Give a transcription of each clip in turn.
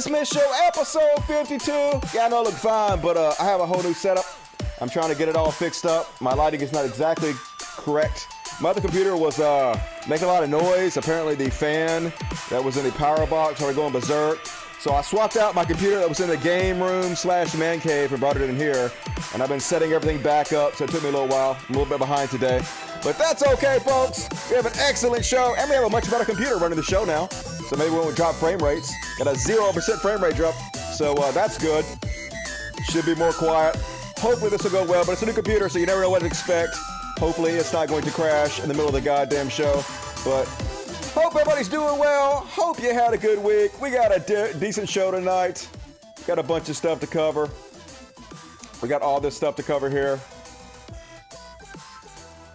Smith Show, episode 52. Yeah, I know I look fine, but uh, I have a whole new setup. I'm trying to get it all fixed up. My lighting is not exactly correct. My other computer was uh, making a lot of noise. Apparently, the fan that was in the power box started going berserk. So I swapped out my computer that was in the game room slash man cave and brought it in here. And I've been setting everything back up, so it took me a little while. I'm a little bit behind today. But that's okay, folks. We have an excellent show, and we have a much better computer running the show now. So maybe we won't drop frame rates. Got a 0% frame rate drop. So uh, that's good. Should be more quiet. Hopefully this will go well, but it's a new computer, so you never know what to expect. Hopefully it's not going to crash in the middle of the goddamn show. But hope everybody's doing well. Hope you had a good week. We got a de- decent show tonight. Got a bunch of stuff to cover. We got all this stuff to cover here.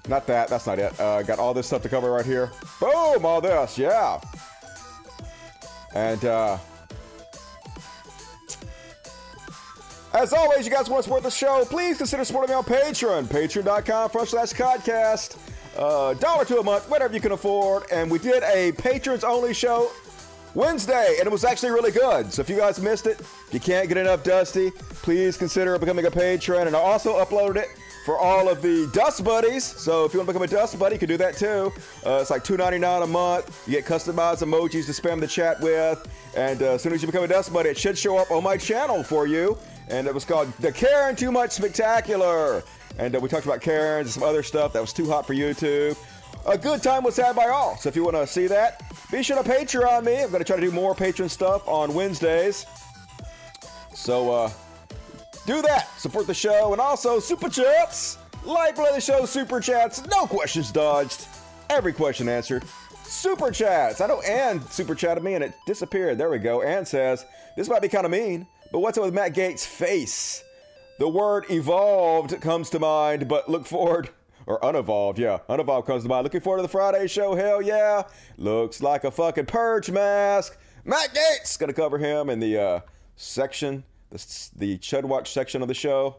Not that, that's not it. Uh, got all this stuff to cover right here. Boom, all this, yeah. And uh, as always, you guys want to support the show, please consider supporting me on Patreon. Patreon.com front slash podcast. Uh, dollar to a month, whatever you can afford. And we did a patrons only show Wednesday, and it was actually really good. So if you guys missed it, if you can't get enough Dusty, please consider becoming a patron. And I also uploaded it for all of the Dust Buddies. So if you want to become a Dust Buddy, you can do that too. Uh, it's like $2.99 a month. You get customized emojis to spam the chat with. And uh, as soon as you become a Dust Buddy, it should show up on my channel for you. And it was called The Karen Too Much Spectacular. And uh, we talked about Karens and some other stuff that was too hot for YouTube. A good time was had by all. So if you want to see that, be sure to Patreon me. I'm going to try to do more patron stuff on Wednesdays. So, uh, do that. Support the show and also super chats. Like play the show, super chats. No questions dodged. Every question answered. Super chats. I know Ann super chatted me and it disappeared. There we go. Ann says, This might be kind of mean, but what's up with Matt Gaetz' face? The word evolved comes to mind, but look forward. Or unevolved, yeah. Unevolved comes to mind. Looking forward to the Friday show, hell yeah. Looks like a fucking purge mask. Matt Gaetz! Gonna cover him in the uh, section the, the Chud Watch section of the show.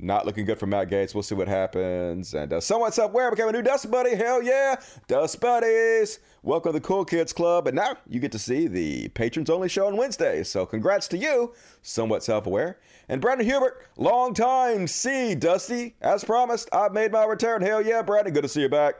Not looking good for Matt Gaetz. We'll see what happens. And uh, someone's up where became a new Dust Buddy. Hell yeah. Dust Buddies. Welcome to the Cool Kids Club. And now you get to see the patrons only show on Wednesday. So congrats to you, somewhat self aware. And Brandon Hubert, long time see Dusty. As promised, I've made my return. Hell yeah, Brandon. Good to see you back.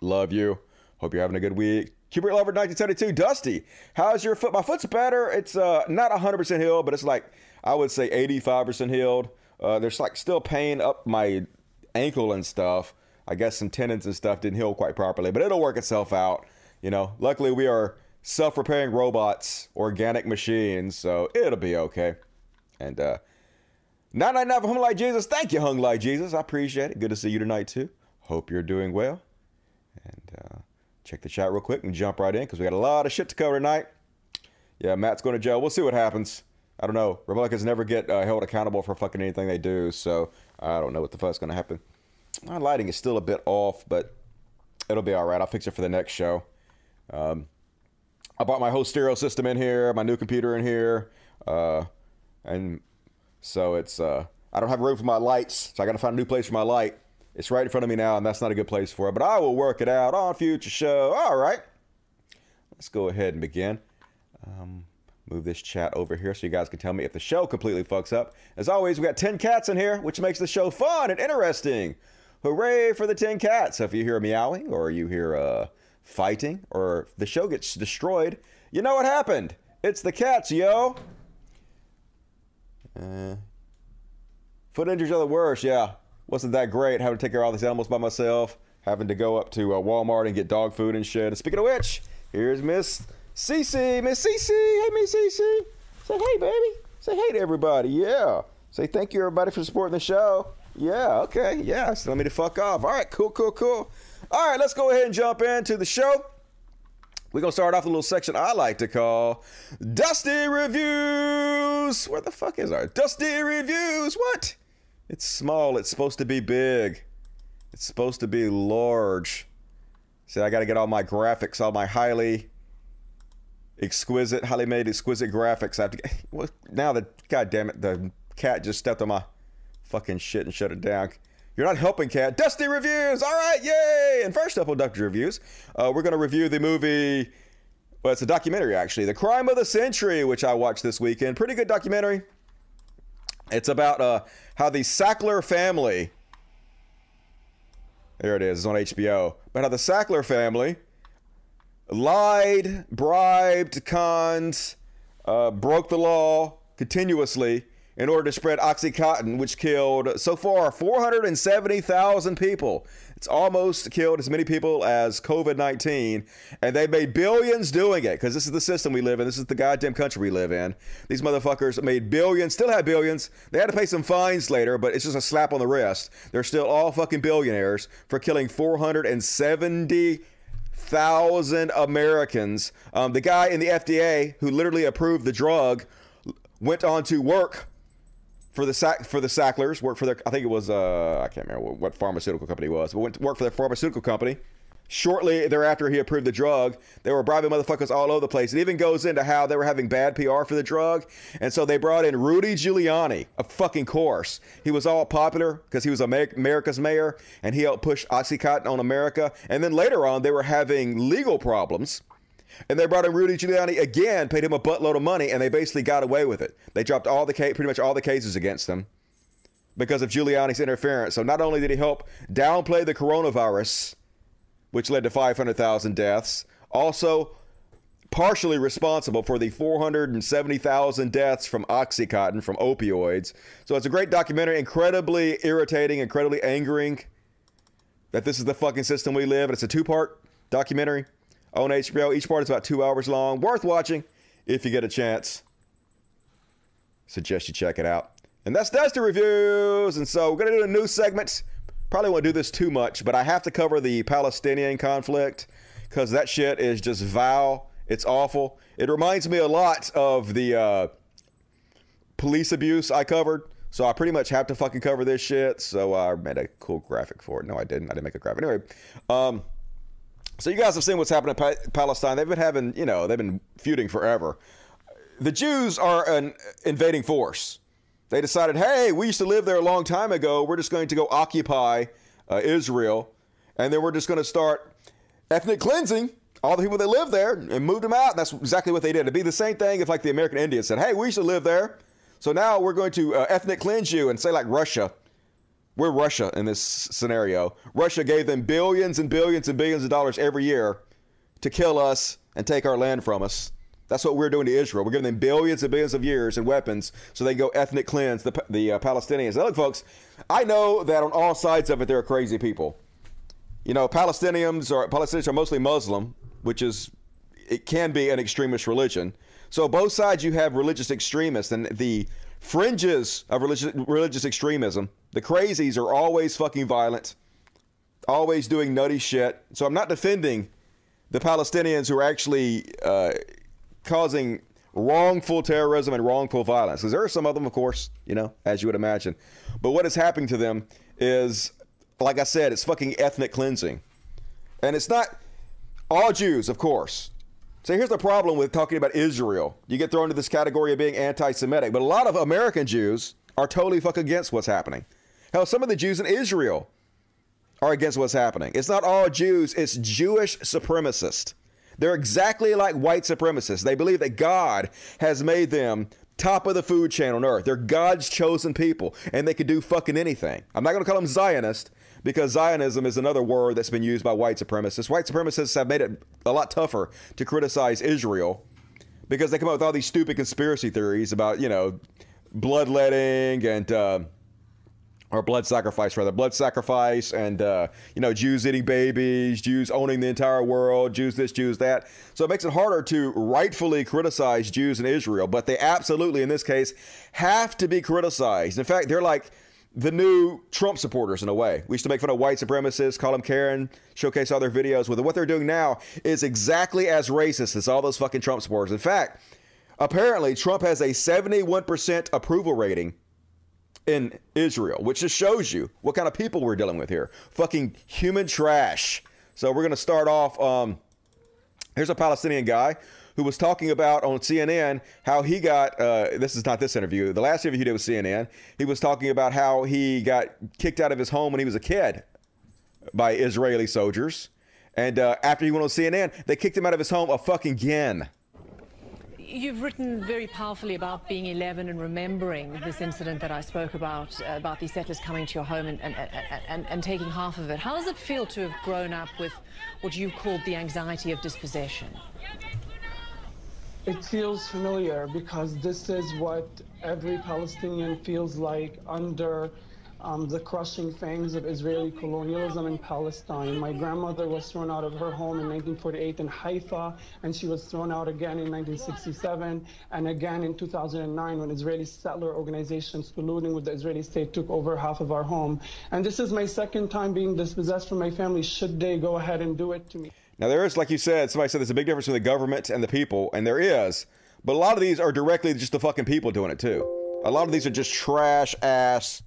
Love you. Hope you're having a good week. Cupid Lover 1972, Dusty. How's your foot? My foot's better. It's uh, not 100% healed, but it's like, I would say 85% healed. Uh, there's like still pain up my ankle and stuff. I guess some tendons and stuff didn't heal quite properly, but it'll work itself out. You know, luckily we are self repairing robots, organic machines, so it'll be okay. And uh, 999 for Hung Like Jesus. Thank you, Hung Like Jesus. I appreciate it. Good to see you tonight, too. Hope you're doing well. And, uh, check the chat real quick and jump right in because we got a lot of shit to cover tonight. Yeah, Matt's going to jail. We'll see what happens. I don't know. Republicans never get uh, held accountable for fucking anything they do, so I don't know what the fuck's going to happen. My lighting is still a bit off, but it'll be all right. I'll fix it for the next show. Um, I bought my whole stereo system in here, my new computer in here, uh, and so it's uh, I don't have room for my lights, so I got to find a new place for my light. It's right in front of me now, and that's not a good place for it, but I will work it out on future show. All right. Let's go ahead and begin. Um, move this chat over here so you guys can tell me if the show completely fucks up. As always, we got 10 cats in here, which makes the show fun and interesting. Hooray for the 10 cats. So if you hear meowing or you hear uh, fighting or the show gets destroyed, you know what happened. It's the cats, yo. Uh, foot injuries are the worst, yeah wasn't that great having to take care of all these animals by myself, having to go up to uh, Walmart and get dog food and shit. And speaking of which, here's Miss Cece. Miss Cece. Hey, Miss Cece. Say hey, baby. Say hey to everybody. Yeah. Say thank you, everybody, for supporting the show. Yeah, okay. Yeah, so let me to fuck off. All right, cool, cool, cool. All right, let's go ahead and jump into the show. We're to start off a little section I like to call Dusty Reviews. Where the fuck is our Dusty Reviews? What? It's small. It's supposed to be big. It's supposed to be large. See, I got to get all my graphics, all my highly exquisite, highly made exquisite graphics. I have to get. Well, now the god damn it, the cat just stepped on my fucking shit and shut it down. You're not helping, cat. Dusty reviews. All right, yay! And first up on Dusty reviews, uh, we're gonna review the movie Well, it's a documentary actually, "The Crime of the Century," which I watched this weekend. Pretty good documentary. It's about uh, how the Sackler family. There it is. It's on HBO. But how the Sackler family lied, bribed, cons, uh, broke the law continuously in order to spread Oxycontin, which killed so far 470,000 people. It's almost killed as many people as COVID 19. And they made billions doing it because this is the system we live in. This is the goddamn country we live in. These motherfuckers made billions, still have billions. They had to pay some fines later, but it's just a slap on the wrist. They're still all fucking billionaires for killing 470,000 Americans. Um, the guy in the FDA who literally approved the drug went on to work for the sack for the Sacklers, worked for their I think it was uh I can't remember what, pharmaceutical company it was, but went to work for their pharmaceutical company. Shortly thereafter, he approved the drug. They were bribing motherfuckers all over the place. It even goes into how they were having bad PR for the drug. And so they brought in Rudy Giuliani, a fucking course. He was all popular because he was America's mayor and he helped push Oxycontin on America. And then later on, they were having legal problems and they brought in Rudy Giuliani again, paid him a buttload of money, and they basically got away with it. They dropped all the pretty much all the cases against them because of Giuliani's interference. So not only did he help downplay the coronavirus, which led to 500,000 deaths, also partially responsible for the 470,000 deaths from Oxycontin, from opioids. So it's a great documentary, incredibly irritating, incredibly angering that this is the fucking system we live in. It's a two part documentary on HBO. Each part is about two hours long. Worth watching if you get a chance. Suggest you check it out. And that's that's the reviews. And so we're gonna do a new segment. Probably won't do this too much, but I have to cover the Palestinian conflict because that shit is just vile. It's awful. It reminds me a lot of the uh, police abuse I covered. So I pretty much have to fucking cover this shit. So I made a cool graphic for it. No, I didn't. I didn't make a graphic. Anyway, um, so you guys have seen what's happened in pa- Palestine. They've been having, you know, they've been feuding forever. The Jews are an invading force. They decided, hey, we used to live there a long time ago. We're just going to go occupy uh, Israel, and then we're just going to start ethnic cleansing all the people that live there and moved them out. And that's exactly what they did. It'd be the same thing if, like, the American Indians said, hey, we used to live there. So now we're going to uh, ethnic cleanse you and say, like Russia we're Russia in this scenario. Russia gave them billions and billions and billions of dollars every year to kill us and take our land from us. That's what we're doing to Israel. We're giving them billions and billions of years and weapons so they go ethnic cleanse the, the uh, Palestinians. Now, look, folks, I know that on all sides of it, there are crazy people. You know, Palestinians are Palestinians are mostly Muslim, which is it can be an extremist religion. So both sides, you have religious extremists, and the fringes of religious religious extremism the crazies are always fucking violent, always doing nutty shit. So I'm not defending the Palestinians who are actually uh, causing wrongful terrorism and wrongful violence. Because there are some of them, of course, you know, as you would imagine. But what is happening to them is, like I said, it's fucking ethnic cleansing. And it's not all Jews, of course. So here's the problem with talking about Israel. You get thrown into this category of being anti Semitic. But a lot of American Jews are totally fuck against what's happening. Hell, some of the Jews in Israel are against what's happening. It's not all Jews, it's Jewish supremacists. They're exactly like white supremacists. They believe that God has made them top of the food chain on earth. They're God's chosen people, and they can do fucking anything. I'm not going to call them Zionist because Zionism is another word that's been used by white supremacists. White supremacists have made it a lot tougher to criticize Israel because they come up with all these stupid conspiracy theories about, you know, bloodletting and. Uh, or blood sacrifice rather. Blood sacrifice and uh, you know jews eating babies jews owning the entire world jews this jews that. So it makes it harder to rightfully criticize jews in israel but they absolutely in this case have to be criticized. In fact they're like the new trump supporters in a way. We used to make fun of white supremacists call them karen showcase all their videos with it. What they're doing now is exactly as racist as all those fucking trump supporters. In fact apparently trump has a 71% approval rating in Israel, which just shows you what kind of people we're dealing with here. Fucking human trash. So we're going to start off. Um, here's a Palestinian guy who was talking about on CNN how he got. Uh, this is not this interview. The last interview he did with CNN, he was talking about how he got kicked out of his home when he was a kid by Israeli soldiers And uh, after he went on CNN, they kicked him out of his home a fucking again. You've written very powerfully about being 11 and remembering this incident that I spoke about, uh, about these settlers coming to your home and, and, and, and, taking half of it. How does it feel to have grown up with what you've called the anxiety of dispossession? It feels familiar because this is what every Palestinian feels like under um, the crushing fangs of Israeli colonialism in Palestine. My grandmother was thrown out of her home in 1948 in Haifa, and she was thrown out again in 1967 and again in 2009 when Israeli settler organizations colluding with the Israeli state took over half of our home. And this is my second time being dispossessed from my family. Should they go ahead and do it to me? Now, there is, like you said, somebody said there's a big difference between the government and the people, and there is. But a lot of these are directly just the fucking people doing it too. A lot of these are just trash ass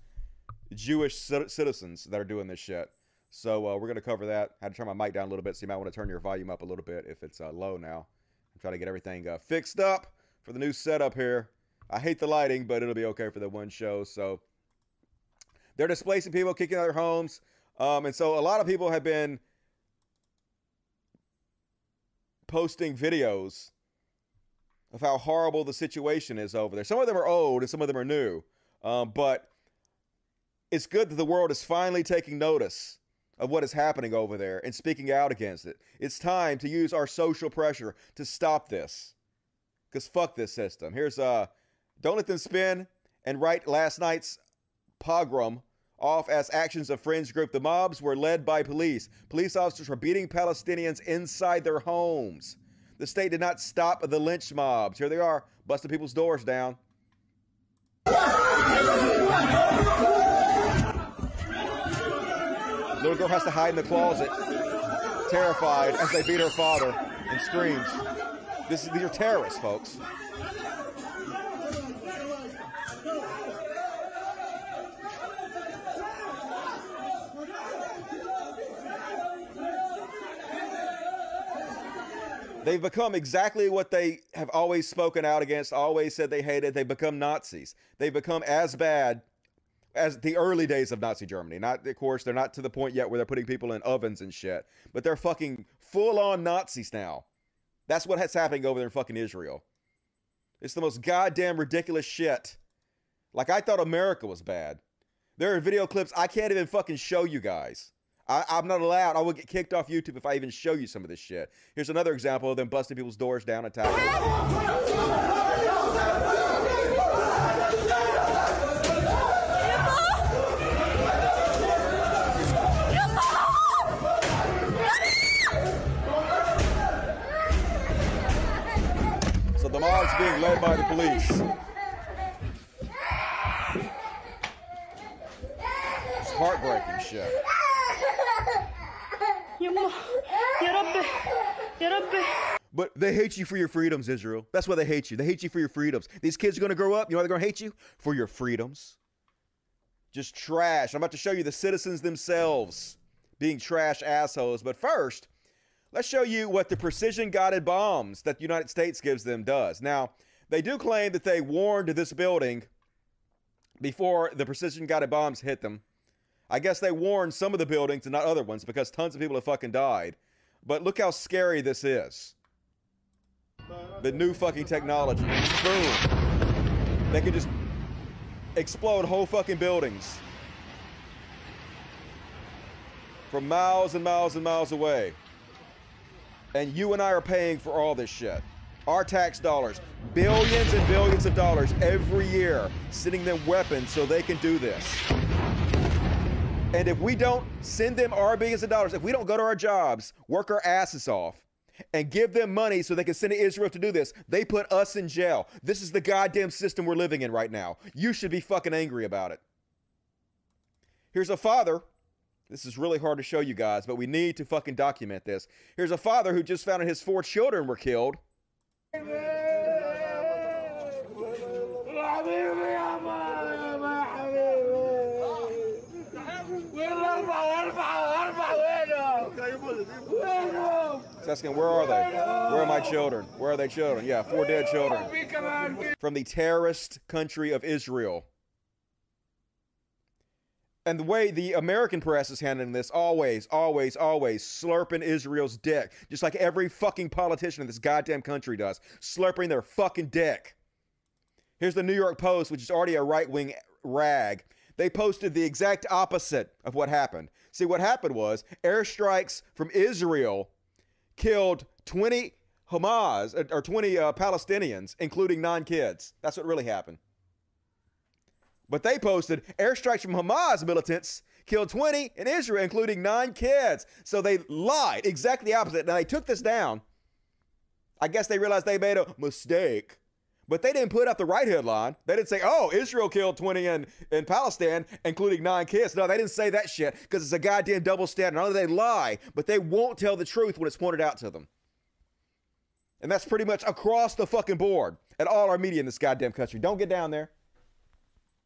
Jewish citizens that are doing this shit. So uh, we're going to cover that. I had to turn my mic down a little bit, so you might want to turn your volume up a little bit if it's uh, low now. I'm trying to get everything uh, fixed up for the new setup here. I hate the lighting, but it'll be okay for the one show. So they're displacing people, kicking out their homes. Um, and so a lot of people have been posting videos of how horrible the situation is over there. Some of them are old and some of them are new. Um, but it's good that the world is finally taking notice of what is happening over there and speaking out against it. It's time to use our social pressure to stop this. Because fuck this system. Here's uh don't let them spin and write last night's pogrom off as actions of fringe group. The mobs were led by police. Police officers were beating Palestinians inside their homes. The state did not stop the lynch mobs. Here they are, busting people's doors down. Little girl has to hide in the closet, terrified as they beat her father and screams. This, is, these are terrorists, folks. They've become exactly what they have always spoken out against, always said they hated. They've become Nazis. They've become as bad as the early days of Nazi Germany. Not, of course, they're not to the point yet where they're putting people in ovens and shit, but they're fucking full on Nazis now. That's what's happening over there in fucking Israel. It's the most goddamn ridiculous shit. Like, I thought America was bad. There are video clips I can't even fucking show you guys. I, am not allowed. I will get kicked off YouTube if I even show you some of this shit. Here's another example of them busting people's doors down, and attacking. Led by the police. It's heartbreaking shit. But they hate you for your freedoms, Israel. That's why they hate you. They hate you for your freedoms. These kids are going to grow up. You know why they're going to hate you? For your freedoms. Just trash. I'm about to show you the citizens themselves being trash assholes. But first, Let's show you what the precision guided bombs that the United States gives them does. Now, they do claim that they warned this building before the precision guided bombs hit them. I guess they warned some of the buildings and not other ones because tons of people have fucking died. But look how scary this is. The new fucking technology. Boom. They can just explode whole fucking buildings from miles and miles and miles away. And you and I are paying for all this shit. Our tax dollars, billions and billions of dollars every year, sending them weapons so they can do this. And if we don't send them our billions of dollars, if we don't go to our jobs, work our asses off, and give them money so they can send to Israel to do this, they put us in jail. This is the goddamn system we're living in right now. You should be fucking angry about it. Here's a father this is really hard to show you guys, but we need to fucking document this. Here's a father who just found out his four children were killed. He's asking, where are they? Where are my children? Where are they children? Yeah, four dead children. From the terrorist country of Israel. And the way the American press is handling this, always, always, always slurping Israel's dick, just like every fucking politician in this goddamn country does, slurping their fucking dick. Here's the New York Post, which is already a right wing rag. They posted the exact opposite of what happened. See, what happened was airstrikes from Israel killed 20 Hamas or 20 uh, Palestinians, including nine kids. That's what really happened. But they posted airstrikes from Hamas militants killed 20 in Israel, including nine kids. So they lied, exactly the opposite. Now they took this down. I guess they realized they made a mistake. But they didn't put up the right headline. They didn't say, oh, Israel killed 20 in, in Palestine, including nine kids. No, they didn't say that shit because it's a goddamn double standard. Not only they lie, but they won't tell the truth when it's pointed out to them. And that's pretty much across the fucking board at all our media in this goddamn country. Don't get down there.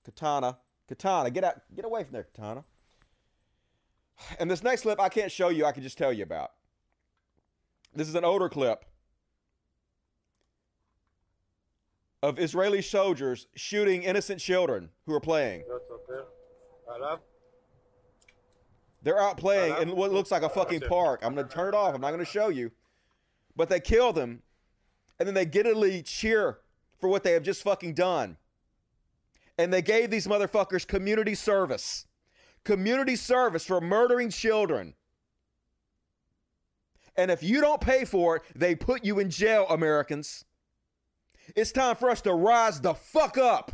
Katana. Katana, get out, get away from there, Katana. And this next clip I can't show you, I can just tell you about. This is an older clip of Israeli soldiers shooting innocent children who are playing. They're out playing in what looks like a fucking park. I'm going to turn it off. I'm not going to show you. But they kill them, and then they giddily cheer for what they have just fucking done and they gave these motherfuckers community service. Community service for murdering children. And if you don't pay for it, they put you in jail, Americans. It's time for us to rise the fuck up.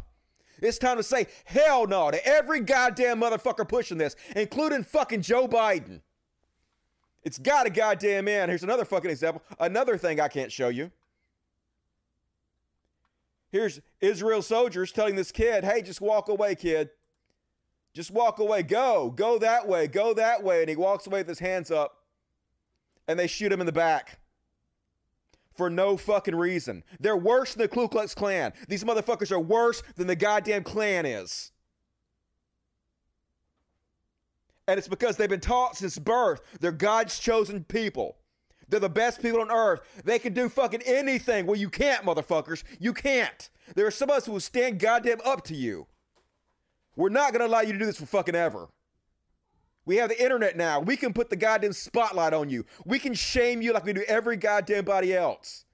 It's time to say hell no to every goddamn motherfucker pushing this, including fucking Joe Biden. It's got a goddamn man. Here's another fucking example. Another thing I can't show you. Here's Israel soldiers telling this kid, hey, just walk away, kid. Just walk away. Go. Go that way. Go that way. And he walks away with his hands up. And they shoot him in the back. For no fucking reason. They're worse than the Ku Klux Klan. These motherfuckers are worse than the goddamn Klan is. And it's because they've been taught since birth they're God's chosen people. They're the best people on earth. They can do fucking anything. Well, you can't, motherfuckers. You can't. There are some of us who will stand goddamn up to you. We're not going to allow you to do this for fucking ever. We have the internet now. We can put the goddamn spotlight on you. We can shame you like we do every goddamn body else.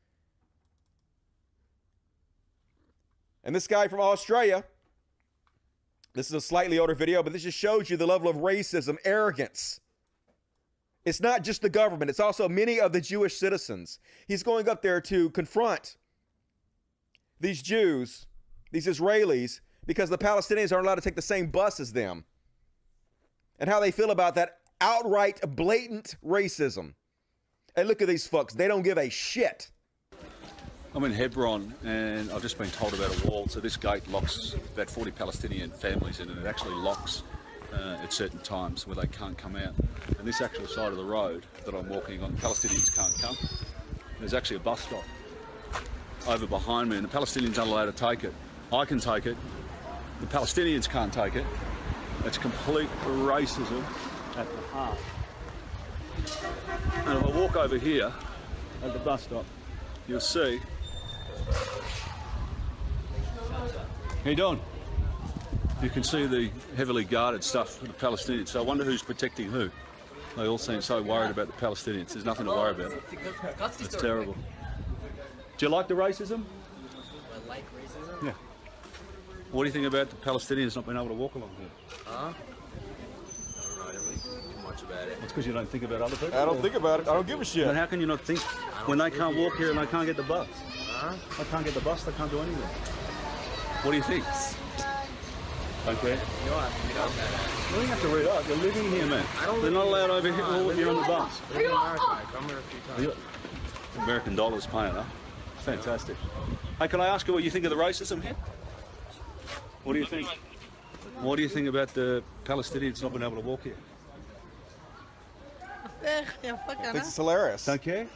And this guy from Australia, this is a slightly older video, but this just shows you the level of racism, arrogance it's not just the government, it's also many of the Jewish citizens. He's going up there to confront these Jews, these Israelis, because the Palestinians aren't allowed to take the same bus as them. And how they feel about that outright, blatant racism. And look at these fucks, they don't give a shit. I'm in Hebron and I've just been told about a wall. So this gate locks about 40 Palestinian families in and it actually locks uh, at certain times where they can't come out. And this actual side of the road that I'm walking on, Palestinians can't come. There's actually a bus stop over behind me, and the Palestinians aren't allowed to take it. I can take it. The Palestinians can't take it. It's complete racism at the heart. And if I walk over here at the bus stop, you'll see. How you doing? You can see the heavily guarded stuff for the Palestinians. So I wonder who's protecting who. They all seem so worried about the Palestinians. There's nothing to worry about. It's terrible. Do you like the racism? I like racism. Yeah. What do you think about the Palestinians not being able to walk along here? Huh? I don't know. I don't really think too much about it. It's because you don't think about other people. I don't think about it. I don't give a shit. Then how can you not think when they can't walk here and they can't get the bus? Huh? They can't get the bus. They can't do anything. What do you think? Okay. You don't have to read out that. You don't have to read up. You're living here, man. I don't They're not allowed over here Come on, all on the bus. I live America. I come here a few times. You- American dollars paying, huh? Fantastic. Hey, can I ask you what you think of the racism here? What do you think? What do you think about the Palestinians not being able to walk here? It's hilarious. Don't care?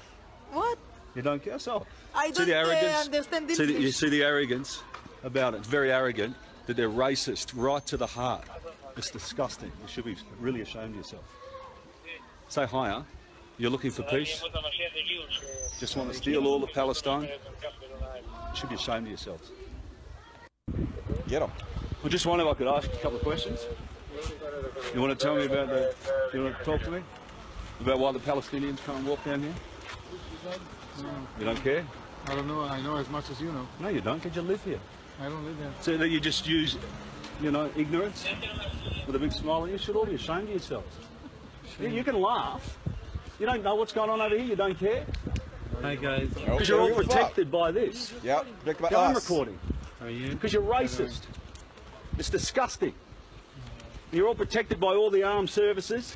What? You don't care? So, I see don't the uh, arrogance? understand See the, you see the arrogance about it. It's very arrogant that they're racist right to the heart. It's disgusting. You should be really ashamed of yourself. Say hi, huh? You're looking for peace? Just want to steal all of Palestine? You should be ashamed of yourselves. Get them. I just wondered if I could ask a couple of questions. You want to tell me about the? You want to talk to me about why the Palestinians can't walk down here? You don't care? I don't know. I know as much as you know. No, you don't, because you live here. I don't live there. So that you just use, you know, ignorance with a big smile. You should all be ashamed of yourselves. You, you can laugh. You don't know what's going on over here. You don't care Hi guys, because you're all protected by this. Yep, protected by Go on us. recording how are you? because you're racist. It's disgusting. You're all protected by all the armed services.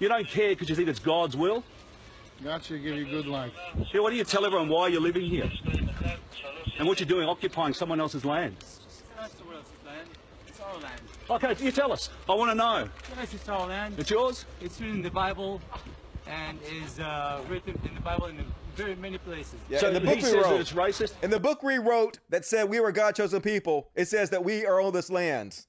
You don't care because you think it's God's will. God should give you good life. Yeah, why do you tell everyone why you're living here? And what you're doing, occupying someone else's land. It's not someone else's land. It's our land. Okay, you tell us. I want to know. Yes, it's our land. It's yours? It's written in the Bible and is uh, written in the Bible in very many places. Yeah, so in the he book we says that wrote, it's racist. in the book we wrote that said we were God chosen people, it says that we are on this land.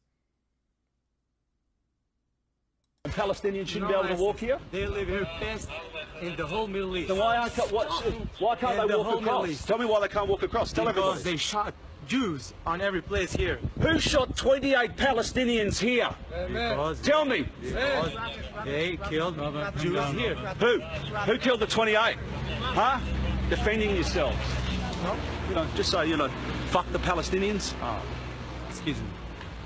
And Palestinians shouldn't No, be able to walk here. They live here best in the whole Middle East. Then why aren't what, why can't In they the walk across? Tell me why they can't walk across. Tell because everybody. they shot Jews on every place here. Who shot 28 Palestinians here? Because Tell me. because they killed Jews here. Who? Who killed the 28? Huh? Defending yourselves. You know, just say, you know, fuck the Palestinians. Ah, excuse me.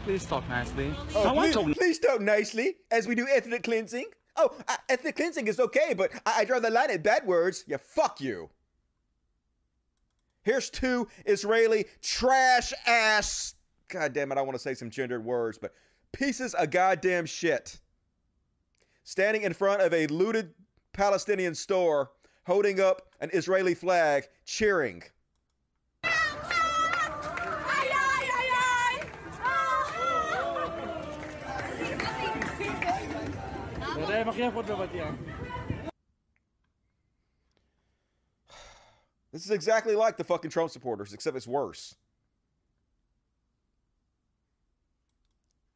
Please talk nicely. Oh, I won't please, talk- please talk nicely as we do ethnic cleansing. Oh, uh, ethnic cleansing is okay, but I, I draw the line at bad words. Yeah, fuck you. Here's two Israeli trash ass. God damn it, I want to say some gendered words, but pieces of goddamn shit. Standing in front of a looted Palestinian store, holding up an Israeli flag, cheering. This is exactly like the fucking Trump supporters, except it's worse.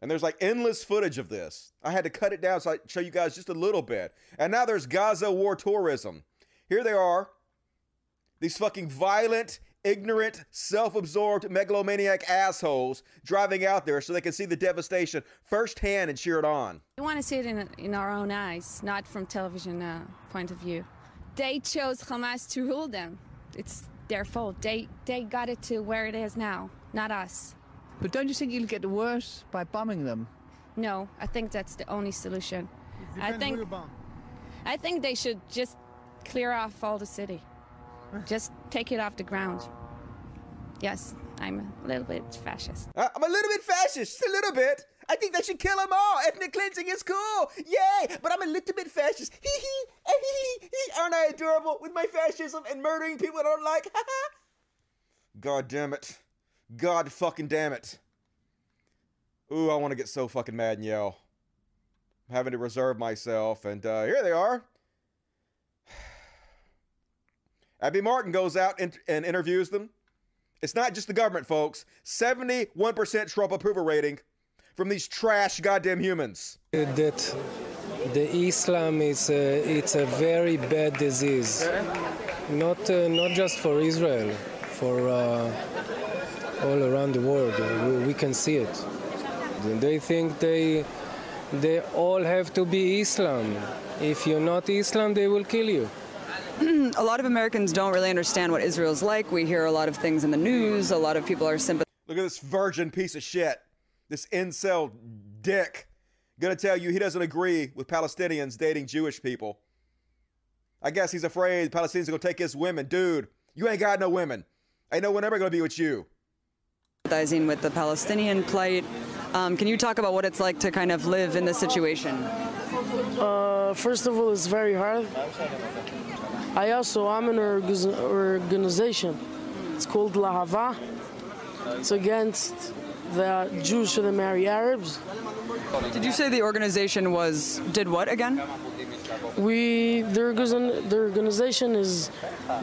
And there's like endless footage of this. I had to cut it down so I show you guys just a little bit. And now there's Gaza war tourism. Here they are. These fucking violent, ignorant, self absorbed, megalomaniac assholes driving out there so they can see the devastation firsthand and cheer it on. We want to see it in, in our own eyes, not from television uh, point of view. They chose Hamas to rule them. It's their fault. They they got it to where it is now, not us. But don't you think it'll get worse by bombing them? No, I think that's the only solution. I Depends who think bomb. I think they should just clear off all the city. Just take it off the ground. Yes, I'm a little bit fascist. Uh, I'm a little bit fascist, just a little bit. I think they should kill them all. Ethnic cleansing is cool. Yay! But I'm a little bit fascist. Hee hee, eh, hee hee. Aren't I adorable with my fascism and murdering people I don't like? God damn it. God fucking damn it. Ooh, I want to get so fucking mad and yell. I'm having to reserve myself, and uh, here they are. Abby Martin goes out and, and interviews them. It's not just the government, folks. 71% Trump approval rating from these trash goddamn humans. that the Islam is a, it's a very bad disease, not uh, not just for Israel, for uh, all around the world. We, we can see it. They think they they all have to be Islam. If you're not Islam, they will kill you. a lot of Americans don't really understand what Israel's like. We hear a lot of things in the news. A lot of people are sympathetic. Look at this virgin piece of shit. This incel dick. Gonna tell you he doesn't agree with Palestinians dating Jewish people. I guess he's afraid Palestinians are gonna take his women. Dude, you ain't got no women. Ain't no one ever gonna be with you. sympathizing with the Palestinian plight. Um, can you talk about what it's like to kind of live in this situation? Uh, first of all, it's very hard. I also I'm in an organization. It's called Lahava. It's against the Jews shouldn't marry Arabs. Did you say the organization was did what again? We the, the organization is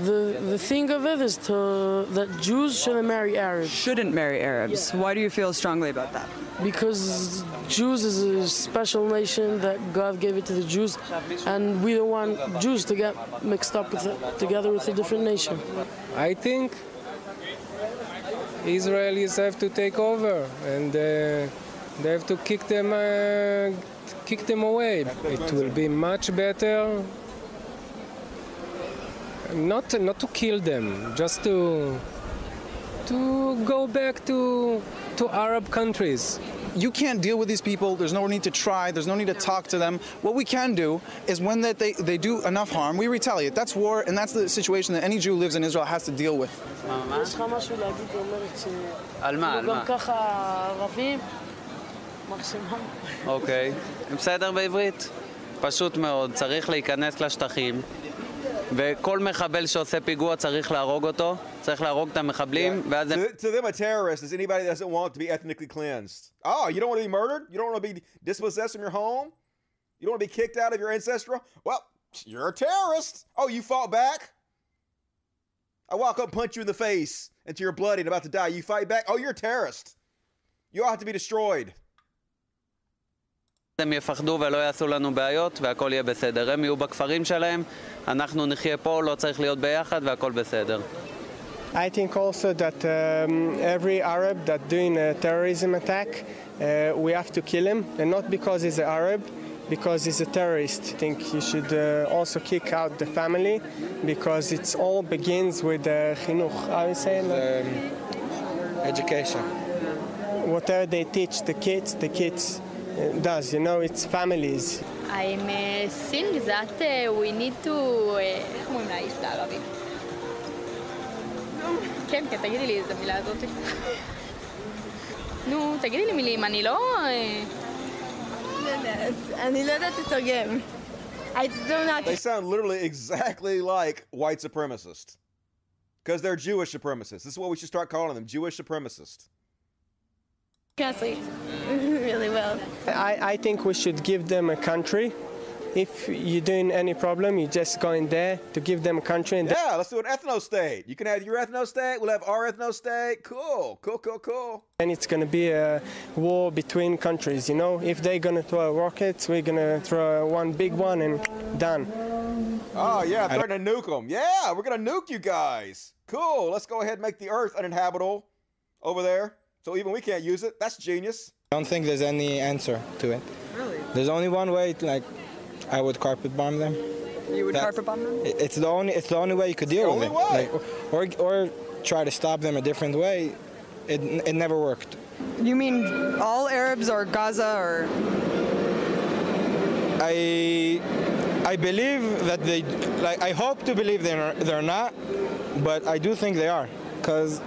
the the thing of it is to that Jews shouldn't marry Arabs. Shouldn't marry Arabs. Why do you feel strongly about that? Because Jews is a special nation that God gave it to the Jews, and we don't want Jews to get mixed up with it, together with a different nation. I think Israelis have to take over and uh, They have to kick them, uh, kick them away. It will be much better. Not, not to kill them, just to, to go back to, to Arab countries. You can't deal with these people. There's no need to try. There's no need to talk to them. What we can do is when that they, they do enough harm, we retaliate. That's war, and that's the situation that any Jew who lives in Israel has to deal with. יש אוקיי. בסדר בעברית? פשוט מאוד, צריך להיכנס לשטחים, וכל מחבל שעושה פיגוע צריך להרוג אותו, צריך להרוג את המחבלים. To, to them, a terrorist is anybody that doesn't want to be ethnically cleansed. Oh, you don't want to be murdered? You don't want to be dispossessed from your home? You don't want to be kicked out of your ancestral? Well, you're a terrorist. Oh, you fought back? I walk up punch you in the face until you're bloody and about to die. You fight back? Oh, you're a terrorist. You all have to be destroyed. הם יפחדו ולא יעשו לנו בעיות והכל יהיה בסדר. הם יהיו בכפרים שלהם, אנחנו נחיה פה, לא צריך להיות ביחד והכל בסדר. I think also that um, every Arab that doing a terrorism attack, uh, we have to kill him, and not because he's an Arab, because he's a terrorist. I think you should uh, also kick out the family, because it all begins with uh, chinuch. How you say it? education. Whatever they teach the kids, the kids uh, does. You know, it's families. I'm uh, think that uh, we need to... uh, איך אומרים לאיש בערבית? כן, כן, תגידי לי את המילה הזאת. נו, תגידי לי מילים, אני לא... אה, לא יודעת, אני לא יודעת לתרגם. I do not... They sound literally exactly like white supremacists. Because they're Jewish supremacists. This is what we should start calling them Jewish supremacists. translate really well. I, I think we should give them a country. If you're doing any problem, you just go in there to give them a country. And Yeah, let's do an ethno state. You can have your ethno state, we'll have our ethno state. Cool, cool, cool, cool. then it's going to be a war between countries. You know, if they're going to throw rockets, we're going to throw one big one and done. Oh, yeah, threatening to nuke them. Yeah, we're going to nuke you guys. Cool, let's go ahead and make the earth uninhabitable over there. So even we can't use it. That's genius. I don't think there's any answer to it. Really? There's only one way. Like, I would carpet bomb them. You would That- carpet bomb them? It's the only. It's the only way you could deal with only it. way. Like, or or try to stop them a different way. It it never worked. You mean all Arabs or Gaza or... I I believe that they like. I hope to believe they're they're not, but I do think they are, cause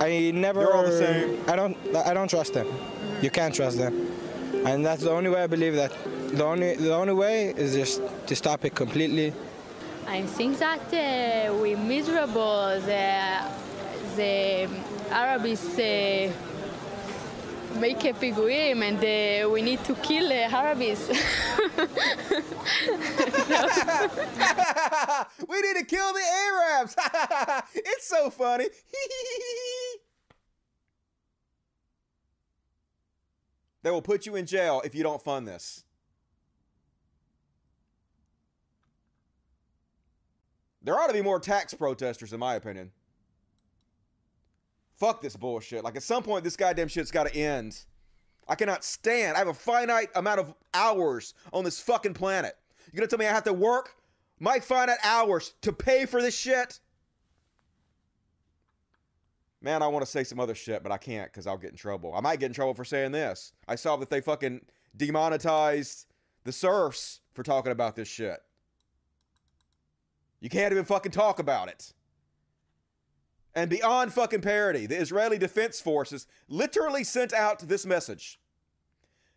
I never. They're all the same. I don't. I don't trust them. You can't trust them, and that's the only way I believe that. The only the only way is just to stop it completely. I think that uh, we miserable the the Arabs. Uh, make a piguim and uh, we need to kill the Arabs. we need to kill the Arabs. it's so funny. They will put you in jail if you don't fund this. There ought to be more tax protesters, in my opinion. Fuck this bullshit. Like, at some point, this goddamn shit's got to end. I cannot stand. I have a finite amount of hours on this fucking planet. You're gonna tell me I have to work my finite hours to pay for this shit? Man, I want to say some other shit, but I can't because I'll get in trouble. I might get in trouble for saying this. I saw that they fucking demonetized the serfs for talking about this shit. You can't even fucking talk about it. And beyond fucking parody, the Israeli Defense Forces literally sent out this message.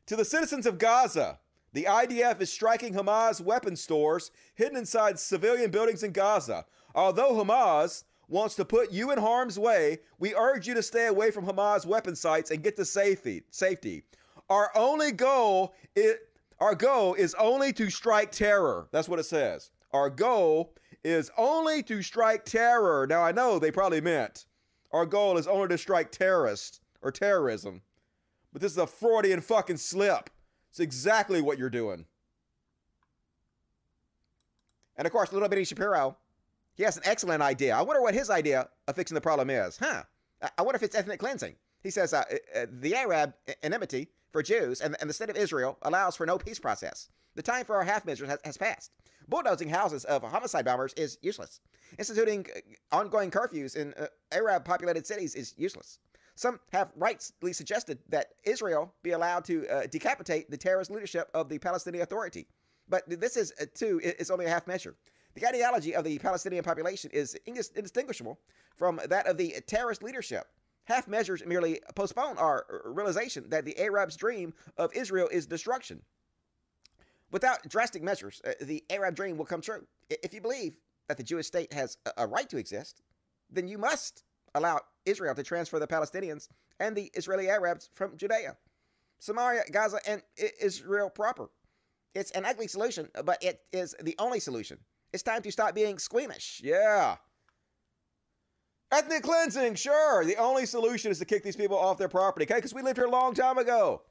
To the citizens of Gaza, the IDF is striking Hamas weapon stores hidden inside civilian buildings in Gaza. Although Hamas wants to put you in harm's way, we urge you to stay away from Hamas weapon sites and get to safety. Safety. Our only goal is our goal is only to strike terror. That's what it says. Our goal is only to strike terror. Now I know they probably meant our goal is only to strike terrorists or terrorism. But this is a Freudian fucking slip. It's exactly what you're doing. And of course, little bitty Shapiro, he has an excellent idea. I wonder what his idea of fixing the problem is. Huh? I- wonder if it's ethnic cleansing. He says uh, uh, the Arab enmity for Jews and, and the state of Israel allows for no peace process. The time for our half measures has, has passed. Bulldozing houses of homicide bombers is useless. Instituting uh, ongoing curfews in uh, Arab populated cities is useless. Some have rightly suggested that Israel be allowed to uh, decapitate the terrorist leadership of the Palestinian Authority. But this is, uh, too, is only a half measure. The ideology of the Palestinian population is indistinguishable from that of the terrorist leadership. Half measures merely postpone our realization that the Arabs' dream of Israel is destruction. Without drastic measures, uh, the Arab dream will come true. If you believe that the Jewish state has a right to exist, then you must allow Israel to transfer the Palestinians and the Israeli Arabs from Judea, Samaria, Gaza, and Israel proper. It's an ugly solution, but it is the only solution. It's time to stop being squeamish. Yeah. Ethnic cleansing, sure. The only solution is to kick these people off their property, okay? Because we lived here a long time ago.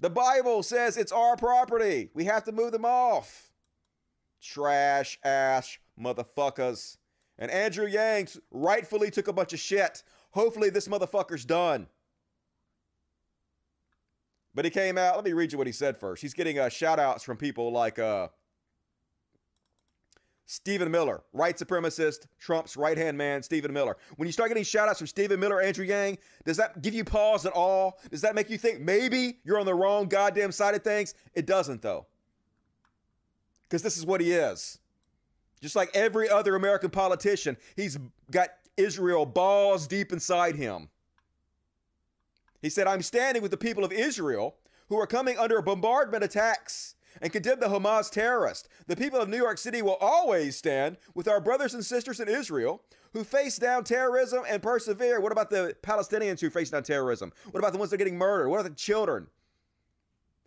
The Bible says it's our property. We have to move them off. Trash ass motherfuckers. And Andrew Yang rightfully took a bunch of shit. Hopefully, this motherfucker's done. But he came out. Let me read you what he said first. He's getting uh, shout outs from people like uh, Stephen Miller, white supremacist, Trump's right hand man, Stephen Miller. When you start getting shout outs from Stephen Miller, Andrew Yang, does that give you pause at all? Does that make you think maybe you're on the wrong goddamn side of things? It doesn't, though. Because this is what he is. Just like every other American politician, he's got Israel balls deep inside him. He said, I'm standing with the people of Israel who are coming under bombardment attacks and condemn the Hamas terrorists. The people of New York City will always stand with our brothers and sisters in Israel who face down terrorism and persevere. What about the Palestinians who face down terrorism? What about the ones that are getting murdered? What about the children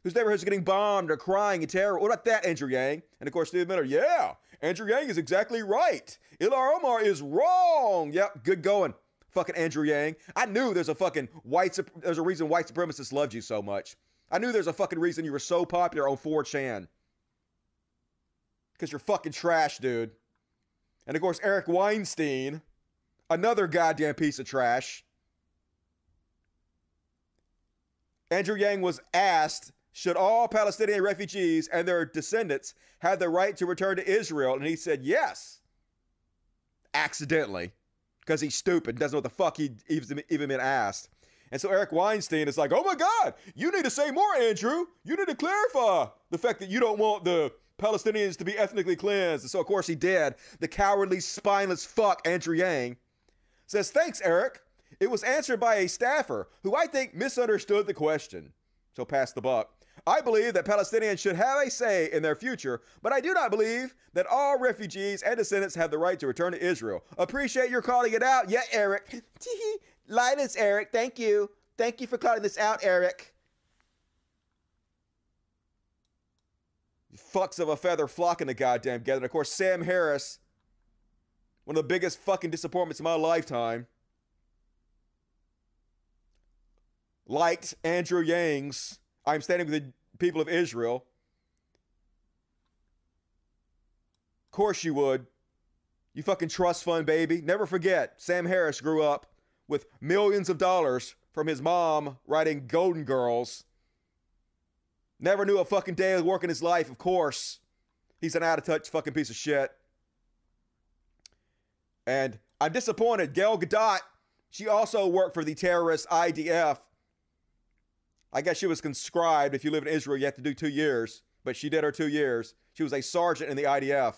whose neighborhoods are getting bombed or crying in terror? What about that, Andrew Yang? And of course, Steve Miller, yeah, Andrew Yang is exactly right. Ilhan Omar is wrong. Yep, good going. Fucking Andrew Yang. I knew there's a fucking white, there's a reason white supremacists loved you so much. I knew there's a fucking reason you were so popular on 4chan. Because you're fucking trash, dude. And of course, Eric Weinstein, another goddamn piece of trash. Andrew Yang was asked should all Palestinian refugees and their descendants have the right to return to Israel? And he said yes. Accidentally. Because he's stupid, doesn't know what the fuck he even been asked. And so Eric Weinstein is like, oh my God, you need to say more, Andrew. You need to clarify the fact that you don't want the Palestinians to be ethnically cleansed. And so, of course, he did. The cowardly, spineless fuck, Andrew Yang, says, thanks, Eric. It was answered by a staffer who I think misunderstood the question. So pass the buck. I believe that Palestinians should have a say in their future, but I do not believe that all refugees and descendants have the right to return to Israel. Appreciate your calling it out. Yeah, Eric. Linus, Eric. Thank you. Thank you for calling this out, Eric. Fucks of a feather flocking the goddamn together. And of course, Sam Harris, one of the biggest fucking disappointments of my lifetime, liked Andrew Yang's I'm standing with the people of Israel. Of course you would. You fucking trust fund baby. Never forget, Sam Harris grew up with millions of dollars from his mom writing Golden Girls. Never knew a fucking day of work in his life, of course. He's an out of touch fucking piece of shit. And I'm disappointed. Gal Gadot, she also worked for the terrorist IDF. I guess she was conscribed. If you live in Israel, you have to do two years. But she did her two years. She was a sergeant in the IDF.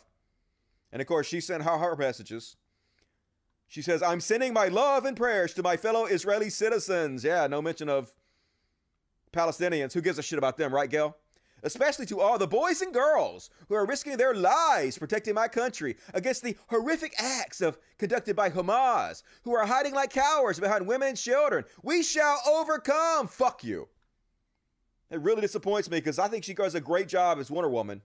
And of course, she sent her, her messages. She says, I'm sending my love and prayers to my fellow Israeli citizens. Yeah, no mention of Palestinians. Who gives a shit about them, right, Gail? Especially to all the boys and girls who are risking their lives protecting my country against the horrific acts of conducted by Hamas, who are hiding like cowards behind women and children. We shall overcome. Fuck you. It really disappoints me because I think she does a great job as Wonder Woman.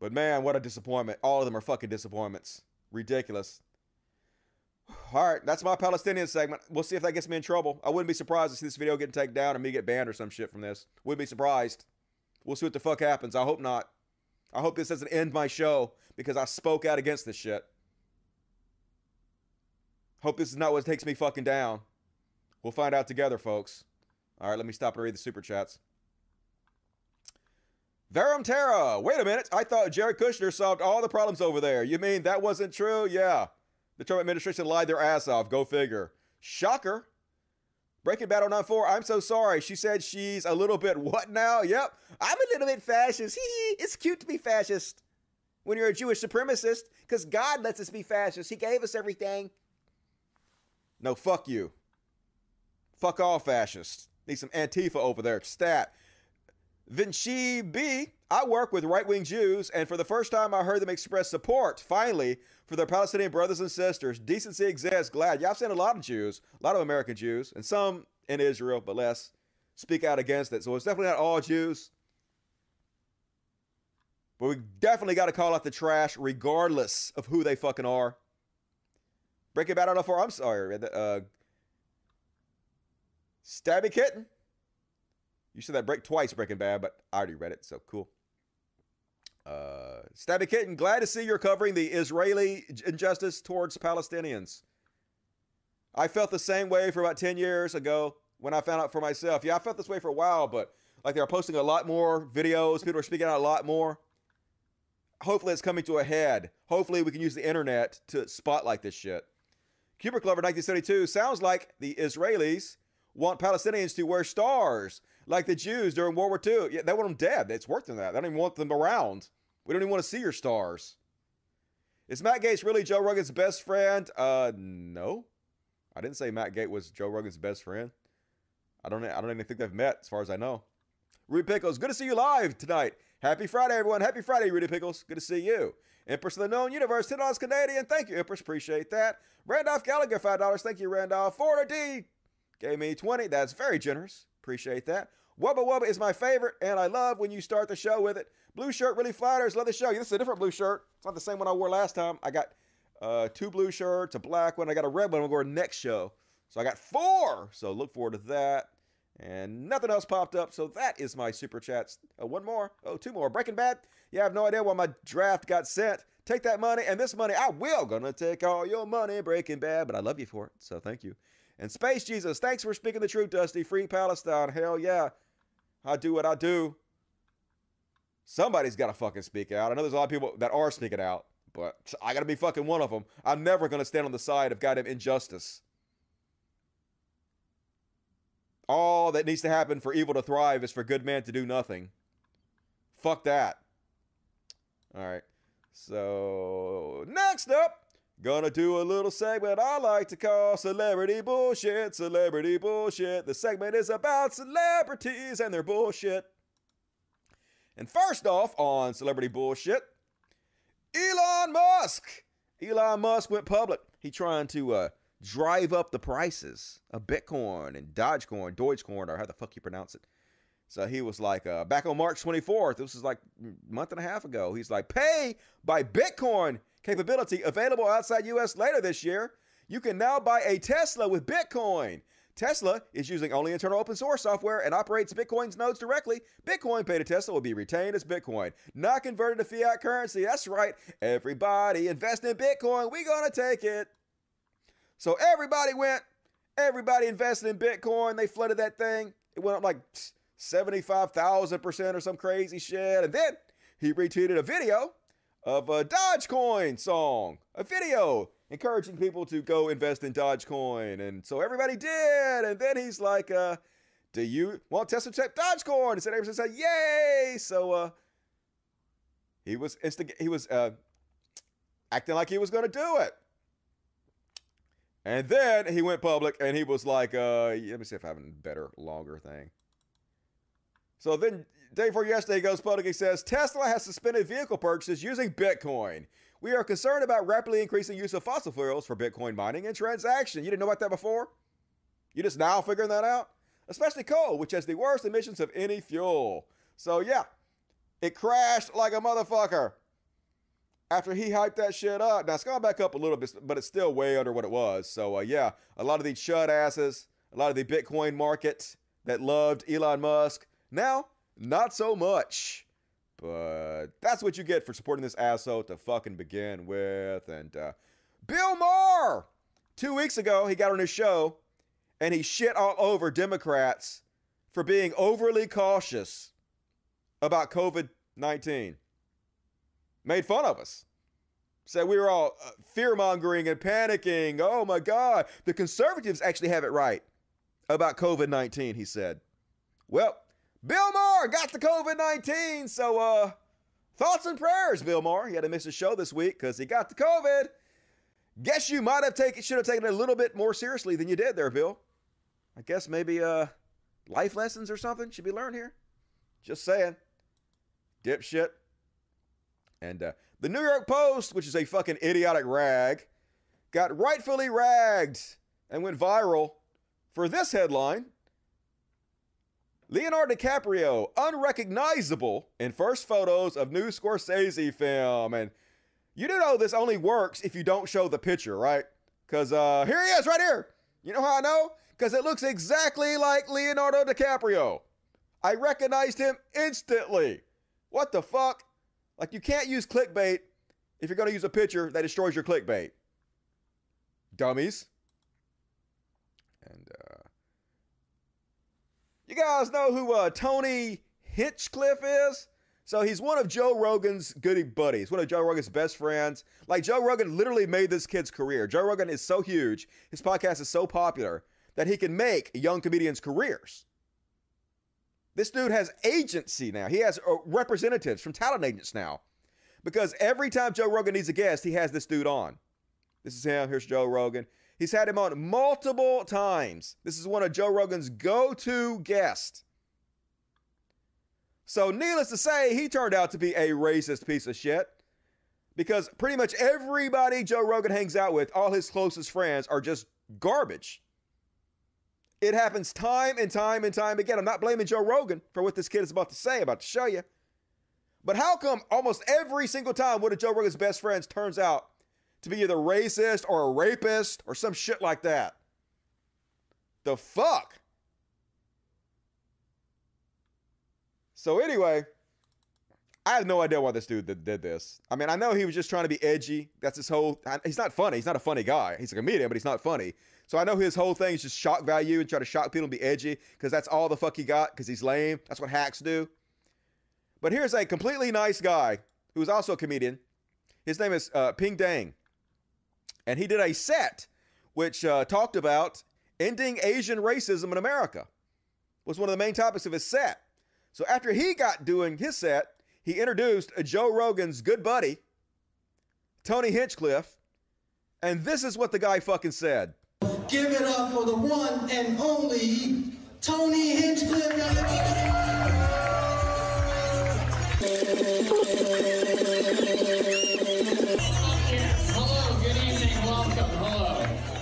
But man, what a disappointment. All of them are fucking disappointments. Ridiculous. All right, that's my Palestinian segment. We'll see if that gets me in trouble. I wouldn't be surprised to see this video getting taken down and me get banned or some shit from this. Wouldn't be surprised. We'll see what the fuck happens. I hope not. I hope this doesn't end my show because I spoke out against this shit. Hope this is not what takes me fucking down. We'll find out together, folks. All right, let me stop and read the super chats. Verum Terra, wait a minute. I thought Jared Kushner solved all the problems over there. You mean that wasn't true? Yeah. The Trump administration lied their ass off. Go figure. Shocker. Breaking Bad 094, I'm so sorry. She said she's a little bit what now? Yep. I'm a little bit fascist. Hee. It's cute to be fascist when you're a Jewish supremacist because God lets us be fascist. He gave us everything. No, fuck you. Fuck all fascists. Need some Antifa over there. Stat. Vinci B, I work with right wing Jews, and for the first time I heard them express support, finally, for their Palestinian brothers and sisters. Decency exists. Glad. Yeah, I've seen a lot of Jews, a lot of American Jews, and some in Israel, but less, speak out against it. So it's definitely not all Jews. But we definitely got to call out the trash, regardless of who they fucking are. Breaking Bad, don't know for I'm sorry. Uh, Stabby Kitten. You said that break twice, Breaking Bad, but I already read it, so cool. Uh, Stabby Kitten, glad to see you're covering the Israeli injustice towards Palestinians. I felt the same way for about 10 years ago when I found out for myself. Yeah, I felt this way for a while, but like they are posting a lot more videos, people are speaking out a lot more. Hopefully, it's coming to a head. Hopefully, we can use the internet to spotlight this shit. Cubic Lover 1972 sounds like the Israelis want Palestinians to wear stars like the Jews during World War II. Yeah, they want them dead. It's worse than that. They don't even want them around. We don't even want to see your stars. Is Matt Gaetz really Joe Rogan's best friend? Uh, no. I didn't say Matt Gaetz was Joe Rogan's best friend. I don't. I don't even think they've met, as far as I know. Rudy Pickles, good to see you live tonight. Happy Friday, everyone. Happy Friday, Rudy Pickles. Good to see you. Empress of the Known Universe, $10 Canadian. Thank you, Empress. Appreciate that. Randolph Gallagher, $5. Thank you, Randolph. Florida D gave me 20 That's very generous. Appreciate that. Wubba Wubba is my favorite, and I love when you start the show with it. Blue shirt really flatters. Love the show. This is a different blue shirt. It's not the same one I wore last time. I got uh, two blue shirts, a black one. I got a red one. I'm going to next show. So I got four. So look forward to that. And nothing else popped up. So that is my super chats. Oh, one more. Oh, two more. Breaking Bad. Yeah, I have no idea why my draft got sent. Take that money and this money. I will. Gonna take all your money, Breaking Bad. But I love you for it. So thank you. And Space Jesus, thanks for speaking the truth, Dusty. Free Palestine. Hell yeah. I do what I do. Somebody's got to fucking speak out. I know there's a lot of people that are speaking out, but I got to be fucking one of them. I'm never going to stand on the side of goddamn injustice. All that needs to happen for evil to thrive is for good man to do nothing. Fuck that. All right. So, next up, gonna do a little segment I like to call Celebrity Bullshit. Celebrity Bullshit. The segment is about celebrities and their bullshit. And first off, on Celebrity Bullshit, Elon Musk. Elon Musk went public. He trying to uh, drive up the prices of Bitcoin and Dogecoin, Dogecoin, or how the fuck you pronounce it. So he was like, uh, back on March 24th, this was like a month and a half ago. He's like, pay by Bitcoin capability available outside US later this year. You can now buy a Tesla with Bitcoin. Tesla is using only internal open source software and operates Bitcoin's nodes directly. Bitcoin paid to Tesla will be retained as Bitcoin, not converted to fiat currency. That's right. Everybody invest in Bitcoin. We gonna take it. So everybody went, everybody invested in Bitcoin. They flooded that thing. It went up like 75,000% or some crazy shit. And then he retweeted a video of a Dogecoin song, a video encouraging people to go invest in Dogecoin. And so everybody did. And then he's like, uh, do you want Tesla to Dogecoin? And so everybody said, yay. So uh, he was instig- he was uh, acting like he was going to do it. And then he went public and he was like, uh, let me see if I have a better, longer thing. So then, day before yesterday, goes public. He says Tesla has suspended vehicle purchases using Bitcoin. We are concerned about rapidly increasing use of fossil fuels for Bitcoin mining and transaction. You didn't know about that before? You just now figuring that out? Especially coal, which has the worst emissions of any fuel. So yeah, it crashed like a motherfucker. After he hyped that shit up, now it's gone back up a little bit, but it's still way under what it was. So uh, yeah, a lot of these shut asses, a lot of the Bitcoin market that loved Elon Musk, now not so much. But that's what you get for supporting this asshole to fucking begin with. And uh, Bill Maher Two weeks ago, he got on his show and he shit all over Democrats for being overly cautious about COVID 19. Made fun of us. Said we were all uh, fear mongering and panicking. Oh my God. The conservatives actually have it right about COVID 19, he said. Well, Bill Maher got the COVID 19. So, uh, thoughts and prayers, Bill Maher. He had to miss his show this week because he got the COVID. Guess you might have taken, should have taken it a little bit more seriously than you did there, Bill. I guess maybe uh, life lessons or something should be learned here. Just saying. Dipshit. And uh, the New York Post, which is a fucking idiotic rag, got rightfully ragged and went viral for this headline Leonardo DiCaprio, unrecognizable in first photos of new Scorsese film. And you do know this only works if you don't show the picture, right? Because uh, here he is, right here. You know how I know? Because it looks exactly like Leonardo DiCaprio. I recognized him instantly. What the fuck? Like, you can't use clickbait if you're going to use a picture that destroys your clickbait. Dummies. And, uh, you guys know who uh, Tony Hinchcliffe is? So he's one of Joe Rogan's goody buddies, one of Joe Rogan's best friends. Like Joe Rogan literally made this kid's career. Joe Rogan is so huge, his podcast is so popular that he can make young comedians careers. This dude has agency now. He has uh, representatives from talent agents now. Because every time Joe Rogan needs a guest, he has this dude on. This is him. Here's Joe Rogan. He's had him on multiple times. This is one of Joe Rogan's go to guests. So, needless to say, he turned out to be a racist piece of shit. Because pretty much everybody Joe Rogan hangs out with, all his closest friends, are just garbage. It happens time and time and time again. I'm not blaming Joe Rogan for what this kid is about to say, about to show you. But how come almost every single time one of Joe Rogan's best friends turns out to be either racist or a rapist or some shit like that? The fuck? So anyway, I have no idea why this dude did, this. I mean, I know he was just trying to be edgy. That's his whole. He's not funny. He's not a funny guy. He's a comedian, but he's not funny. So I know his whole thing is just shock value and try to shock people and be edgy because that's all the fuck he got because he's lame. That's what hacks do. But here's a completely nice guy who's also a comedian. His name is uh, Peng Dang, and he did a set which uh, talked about ending Asian racism in America. Was one of the main topics of his set. So after he got doing his set, he introduced Joe Rogan's good buddy, Tony Hinchcliffe, and this is what the guy fucking said. Give it up for the one and only Tony Hinchcliffe.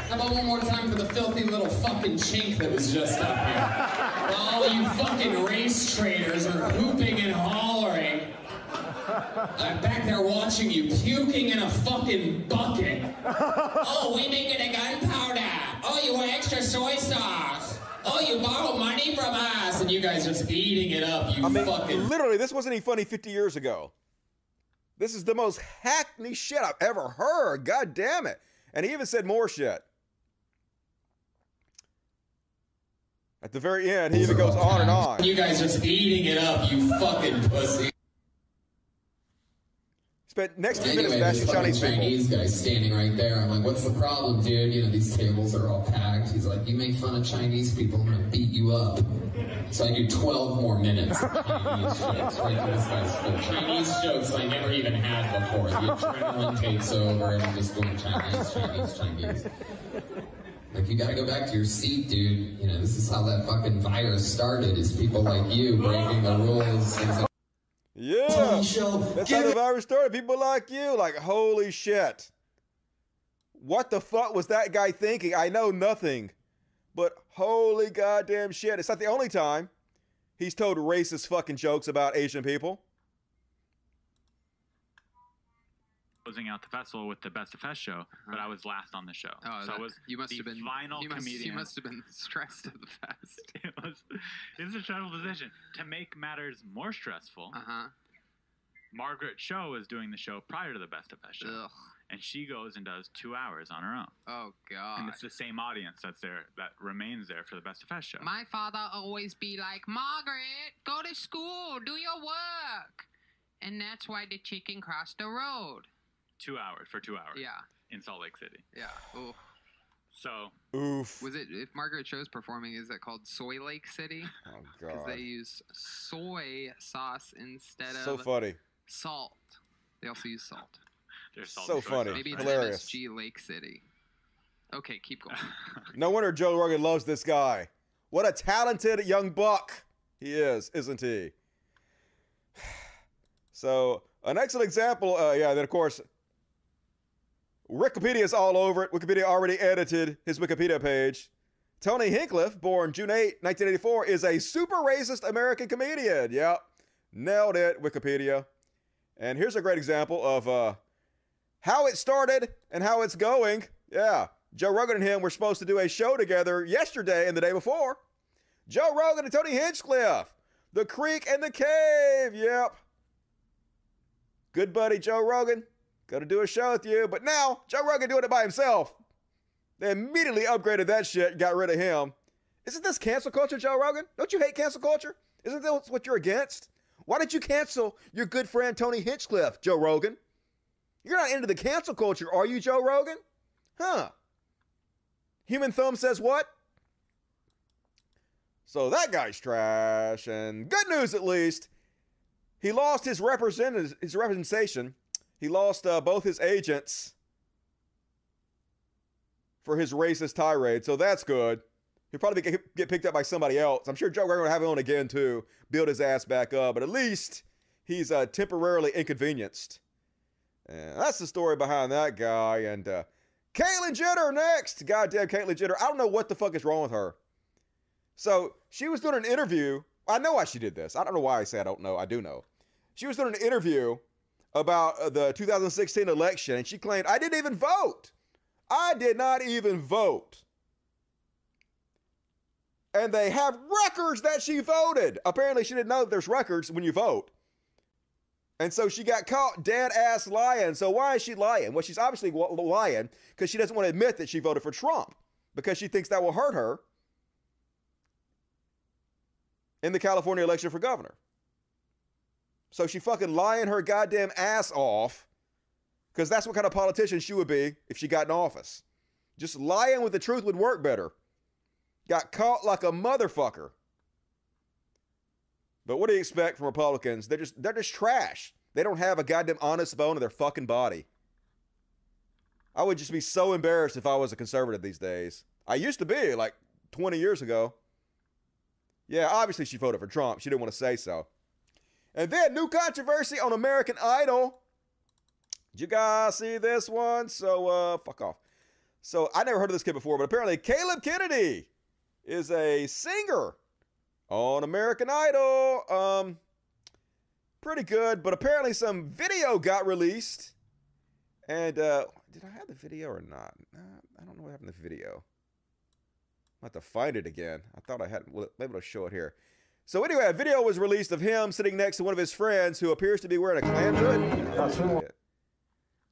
How about one more time for the filthy little fucking chink that was just up here? All you fucking race traders are hooping and hollering, I'm back there watching you puking in a fucking bucket. oh, we making a gunpowder. Oh, you want extra soy sauce. Oh, you borrow money from us, and you guys just eating it up. You I mean, fucking. literally, this wasn't even funny 50 years ago. This is the most hackney shit I've ever heard. God damn it. And he even said more shit. At the very end, he even goes on and on. You guys are just eating it up, you fucking pussy. Spent next few minutes Anyway, bashing this Chinese people. Chinese guy standing right there. I'm like, what's the problem, dude? You know, these tables are all packed. He's like, you make fun of Chinese people, I'm gonna beat you up. So I do 12 more minutes of Chinese jokes right to this guy's. Chinese jokes I never even had before. The adrenaline takes over and I'm just going Chinese, Chinese, Chinese. Like, you gotta go back to your seat, dude. You know, this is how that fucking virus started, is people like you breaking the rules. Yeah. That's how the virus started. People like you, like, holy shit. What the fuck was that guy thinking? I know nothing. But holy goddamn shit. It's not the only time he's told racist fucking jokes about Asian people. Closing out the festival with the Best of Fest show, but I was last on the show. Oh, so that- was you must the have been final you must, comedian. You must have been stressed at the fest. it was it's a stressful position. To make matters more stressful, uh-huh. Margaret Cho was doing the show prior to the Best of Fest show. and she goes and does two hours on her own. Oh God! And it's the same audience that's there that remains there for the Best of Fest show. My father always be like, Margaret, go to school, do your work. And that's why the chicken crossed the road. Two hours for two hours. Yeah. In Salt Lake City. Yeah. Ooh. So Oof. Was it if Margaret Cho's performing? Is it called Soy Lake City? Oh God. Because they use soy sauce instead So of funny. salt. They also use salt. There's salt So and funny. sauce. Maybe it's Hilarious. MSG Lake City. Okay, keep going. No wonder Joe Rogan loves this guy. What a talented young buck he is, isn't he? So, an excellent example. Uh, yeah, then of course, Wikipedia is all over it. Wikipedia already edited his Wikipedia page. Tony Hinchcliffe, born June 8, 1984, is a super racist American comedian. Yep. Nailed it, Wikipedia. And here's a great example of uh, how it started and how it's going. Yeah. Joe Rogan and him were supposed to do a show together yesterday and the day before. Joe Rogan and Tony Hinchcliffe. The Creek and the Cave. Yep. Good buddy Joe Rogan. Gonna do a show with you. But now, Joe Rogan doing it by himself. They immediately upgraded that shit got rid of him. Isn't this cancel culture, Joe Rogan? Don't you hate cancel culture? Isn't that what you're against? Why did you cancel your good friend Tony Hinchcliffe, Joe Rogan? You're not into the cancel culture, are you, Joe Rogan? Huh. Human Thumb says what? So that guy's trash. And good news, at least, he lost his represent his representation. He lost uh, both his agents for his racist tirade. So that's good. He'll probably get, get picked up by somebody else. I'm sure Joe Rogan will have him on again too, build his ass back up. But at least he's uh, temporarily inconvenienced. And that's the story behind that guy. And uh, Caitlyn Jenner next. Goddamn Caitlyn Jenner. I don't know what the fuck is wrong with her. So she was doing an interview. I know why she did this. I don't know why I say I don't know. I do know. She was doing an interview about uh, the 2016 election, and she claimed, I didn't even vote. I did not even vote. And they have records that she voted. Apparently, she didn't know that there's records when you vote. And so she got caught dead ass lying. So why is she lying? Well, she's obviously lying because she doesn't want to admit that she voted for Trump because she thinks that will hurt her in the California election for governor. So she fucking lying her goddamn ass off because that's what kind of politician she would be if she got in office. Just lying with the truth would work better. Got caught like a motherfucker. But what do you expect from Republicans? They're just they're just trash. They don't have a goddamn honest bone in their fucking body. I would just be so embarrassed if I was a conservative these days. I used to be like 20 years ago. Yeah, obviously she voted for Trump. She didn't want to say so. And then new controversy on American Idol. Did you guys see this one? So uh fuck off. So I never heard of this kid before, but apparently Caleb Kennedy is a singer on American Idol. Um pretty good, but apparently some video got released. And uh did I have the video or not? Uh, I don't know what happened to the video. I'll have to find it again. I thought I had well, maybe I'll show it here. So anyway, a video was released of him sitting next to one of his friends who appears to be wearing a Klan hood.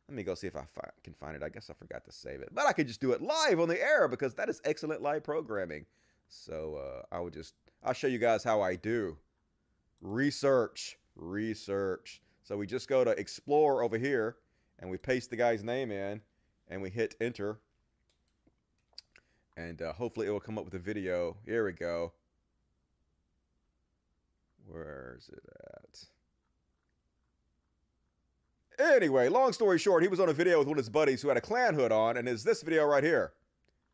Let me go see if I can find it. I guess I forgot to save it, but I could just do it live on the air because that is excellent live programming. So uh, I would just I'll show you guys how I do research, research. So we just go to explore over here and we paste the guy's name in and we hit enter. And uh, hopefully it will come up with a video. Here we go. Where's it at? Anyway, long story short, he was on a video with one of his buddies who had a Klan hood on, and is this video right here.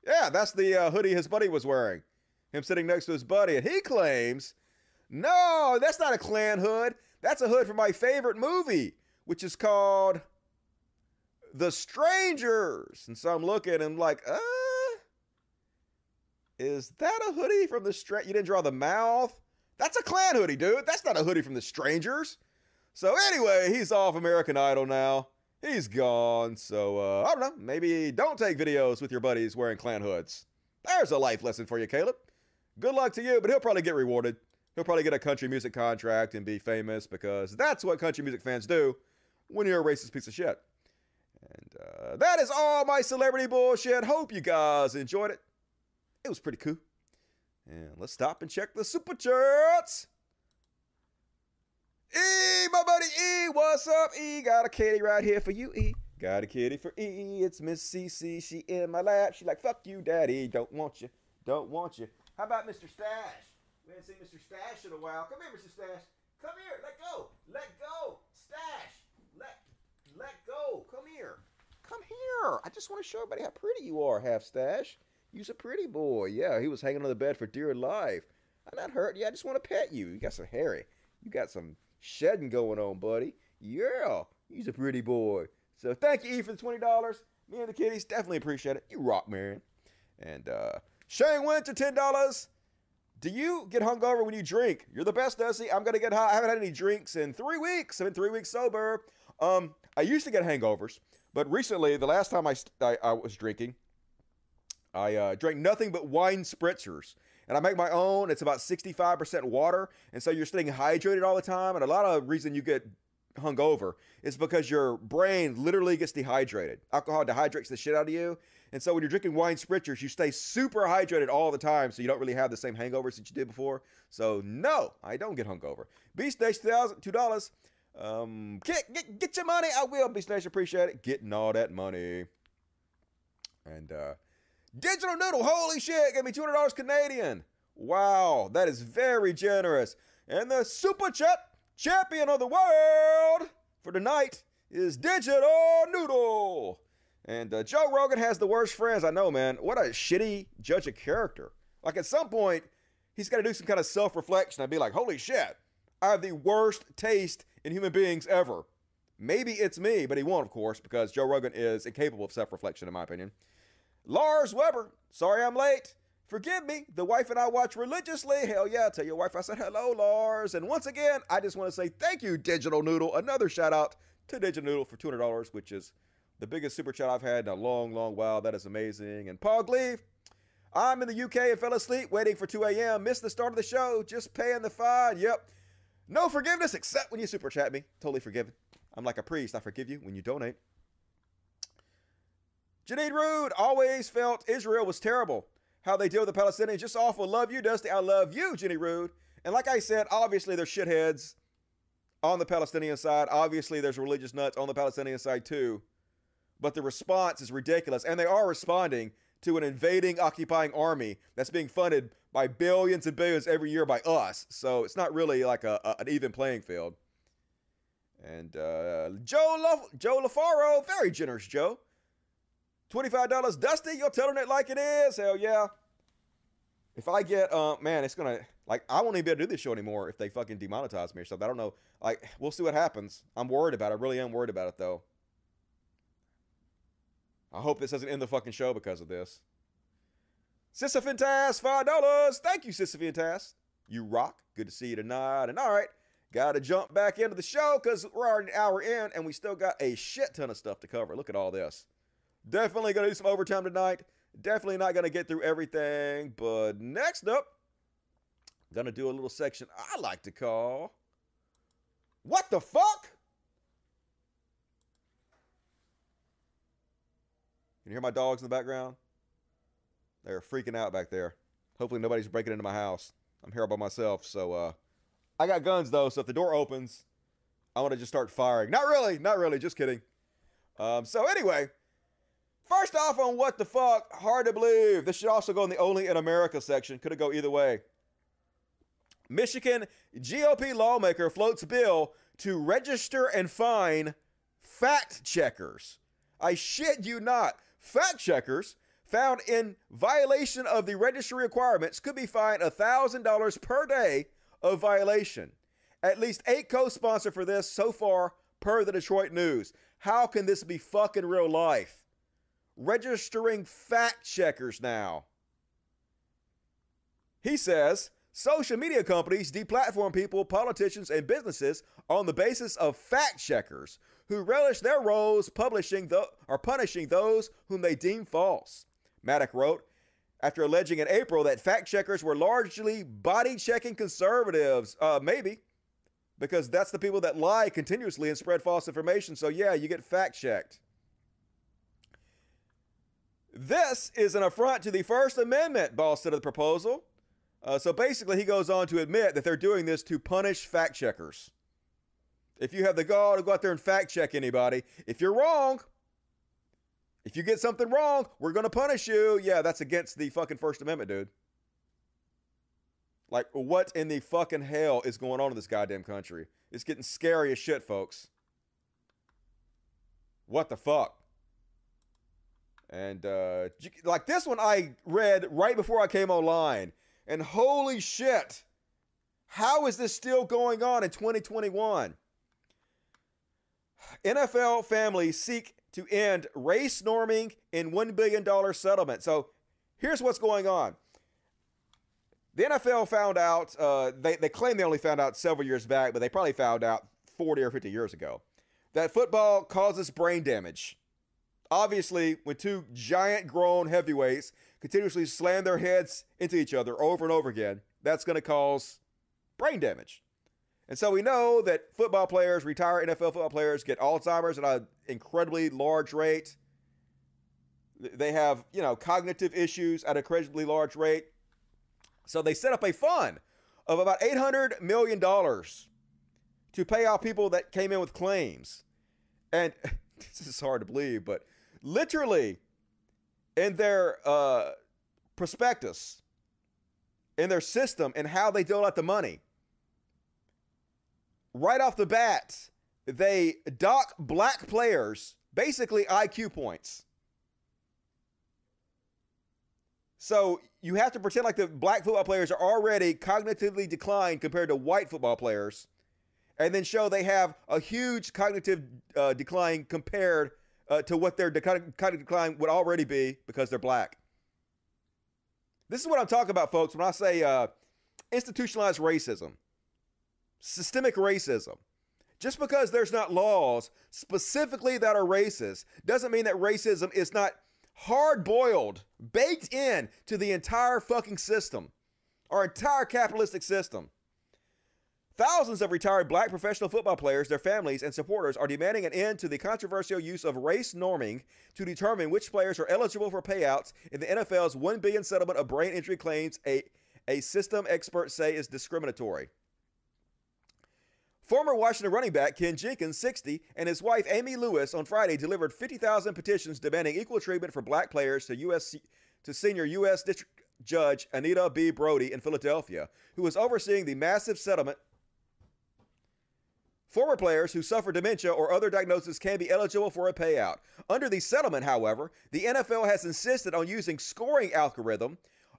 Yeah, that's the uh, hoodie his buddy was wearing. Him sitting next to his buddy, and he claims, no, that's not a Klan hood. That's a hood from my favorite movie, which is called The Strangers. And so I'm looking and I'm like, uh, is that a hoodie from the Str? You didn't draw the mouth? That's a Klan hoodie, dude. That's not a hoodie from the Strangers. So anyway, he's off American Idol now. He's gone. So uh, I don't know. Maybe don't take videos with your buddies wearing Klan hoods. There's a life lesson for you, Caleb. Good luck to you, but he'll probably get rewarded. He'll probably get a country music contract and be famous because that's what country music fans do when you're a racist piece of shit. And uh, that is all my celebrity bullshit. Hope you guys enjoyed it. It was pretty cool. And let's stop and check the super chats. E, my buddy E, what's up? E, got a kitty right here for you, E. Got a kitty for E. It's Miss CC. She in my lap. She like, fuck you, daddy. Don't want you. Don't want you. How about Mr. Stash? We haven't seen Mr. Stash in a while. Come here, Mr. Stash. Come here. Let go. Let go. Stash. Let let go. Come here. Come here. I just want to show everybody how pretty you are, half stash. You's a pretty boy. Yeah, he was hanging on the bed for dear life. I'm not hurting you. I just want to pet you. You got some hairy. You got some shedding going on, buddy. Yeah, he's a pretty boy. So thank you, E, for the twenty dollars. Me and the kitties definitely appreciate it. You rock, man. And uh Shane ten dollars. Do you get hungover when you drink? You're the best, Dusty. I'm gonna get high. I haven't had any drinks in three weeks. I've been three weeks sober. Um, I used to get hangovers, but recently, the last time I I, I was drinking, I uh, drank nothing but wine spritzers. And I make my own. It's about 65% water. And so you're staying hydrated all the time. And a lot of reason you get hungover is because your brain literally gets dehydrated. Alcohol dehydrates the shit out of you. And so when you're drinking wine spritzers, you stay super hydrated all the time. So you don't really have the same hangovers that you did before. So no, I don't get hungover. Beast Nation, $2. Um, get, get, get your money. I will, Beast Nation. Appreciate it. Getting all that money. And, uh, Digital Noodle, holy shit, gave me $200 Canadian. Wow, that is very generous. And the Super Chat champion of the world for tonight is Digital Noodle. And uh, Joe Rogan has the worst friends. I know, man. What a shitty judge of character. Like at some point, he's got to do some kind of self reflection and be like, holy shit, I have the worst taste in human beings ever. Maybe it's me, but he won't, of course, because Joe Rogan is incapable of self reflection, in my opinion. Lars Weber, sorry I'm late. Forgive me. The wife and I watch religiously. Hell yeah, tell your wife I said hello, Lars. And once again, I just want to say thank you, Digital Noodle. Another shout out to Digital Noodle for $200, which is the biggest super chat I've had in a long, long while. That is amazing. And Paul Gleave, I'm in the UK and fell asleep waiting for 2 a.m. Missed the start of the show, just paying the fine. Yep. No forgiveness except when you super chat me. Totally forgiven. I'm like a priest. I forgive you when you donate. Janine Rude always felt Israel was terrible. How they deal with the Palestinians, just awful. Love you, Dusty. I love you, Jenny Rude. And like I said, obviously there's shitheads on the Palestinian side. Obviously there's religious nuts on the Palestinian side too. But the response is ridiculous. And they are responding to an invading, occupying army that's being funded by billions and billions every year by us. So it's not really like a, a an even playing field. And uh, Joe La- Joe LaFaro, very generous, Joe. $25 Dusty, you're telling it like it is. Hell yeah. If I get, uh, man, it's gonna, like, I won't even be able to do this show anymore if they fucking demonetize me or something. I don't know. Like, we'll see what happens. I'm worried about it. I really am worried about it, though. I hope this doesn't end the fucking show because of this. Sisyphantas, $5. Thank you, Sisyphantas. You rock. Good to see you tonight. And all right, got to jump back into the show because we're already an hour in and we still got a shit ton of stuff to cover. Look at all this. Definitely going to do some overtime tonight. Definitely not going to get through everything. But next up, going to do a little section I like to call What the fuck? Can You hear my dogs in the background? They're freaking out back there. Hopefully nobody's breaking into my house. I'm here by myself, so uh I got guns though, so if the door opens, I want to just start firing. Not really, not really, just kidding. Um, so anyway, first off on what the fuck, hard to believe. This should also go in the only in America section. Could have go either way. Michigan GOP lawmaker floats bill to register and fine fact checkers. I shit you not. Fact checkers found in violation of the registry requirements could be fined $1,000 per day of violation. At least eight co sponsor for this so far, per the Detroit News. How can this be fucking real life? Registering fact checkers now. He says social media companies deplatform people, politicians, and businesses on the basis of fact checkers who relish their roles publishing the, or punishing those whom they deem false. Maddock wrote, after alleging in April that fact checkers were largely body checking conservatives. Uh, maybe, because that's the people that lie continuously and spread false information. So, yeah, you get fact checked. This is an affront to the First Amendment, Ball said of the proposal. Uh, so basically, he goes on to admit that they're doing this to punish fact checkers. If you have the gall to go out there and fact check anybody, if you're wrong, if you get something wrong, we're going to punish you. Yeah, that's against the fucking First Amendment, dude. Like, what in the fucking hell is going on in this goddamn country? It's getting scary as shit, folks. What the fuck? And uh, like this one, I read right before I came online, and holy shit, how is this still going on in 2021? NFL families seek to end race norming in $1 billion settlement. So here's what's going on. The NFL found out, uh, they, they claim they only found out several years back, but they probably found out 40 or 50 years ago, that football causes brain damage. Obviously, when two giant grown heavyweights continuously slam their heads into each other over and over again, that's going to cause brain damage. And so we know that football players, retired NFL football players, get Alzheimer's at an incredibly large rate. They have, you know, cognitive issues at an incredibly large rate. So they set up a fund of about $800 million to pay out people that came in with claims. And this is hard to believe, but literally in their uh, prospectus, in their system, and how they dole out the money, right off the bat, they dock black players basically IQ points. So you have to pretend like the black football players are already cognitively declined compared to white football players, and then show they have a huge cognitive uh, decline compared uh, to what their kind of decline would already be because they're black. This is what I'm talking about, folks, when I say uh, institutionalized racism, systemic racism. Just because there's not laws specifically that are racist doesn't mean that racism is not hard boiled, baked in to the entire fucking system, our entire capitalistic system. Thousands of retired black professional football players, their families, and supporters are demanding an end to the controversial use of race norming to determine which players are eligible for payouts in the NFL's 1 billion settlement of brain injury claims a, a system experts say is discriminatory. Former Washington running back Ken Jenkins, 60, and his wife Amy Lewis on Friday delivered 50,000 petitions demanding equal treatment for black players to US to senior U.S. District Judge Anita B. Brody in Philadelphia, who was overseeing the massive settlement. Former players who suffer dementia or other diagnoses can be eligible for a payout. Under the settlement, however, the NFL has insisted on using scoring algorithm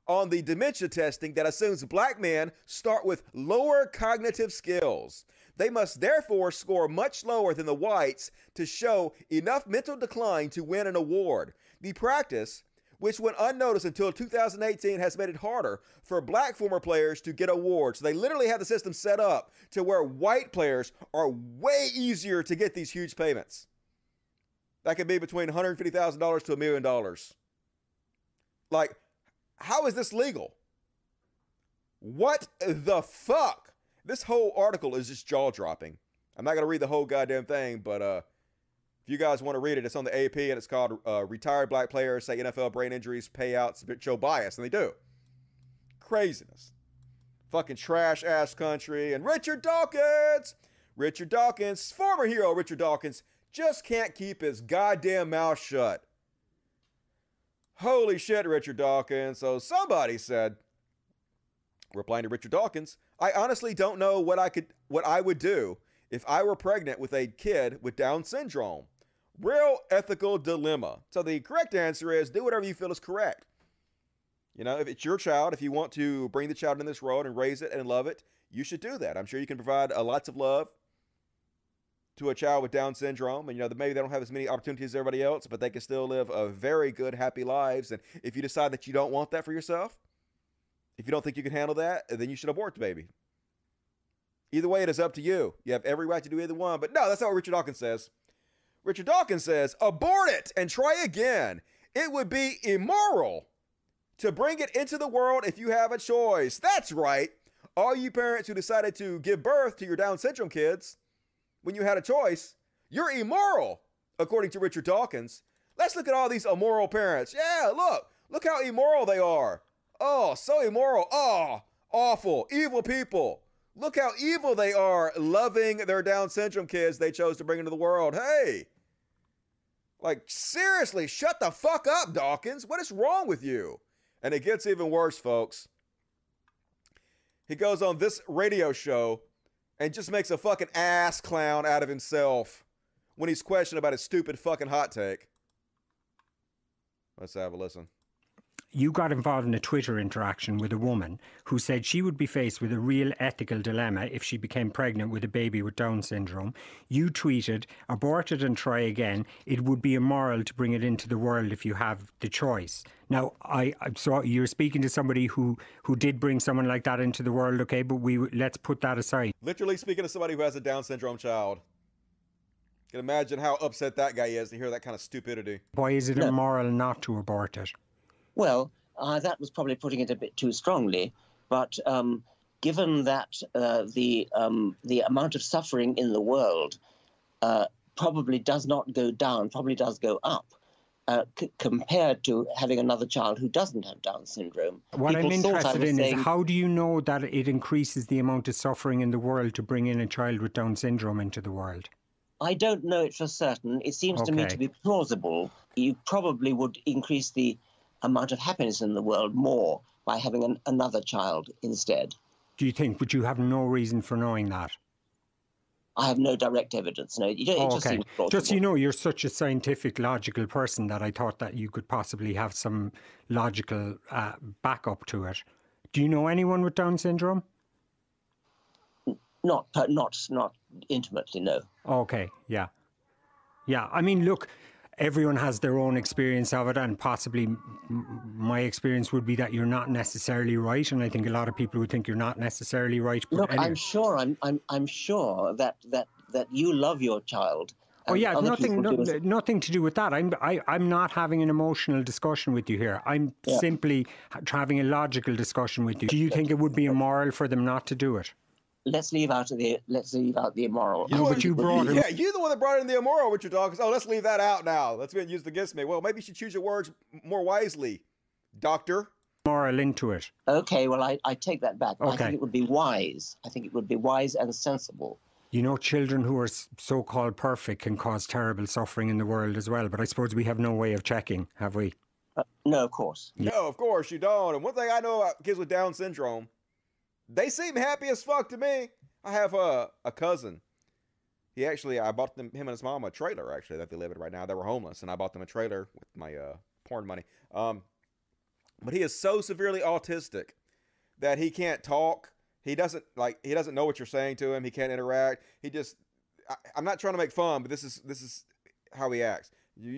on the dementia testing that assumes black men start with lower cognitive skills. They must therefore score much lower than the whites to show enough mental decline to win an award. The practice, which went unnoticed until 2018, has made it harder for black former players to get awards. So They literally have the system set up to where white players are way easier to get these huge payments. That could be between $150,000 to a million dollars. Like, how is this legal? What the fuck? This whole article is just jaw dropping. I'm not going to read the whole goddamn thing, but uh, if you guys want to read it, it's on the AP and it's called uh, Retired Black Players Say NFL Brain Injuries Payouts Show Bias, and they do. Craziness. Fucking trash ass country. And Richard Dawkins, Richard Dawkins, former hero Richard Dawkins, just can't keep his goddamn mouth shut. Holy shit, Richard Dawkins. So somebody said, replying to Richard Dawkins, I honestly don't know what I could what I would do if I were pregnant with a kid with Down syndrome. Real ethical dilemma. So the correct answer is do whatever you feel is correct. You know, if it's your child, if you want to bring the child in this world and raise it and love it, you should do that. I'm sure you can provide uh, lots of love to a child with Down syndrome, and you know maybe they don't have as many opportunities as everybody else, but they can still live a very good, happy lives. And if you decide that you don't want that for yourself, if you don't think you can handle that, then you should abort the baby. Either way, it is up to you. You have every right to do either one. But no, that's not what Richard Dawkins says. Richard Dawkins says, abort it and try again. It would be immoral to bring it into the world if you have a choice. That's right. All you parents who decided to give birth to your Down syndrome kids when you had a choice, you're immoral, according to Richard Dawkins. Let's look at all these immoral parents. Yeah, look. Look how immoral they are. Oh, so immoral. Oh, awful. Evil people. Look how evil they are loving their Down syndrome kids they chose to bring into the world. Hey. Like, seriously, shut the fuck up, Dawkins. What is wrong with you? And it gets even worse, folks. He goes on this radio show and just makes a fucking ass clown out of himself when he's questioned about his stupid fucking hot take. Let's have a listen. You got involved in a Twitter interaction with a woman who said she would be faced with a real ethical dilemma if she became pregnant with a baby with Down syndrome. You tweeted, abort it and try again. It would be immoral to bring it into the world if you have the choice. Now, I, I so you're speaking to somebody who, who did bring someone like that into the world, okay? But we let's put that aside. Literally speaking to somebody who has a Down syndrome child. You can imagine how upset that guy is to hear that kind of stupidity. Why is it No. immoral not to abort it? Well, uh, that was probably putting it a bit too strongly, but um, given that uh, the um, the amount of suffering in the world uh, probably does not go down, probably does go up. Uh, c- compared to having another child who doesn't have Down syndrome, What I'm People thought I interested in saying- is how do you know that it increases the amount of suffering in the world to bring in a child with Down syndrome into the world? I don't know it for certain. It seems to me to be plausible. You probably would increase the amount of happiness in the world more by having an, another child instead. Do you think? But you have no reason for knowing that. I have no direct evidence. No, you don't, it Oh, just okay. Just you know, you're such a scientific, logical person that I thought that you could possibly have some logical uh, backup to it. Do you know anyone with Down syndrome? Not, not, not intimately. No. Okay, yeah. Yeah, I mean, look, everyone has their own experience of it, and possibly my experience would be that you're not necessarily right, and I think a lot of people would think you're not necessarily right. But Look, anyway. I'm sure. I'm, I'm, I'm sure that that that you love your child. Oh yeah, nothing, no, nothing to do with that. I'm, I, I'm not having an emotional discussion with you here. I'm Yeah. simply ha- having a logical discussion with you. Do you think it would be immoral for them not to do it? Let's leave out the let's leave out the immoral. No, but you brought him. Yeah, you're the one that brought in the immoral, with your Dawkins. Oh, let's leave that out now. That's been used against me. Well, maybe you should choose your words more wisely, Doctor. Moral into it. Okay, well, I, I take that back. Okay. I think it would be wise. I think it would be wise and sensible. You know, children who are so-called perfect can cause terrible suffering in the world as well. But I suppose we have no way of checking, have we? Uh, no, of course. No, of course you don't. And one thing I know about kids with Down syndrome, they seem happy as fuck to me. I have a a cousin. He actually, I bought them him and his mom a trailer actually that they live in right now. They were homeless, and I bought them a trailer with my uh, porn money. Um, but he is so severely autistic that he can't talk. He doesn't like he doesn't know what you're saying to him. He can't interact. He just I, I'm not trying to make fun, but this is this is how he acts. This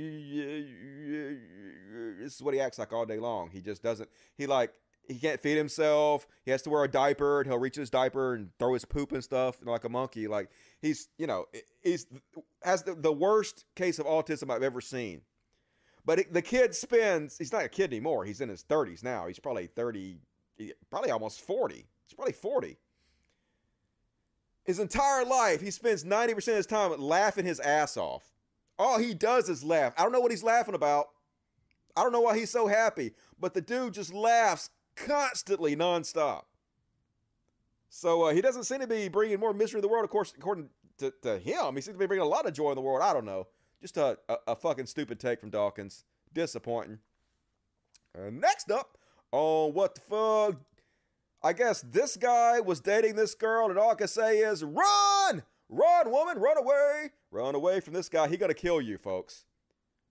is what he acts like all day long. He just doesn't. He like he can't feed himself. He has to wear a diaper, and he'll reach his diaper and throw his poop and stuff like a monkey. Like he's you know he's has the, the worst case of autism I've ever seen. But it, the kid spends. He's not a kid anymore. He's in his 30s now. He's probably 30, probably almost 40. He's probably 40. His entire life, he spends 90% of his time laughing his ass off. All he does is laugh. I don't know what he's laughing about. I don't know why he's so happy, but the dude just laughs constantly, nonstop. So uh, he doesn't seem to be bringing more misery in the world. Of course, according to, to him, he seems to be bringing a lot of joy in the world. I don't know. Just a, a, a fucking stupid take from Dawkins. Disappointing. Uh, next up on What the Fuck, I guess this guy was dating this girl, and all I can say is run! Run, woman, run away! Run away from this guy. He gonna kill you, folks.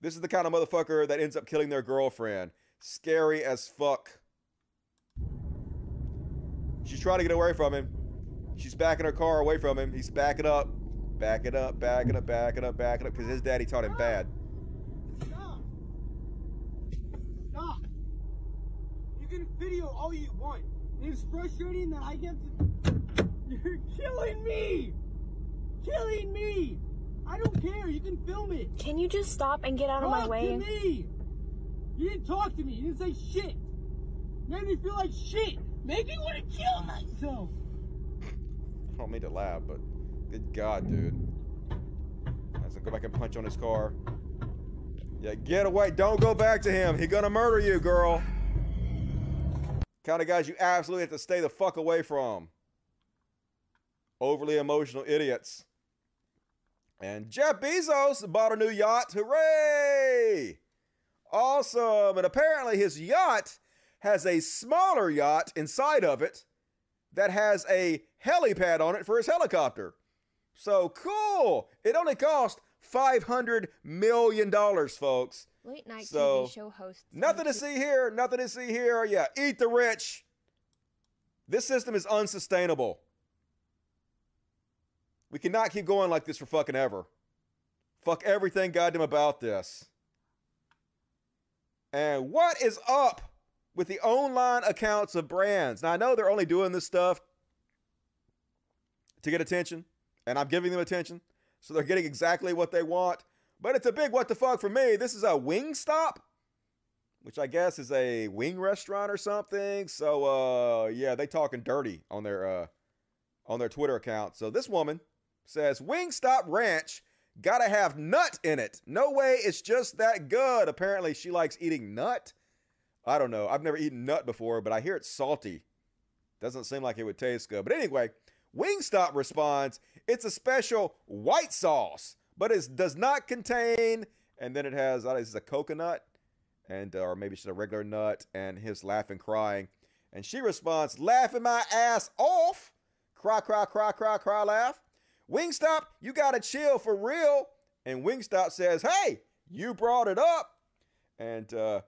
This is the kind of motherfucker that ends up killing their girlfriend. Scary as fuck. She's trying to get away from him. She's backing her car away from him. He's backing up. Backing up, backing up, backing up, backing up, because his daddy taught him bad. Stop! Stop. You can video all you want. It's frustrating that I get to. You're killing me! Killing me! I don't care. You can film it. Can you just stop and get out of my way? Talk to me. You didn't talk to me. You didn't say shit. Made me feel like shit. Made me want to kill myself. I don't mean to laugh, but good God, dude. To go back and punch on his car. Yeah, get away. Don't go back to him. He gonna murder you, girl. Kind of guys you absolutely have to stay the fuck away from. Overly emotional idiots. And Jeff Bezos bought a new yacht. Hooray! Awesome. And apparently his yacht has a smaller yacht inside of it that has a helipad on it for his helicopter. So cool. It only cost $500 million, folks. Late night So, TV show hosts. Nothing to see here. Nothing to see here. Yeah, eat the rich. This system is unsustainable. We cannot keep going like this for fucking ever. Fuck everything goddamn about this. And what is up with the online accounts of brands? Now, I know they're only doing this stuff to get attention, and I'm giving them attention, so they're getting exactly what they want. But it's a big what the fuck for me. This is a Wingstop, which I guess is a wing restaurant or something. So uh yeah, they talking dirty on their uh on their Twitter account. So this woman says Wingstop Ranch gotta have nut in it. No way it's just that good. Apparently she likes eating nut. I don't know. I've never eaten nut before, but I hear it's salty. Doesn't seem like it would taste good. But anyway, Wingstop responds, it's a special white sauce, but it does not contain, and then it has, this is a coconut, and uh, or maybe it's a regular nut, and his laughing, crying. And she responds, laughing my ass off. Cry, cry, cry, cry, cry, laugh. Wingstop, you gotta chill for real. And Wingstop says, hey, you brought it up. And uh,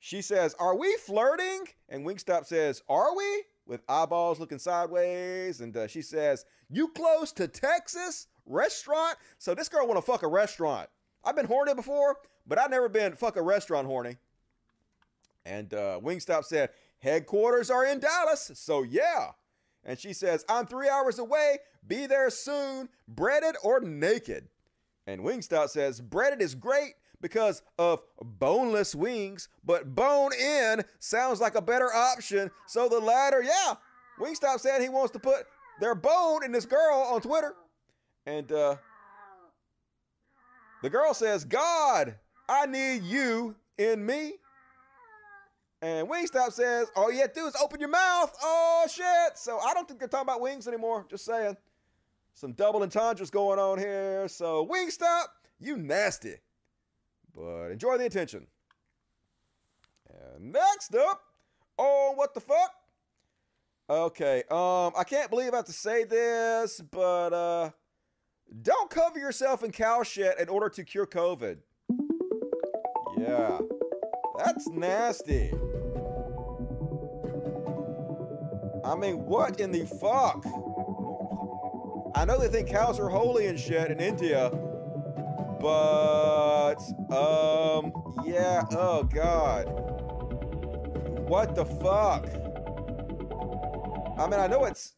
she says, Are we flirting? And Wingstop says, Are we? With eyeballs looking sideways. And uh, she says, You close to Texas? Restaurant? So this girl want to fuck a restaurant. I've been horny before, but I've never been fuck a restaurant horny. And uh, Wingstop said, Headquarters are in Dallas. So yeah. And she says, I'm three hours away. Be there soon, breaded or naked. And Wingstop says, breaded is great because of boneless wings, but bone in sounds like a better option. So the latter, yeah. Wingstop said he wants to put their bone in this girl on Twitter. And uh, the girl says, God, I need you in me. And Wingstop says, all you have to do is open your mouth. Oh, shit. So I don't think they're talking about wings anymore. Just saying. Some double entendres going on here. So Wingstop, you nasty. But enjoy the attention. And next up, oh, what the fuck? Okay, um, I can't believe I have to say this, but uh, don't cover yourself in cow shit in order to cure COVID. Yeah, that's nasty. I mean, what in the fuck? I know they think cows are holy and shit in India, but um, yeah. Oh god, what the fuck? I mean, I know it's.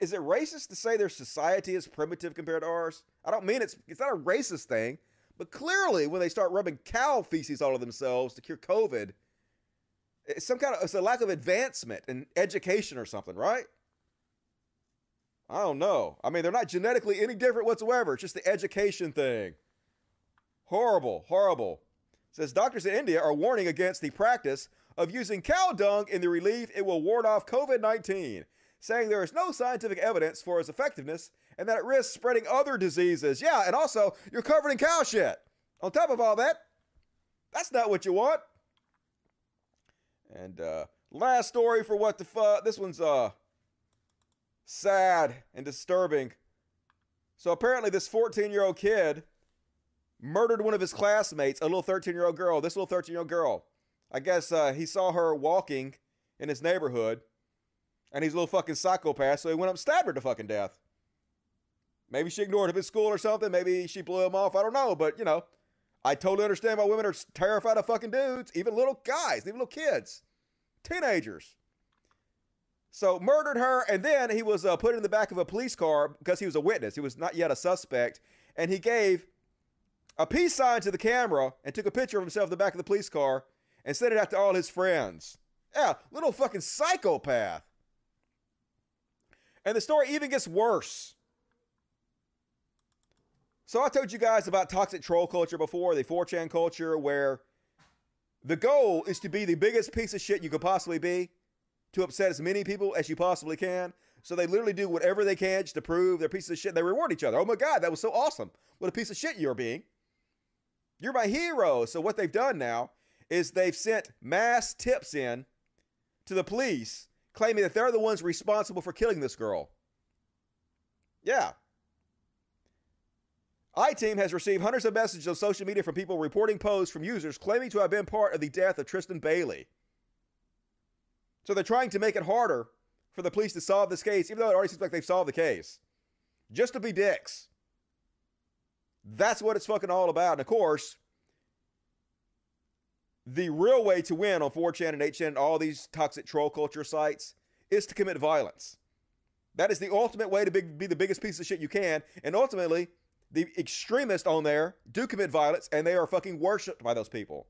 Is it racist to say their society is primitive compared to ours? I don't mean it's. It's not a racist thing, but clearly, when they start rubbing cow feces all over themselves to cure COVID, it's some kind of it's a lack of advancement in education or something, right? I don't know. I mean, they're not genetically any different whatsoever. It's just the education thing. Horrible, horrible. says doctors in India are warning against the practice of using cow dung in the relief it will ward off COVID 19, saying there is no scientific evidence for its effectiveness and that it risks spreading other diseases. Yeah, and also, you're covered in cow shit. On top of all that, that's not what you want. And uh last story for what the fuck. This one's uh sad and disturbing. So apparently this 14-year-old kid murdered one of his classmates, a little 13-year-old girl. This little 13-year-old girl. I guess uh, he saw her walking in his neighborhood, and he's a little fucking psychopath, so he went up and stabbed her to fucking death. Maybe she ignored him at school or something. Maybe she blew him off. I don't know, but you know, I totally understand why women are terrified of fucking dudes, even little guys, even little kids, teenagers. So murdered her, and then he was uh, put in the back of a police car because he was a witness. He was not yet a suspect, and he gave a peace sign to the camera and took a picture of himself in the back of the police car and sent it out to all his friends. Yeah, little fucking psychopath. And the story even gets worse. So I told you guys about toxic troll culture before, the 4chan culture, where the goal is to be the biggest piece of shit you could possibly be, to upset as many people as you possibly can. So they literally do whatever they can just to prove they're pieces of shit. They reward each other. Oh my God, that was so awesome. What a piece of shit you're being. You're my hero. So what they've done now is they've sent mass tips in to the police claiming that they're the ones responsible for killing this girl. Yeah. iTeam has received hundreds of messages on social media from people reporting posts from users claiming to have been part of the death of Tristyn Bailey. So they're trying to make it harder for the police to solve this case, even though it already seems like they've solved the case. Just to be dicks. That's what it's fucking all about. And of course, the real way to win on 4chan and 8chan and all these toxic troll culture sites is to commit violence. That is the ultimate way to be, be the biggest piece of shit you can. And ultimately, the extremists on there do commit violence and they are fucking worshipped by those people.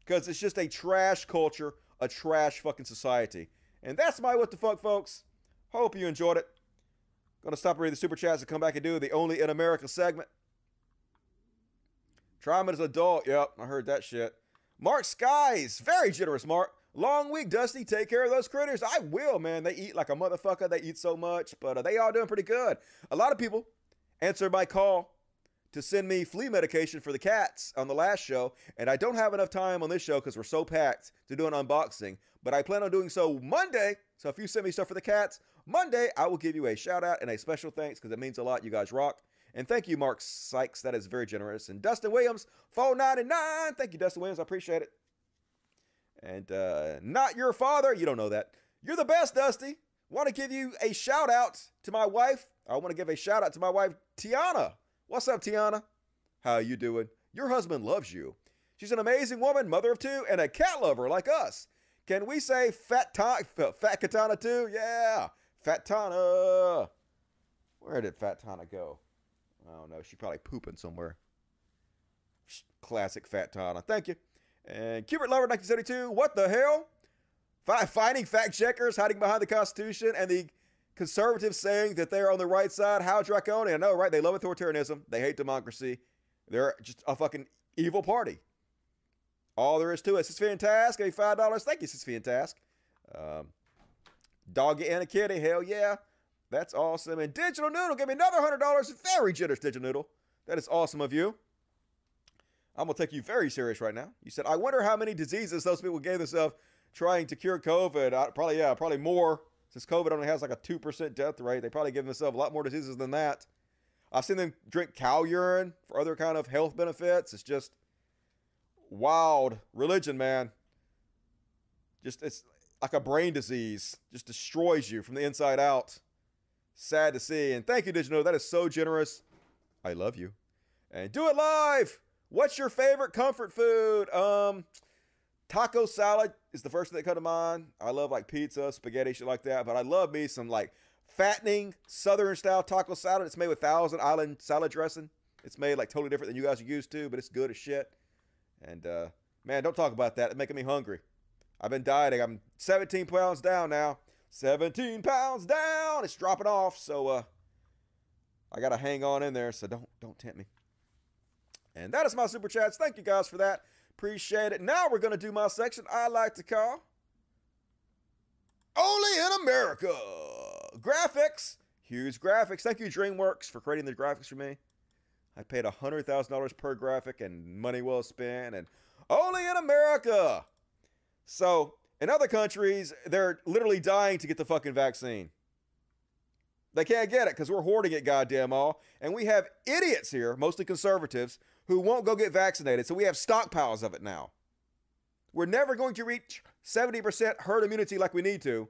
Because it's just a trash culture, a trash fucking society. And that's my what the fuck, folks. Hope you enjoyed it. Gonna stop reading the super chats and come back and do the only in America segment. Him as an adult. Yep, I heard that shit. Mark Sykes, very generous, Mark. Long week, Dusty. Take care of those critters. I will, man. They eat like a motherfucker. They eat so much, but uh, they all doing pretty good. A lot of people answered my call to send me flea medication for the cats on the last show, and I don't have enough time on this show because we're so packed to do an unboxing. But I plan on doing so Monday. So if you send me stuff for the cats, Monday I will give you a shout out and a special thanks because it means a lot. You guys rock. And thank you, Mark Sykes. That is very generous. And Dustin Williams, 499. Thank you, Dustin Williams. I appreciate it. And uh, not your father. You don't know that. You're the best, Dusty. Want to give you a shout out to my wife. I want to give a shout out to my wife, Tiana. What's up, Tiana? How you doing? Your husband loves you. She's an amazing woman, mother of two, and a cat lover like us. Can we say Fat ta- Fat Katana too? Yeah, Fat Tana. Where did Fat Tana go? I don't know. She's probably pooping somewhere. Classic Fat Tana. Thank you. And Cubert Lover 1972. What the hell? Finding fact checkers hiding behind the Constitution and the conservatives saying that they're on the right side. How draconian. I know, right? They love authoritarianism. They hate democracy. They're just a fucking evil party. All there is to it. Is fantastic. Five dollars. Thank you, is fantastic. Um, doggy and a kitty. Hell yeah. That's awesome. And Digital Noodle gave me another hundred dollars. Very generous, Digital Noodle. That is awesome of you. I'm gonna take you very serious right now. You said, I wonder how many diseases those people gave themselves trying to cure COVID. I, probably, yeah, probably more. Since COVID only has like a two percent death rate, they probably give themselves a lot more diseases than that. I've seen them drink cow urine for other kind of health benefits. It's just wild religion, man. Just it's like a brain disease. Just destroys you from the inside out. Sad to see. And thank you, Digital. That is so generous. I love you. And do it live. What's your favorite comfort food? Um, taco salad is the first thing that come to mind. I love like pizza, spaghetti, shit like that. But I love me some like fattening southern style taco salad. It's made with Thousand Island salad dressing. It's made like totally different than you guys are used to, but it's good as shit. And uh, man, don't talk about that. It's making me hungry. I've been dieting. I'm 17 pounds down now. 17 pounds down. It's dropping off. So uh, I gotta hang on in there. So don't don't tempt me. And that is my super chats. Thank you guys for that. Appreciate it. Now we're gonna do my section I like to call Only in America. Graphics. Huge graphics. Thank you, DreamWorks, for creating the graphics for me. I paid $100,000 per graphic and money well spent, and only in America. So, in other countries, they're literally dying to get the fucking vaccine. They can't get it because we're hoarding it, goddamn all. And we have idiots here, mostly conservatives, who won't go get vaccinated. So we have stockpiles of it now. We're never going to reach 70% herd immunity like we need to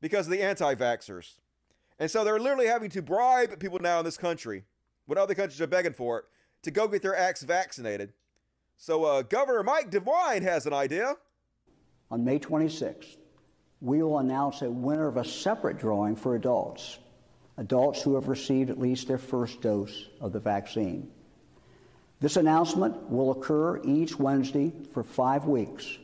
because of the anti vaxxers. And so they're literally having to bribe people now in this country, when other countries are begging for it, to go get their acts vaccinated. So uh, Governor Mike DeWine has an idea. On May 26th, we will announce a winner of a separate drawing for adults, adults who have received at least their first dose of the vaccine. This announcement will occur each Wednesday for five weeks,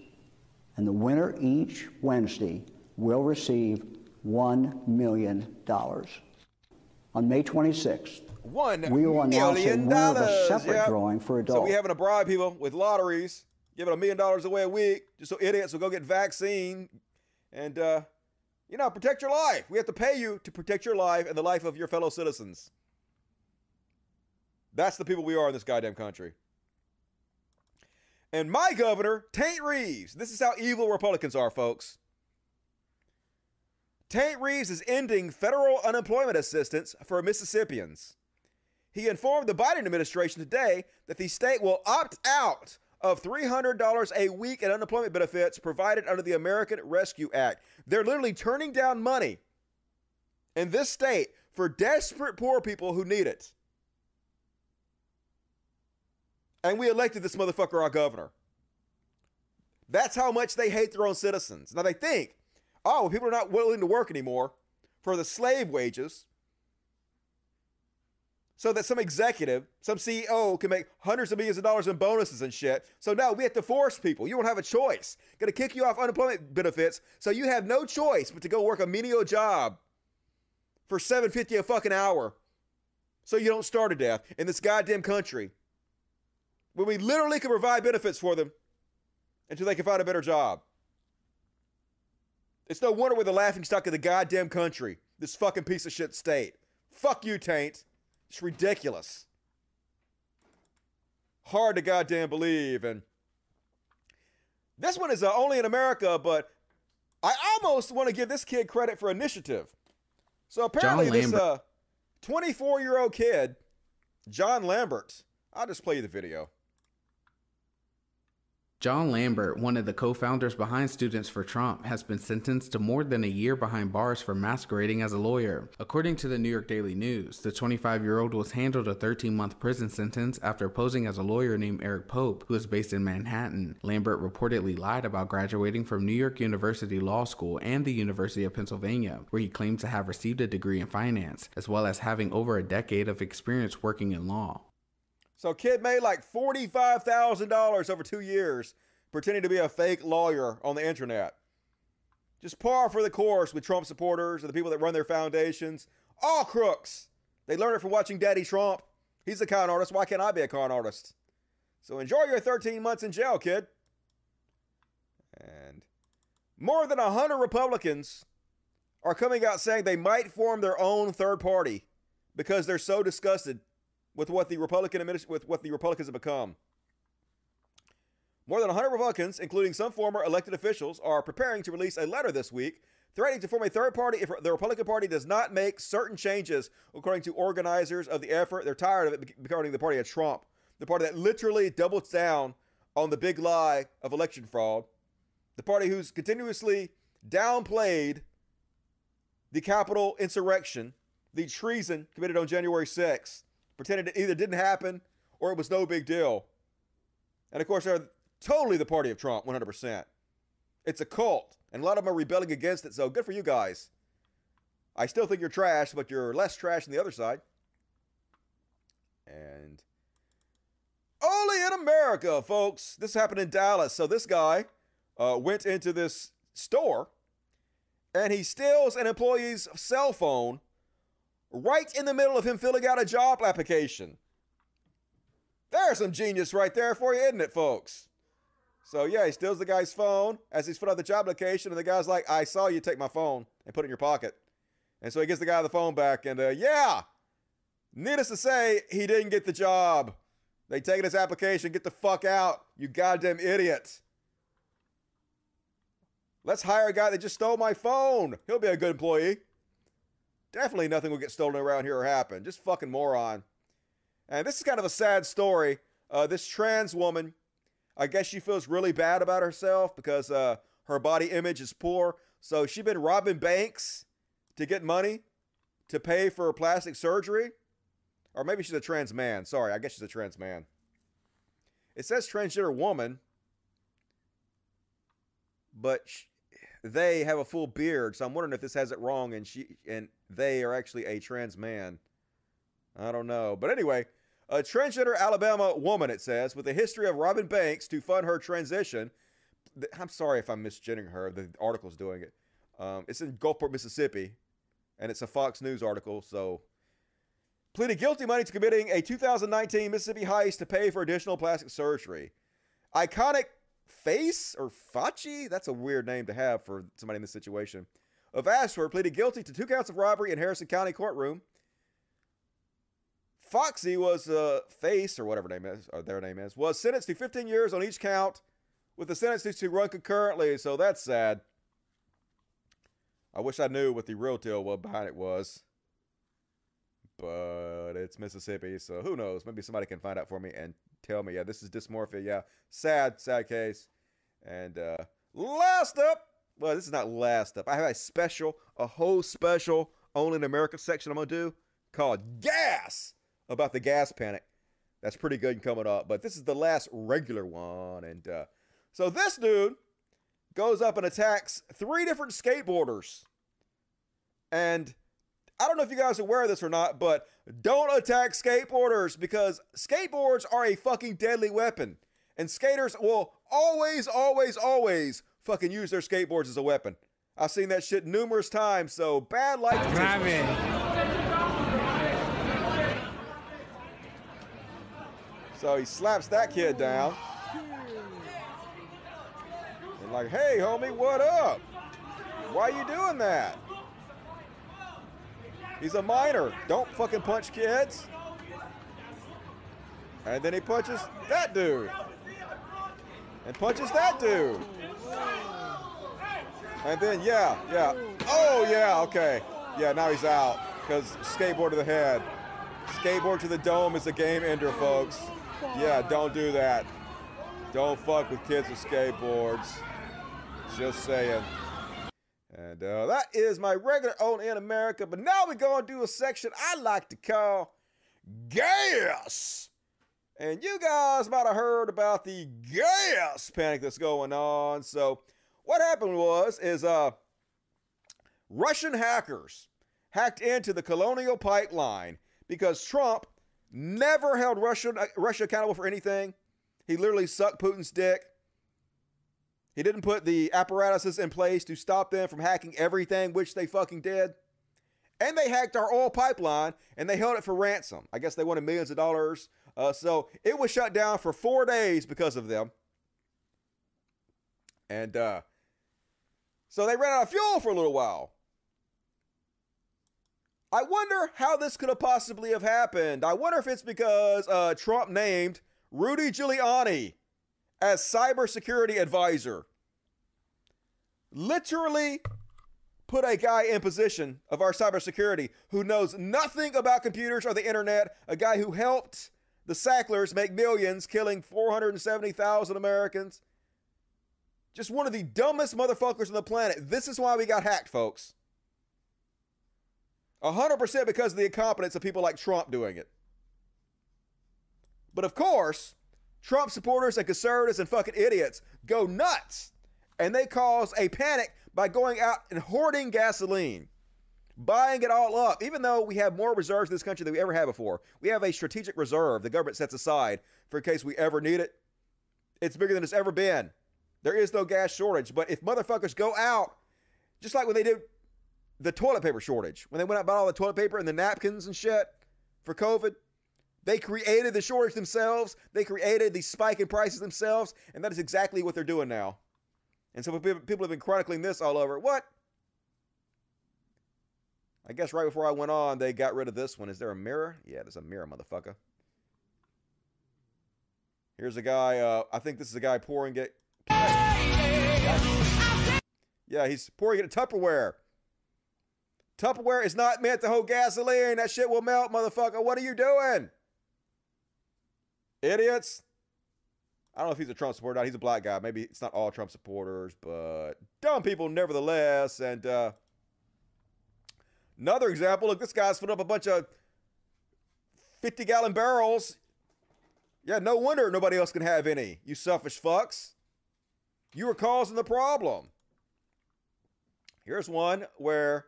and the winner each Wednesday will receive $1 million. On May 26th, One We will announce a winner of a separate Yep. drawing for adults. So we having to bribe people with lotteries, giving a million dollars away a week, just so idiots will go get vaccine, and uh, you know, protect your life. We have to pay you to protect your life and the life of your fellow citizens. That's the people we are in this goddamn country. And my governor, Taint Reeves. This is how evil Republicans are, folks. Taint Reeves is ending federal unemployment assistance for Mississippians. He informed the Biden administration today that the state will opt out of $300 a week in unemployment benefits provided under the American Rescue Act. They're literally turning down money in this state for desperate poor people who need it. And we elected this motherfucker our governor. That's how much they hate their own citizens. Now they think, oh, people are not willing to work anymore for the slave wages so that some executive, some CEO can make hundreds of millions of dollars in bonuses and shit. So now we have to force people. You don't have a choice. Gonna kick you off unemployment benefits, so you have no choice but to go work a menial job for 750 a fucking hour. So you don't starve to death in this goddamn country. When we literally can provide benefits for them until they can find a better job. It's no wonder we're the laughing stock of the goddamn country. This fucking piece of shit state. Fuck you, Taint. It's ridiculous. Hard to goddamn believe. And this one is uh, only in America, but I almost want to give this kid credit for initiative. So apparently, this uh, 24 year old kid, John Lambert, I'll just play you the video. John Lambert, one of the co founders behind Students for Trump, has been sentenced to more than a year behind bars for masquerading as a lawyer. According to the New York Daily News, the 25 year old was handled a 13 month prison sentence after posing as a lawyer named Eric Pope, who is based in Manhattan. Lambert reportedly lied about graduating from New York University Law School and the University of Pennsylvania, where he claimed to have received a degree in finance, as well as having over a decade of experience working in law. So kid made like $45,000 over two years pretending to be a fake lawyer on the internet. Just par for the course with Trump supporters and the people that run their foundations. All crooks. They learned it from watching Daddy Trump. He's a con artist. Why can't I be a con artist? So enjoy your 13 months in jail, kid. And more than 100 Republicans are coming out saying they might form their own third party because they're so disgusted with what the Republican adminis- with what the Republicans have become. More than 100 Republicans, including some former elected officials, are preparing to release a letter this week threatening to form a third party if the Republican Party does not make certain changes, according to organizers of the effort. They're tired of it becoming the party of Trump, the party that literally doubles down on the big lie of election fraud, the party who's continuously downplayed the Capitol insurrection, the treason committed on January 6th, pretended it either didn't happen or it was no big deal. And of course, they're totally the party of Trump, 100%. It's a cult, and a lot of them are rebelling against it, so good for you guys. I still think you're trash, but you're less trash than the other side. And only in America, folks. This happened in Dallas. So this guy uh, went into this store and he steals an employee's cell phone right in the middle of him filling out a job application. There's some genius right there for you, isn't it, folks? So yeah, he steals the guy's phone as he's filling out the job application, and the guy's like, "I saw you take my phone and put it in your pocket," and so he gives the guy the phone back, and uh, yeah, needless to say, he didn't get the job. They take his application, get the fuck out, you goddamn idiot. Let's hire a guy that just stole my phone. He'll be a good employee. Definitely nothing will get stolen around here or happen. Just fucking moron. And this is kind of a sad story. Uh, this trans woman, I guess she feels really bad about herself because uh, her body image is poor. So she's been robbing banks to get money to pay for plastic surgery. Or maybe she's a trans man. Sorry, I guess she's a trans man. It says transgender woman, but they have a full beard. So I'm wondering if this has it wrong and she and they are actually a trans man. I don't know. But anyway, a transgender Alabama woman, it says, with a history of robbing banks to fund her transition. I'm sorry if I'm misgendering her. The article's doing it. Um, it's in Gulfport, Mississippi, and it's a Fox News article. So pleaded guilty money to committing a 2019 Mississippi heist to pay for additional plastic surgery. Iconic Face or Fachi? That's a weird name to have for somebody in this situation. Of Ashford pleaded guilty to two counts of robbery in Harrison County courtroom. Foxy was uh, Face or whatever name is, or their name is, was sentenced to 15 years on each count, with the sentences to run concurrently. So that's sad. I wish I knew what the real deal was behind it was, but it's Mississippi, so who knows? Maybe somebody can find out for me and tell me. Yeah, this is dysmorphia. Yeah, sad, sad case. And uh, last up, well, this is not last up. I have a special, a whole special, only in America section I'm gonna do called Gas about the gas panic. That's pretty good coming up. But this is the last regular one. And uh, so this dude goes up and attacks three different skateboarders. And I don't know if you guys are aware of this or not, but don't attack skateboarders because skateboards are a fucking deadly weapon. And skaters will always, always, always fucking use their skateboards as a weapon. I've seen that shit numerous times, so bad life decisions. So he slaps that kid down. And like, hey, homie, what up? Why are you doing that? He's a minor. Don't fucking punch kids. And then he punches that dude. And punches that dude. And then, yeah, yeah. Oh, yeah, okay. Yeah, now he's out. Because skateboard to the head. Skateboard to the dome is a game ender, folks. Yeah, don't do that. Don't fuck with kids with skateboards. Just saying. And uh, that is my regular on in America. But now we're going to do a section I like to call Gas. And you guys might have heard about the gas panic that's going on. So what happened was is uh Russian hackers hacked into the Colonial Pipeline because Trump never held Russia, Russia accountable for anything. He literally sucked Putin's dick. He didn't put the apparatuses in place to stop them from hacking everything, which they fucking did. And they hacked our oil pipeline and they held it for ransom. I guess they wanted millions of dollars. Uh, so it was shut down for four days because of them. And uh, so they ran out of fuel for a little while. I wonder how this could have possibly have happened. I wonder if it's because uh, Trump named Rudy Giuliani as cybersecurity advisor. Literally put a guy in position of our cybersecurity who knows nothing about computers or the internet, a guy who helped the Sacklers make millions, killing 470,000 Americans. Just one of the dumbest motherfuckers on the planet. This is why we got hacked, folks. 100% because of the incompetence of people like Trump doing it. But of course, Trump supporters and conservatives and fucking idiots go nuts and they cause a panic by going out and hoarding gasoline, buying it all up, even though we have more reserves in this country than we ever had before. We have a strategic reserve the government sets aside for in case we ever need it. It's bigger than it's ever been. There is no gas shortage. But if motherfuckers go out, just like when they did the toilet paper shortage, when they went out and bought all the toilet paper and the napkins and shit for COVID, they created the shortage themselves. They created the spike in prices themselves. And that is exactly what they're doing now. And so people have been chronicling this all over. What? I guess right before I went on, they got rid of this one. Is there a mirror? Yeah, there's a mirror, motherfucker. Here's a guy. Uh, I think this is a guy pouring it. Yeah, he's pouring it in Tupperware. Tupperware is not meant to hold gasoline. That shit will melt, motherfucker. What are you doing? Idiots. I don't know if he's a Trump supporter. Or not. He's a black guy. Maybe it's not all Trump supporters, but dumb people nevertheless. And uh, another example look, this guy's put up a bunch of 50 gallon barrels. Yeah, no wonder nobody else can have any. You selfish fucks. You were causing the problem. Here's one where.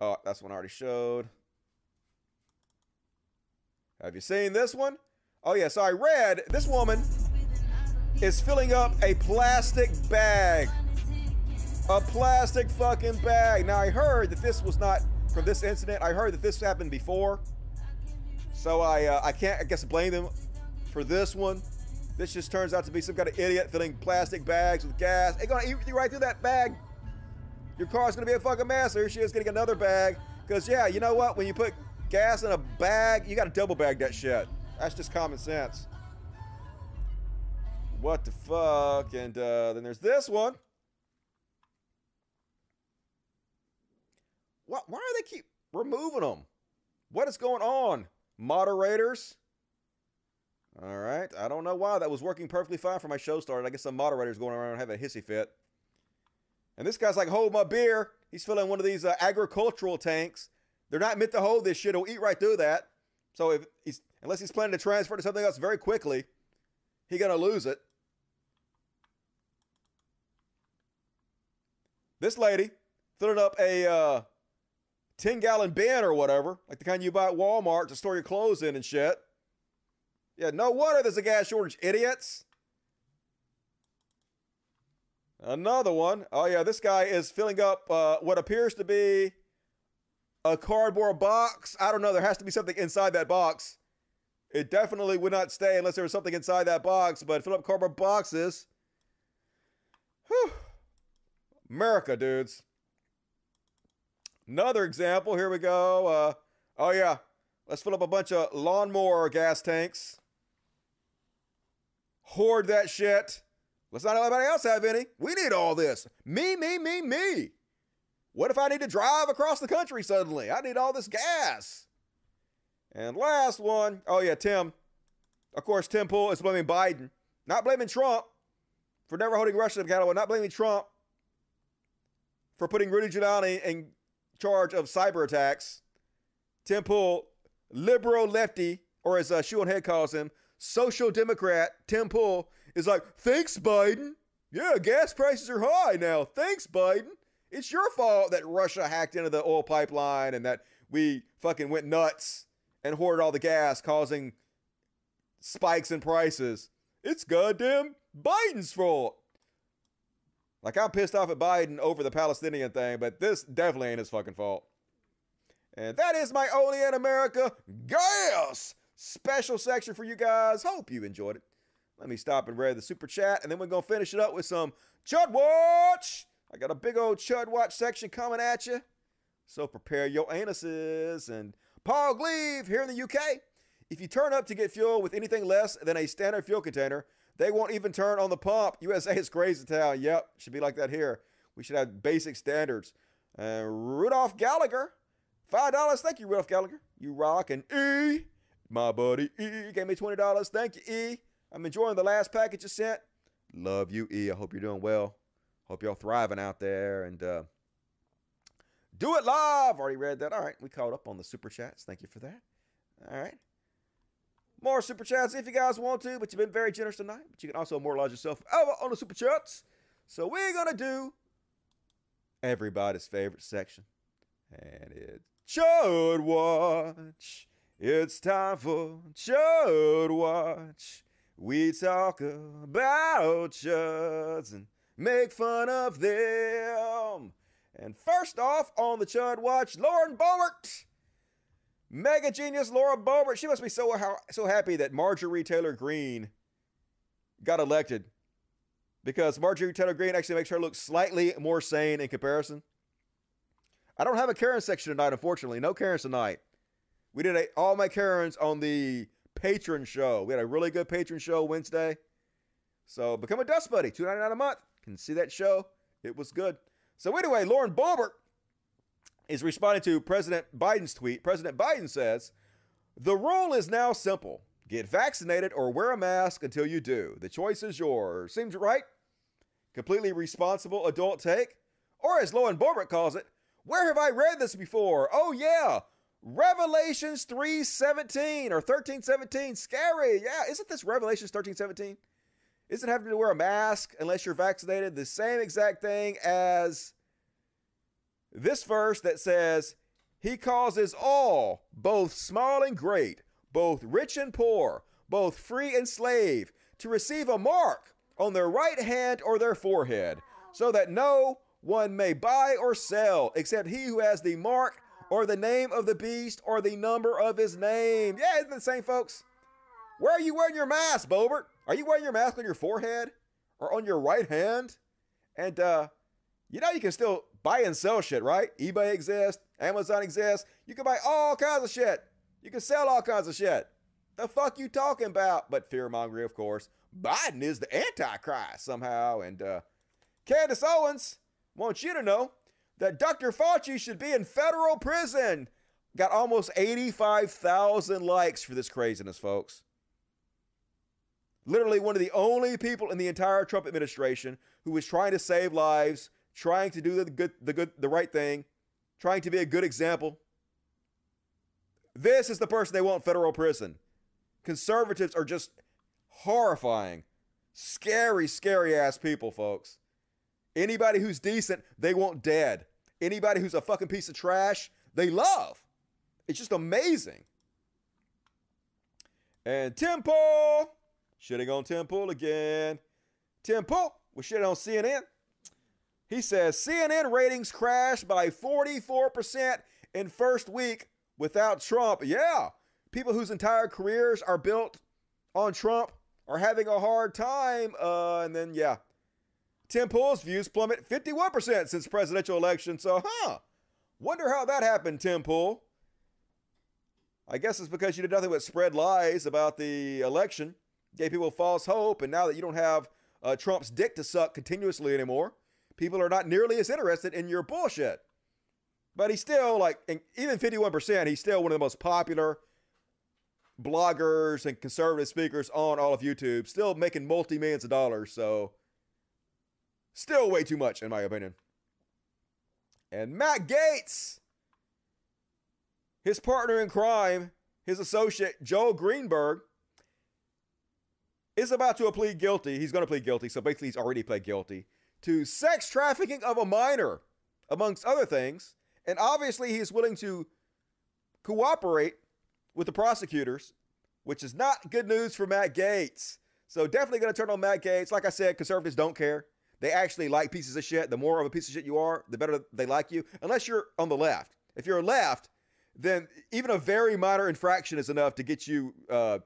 Oh, that's one I already showed. Have you seen this one? Oh, yeah. So I read this woman is filling up a plastic bag. A plastic fucking bag. Now, I heard that this was not from this incident. I heard that this happened before, so I uh, I can't I guess blame them for this one. This just turns out to be some kind of idiot filling plastic bags with gas. It's gonna eat you right through that bag. Your car's gonna be a fucking mess. Here she is getting another bag. Cause yeah, you know what? When you put gas in a bag, you gotta double bag that shit. That's just common sense. What the fuck? And uh, then there's this one. What? Why do they keep removing them? What is going on, moderators? All right, I don't know why that was working perfectly fine for my show started. I guess some moderators going around having a hissy fit. And this guy's like, hold my beer. He's filling one of these uh, agricultural tanks. They're not meant to hold this shit. He'll eat right through that. So if he's unless he's planning to transfer to something else very quickly, he gonna lose it. This lady filling up a uh, 10 gallon bin or whatever, like the kind you buy at Walmart to store your clothes in and shit. Yeah, no wonder there's a gas shortage, idiots. Another one. Oh, yeah, this guy is filling up uh, what appears to be a cardboard box. I don't know. There has to be something inside that box. It definitely would not stay unless there was something inside that box, but fill up cardboard boxes. Whew. America, dudes. Another example. Here we go. Uh, oh, yeah. Let's fill up a bunch of lawnmower gas tanks. Hoard that shit. Let's not let anybody else have any. We need all this. Me, me, me, me. What if I need to drive across the country suddenly? I need all this gas. And last one. Oh, yeah, Tim. Of course, Tim Pool is blaming Biden. Not blaming Trump for never holding Russia accountable. Not blaming Trump for putting Rudy Giuliani in charge of cyber attacks. Tim Pool, liberal lefty, or as uh, Sean Head calls him, social democrat, Tim Pool, is like, thanks, Biden. Yeah, gas prices are high now. Thanks, Biden. It's your fault that Russia hacked into the oil pipeline and that we fucking went nuts and hoarded all the gas, causing spikes in prices. It's goddamn Biden's fault. Like, I'm pissed off at Biden over the Palestinian thing, but this definitely ain't his fucking fault. And that is my Only in America gas special section for you guys. Hope you enjoyed it. Let me stop and read the super chat, and then we're to finish it up with some Chud Watch. I got a big old Chud Watch section coming at you. So prepare your anuses. And Paul Gleave here in the UK. If you turn up to get fuel with anything less than a standard fuel container, they won't even turn on the pump. USA is crazy town. Yep, should be like that here. We should have basic standards. Uh, Rudolph Gallagher, five dollars. Thank you, Rudolph Gallagher. You rock and E, my buddy E gave me twenty dollars. Thank you, E. I'm enjoying the last package you sent. Love you, E. I hope you're doing well. Hope y'all thriving out there and uh, do it live. Already read that. All right, we caught up on the super chats. Thank you for that. All right. More super chats if you guys want to, but you've been very generous tonight. But you can also moralize yourself over on the super chats. So we're gonna do everybody's favorite section, and it's Chud Watch. It's time for Chud Watch. We talk about chuds and make fun of them. And first off on the Chud Watch, Lauren Boebert. Mega genius Laura Boebert. She must be so so happy that Marjorie Taylor Greene got elected because Marjorie Taylor Greene actually makes her look slightly more sane in comparison. I don't have a Karen section tonight, unfortunately. No Karens tonight. We did a, all my Karens on the Patreon show. We had a really good Patreon show Wednesday. So become a Dust Buddy, two ninety nine a month. Can see that show. It was good. So anyway, Lauren Boebert is responding to President Biden's tweet. President Biden says, The rule is now simple get vaccinated or wear a mask until you do. The choice is yours. Seems right? Completely responsible adult take? Or as Lauren Boebert calls it, where have I read this before? Oh, yeah. Revelations 3:17 or 13:17. Scary. Yeah, isn't this Revelations 13:17? Isn't having to wear a mask unless you're vaccinated the same exact thing as this verse that says, He causes all, both small and great, both rich and poor, both free and slave, to receive a mark on their right hand or their forehead, so that no one may buy or sell except he who has the mark or the name of the beast or the number of his name. Yeah, it's the same, folks. Where are you wearing your mask, Boebert? Are you wearing your mask on your forehead or on your right hand? And uh, you know you can still buy and sell shit, right? eBay exists, Amazon exists. You can buy all kinds of shit. You can sell all kinds of shit. The fuck you talking about? But fear mongering, of course. Biden is the Antichrist somehow. And uh, Candace Owens wants you to know that Dr. Fauci should be in federal prison. Got almost 85,000 likes for this craziness, folks. Literally one of the only people in the entire Trump administration who was trying to save lives, trying to do the good, the good, the right thing, trying to be a good example. This is the person they want in federal prison. Conservatives are just horrifying, scary, scary ass people, folks. Anybody who's decent, they want dead. Anybody who's a fucking piece of trash, they love. It's just amazing. And Pool, shitting on Tim Pool again. Tim Pool was shitting on CNN. He says CNN ratings crashed by 44% in first week without Trump. Yeah, people whose entire careers are built on Trump are having a hard time. Uh, and then, yeah, Tim Pool's views plummet 51% since presidential election. So, huh, wonder how that happened, Tim Pool. I guess it's because you did nothing but spread lies about the election, gave people false hope, and now that you don't have uh, Trump's dick to suck continuously anymore, people are not nearly as interested in your bullshit. But he's still like, even 51%, he's still one of the most popular bloggers and conservative speakers on all of YouTube, still making multi millions of dollars. So, still way too much, in my opinion. And Matt Gaetz, his partner in crime, his associate, Joel Greenberg, is about to plead guilty. He's going to plead guilty. So, basically, he's already pled guilty to sex trafficking of a minor, amongst other things. And obviously, he's willing to cooperate with the prosecutors, which is not good news for Matt Gaetz. So definitely going to turn on Matt Gaetz. Like I said, conservatives don't care. They actually like pieces of shit. The more of a piece of shit you are, the better they like you. Unless you're on the left. If you're left, then even a very minor infraction is enough to get you uh,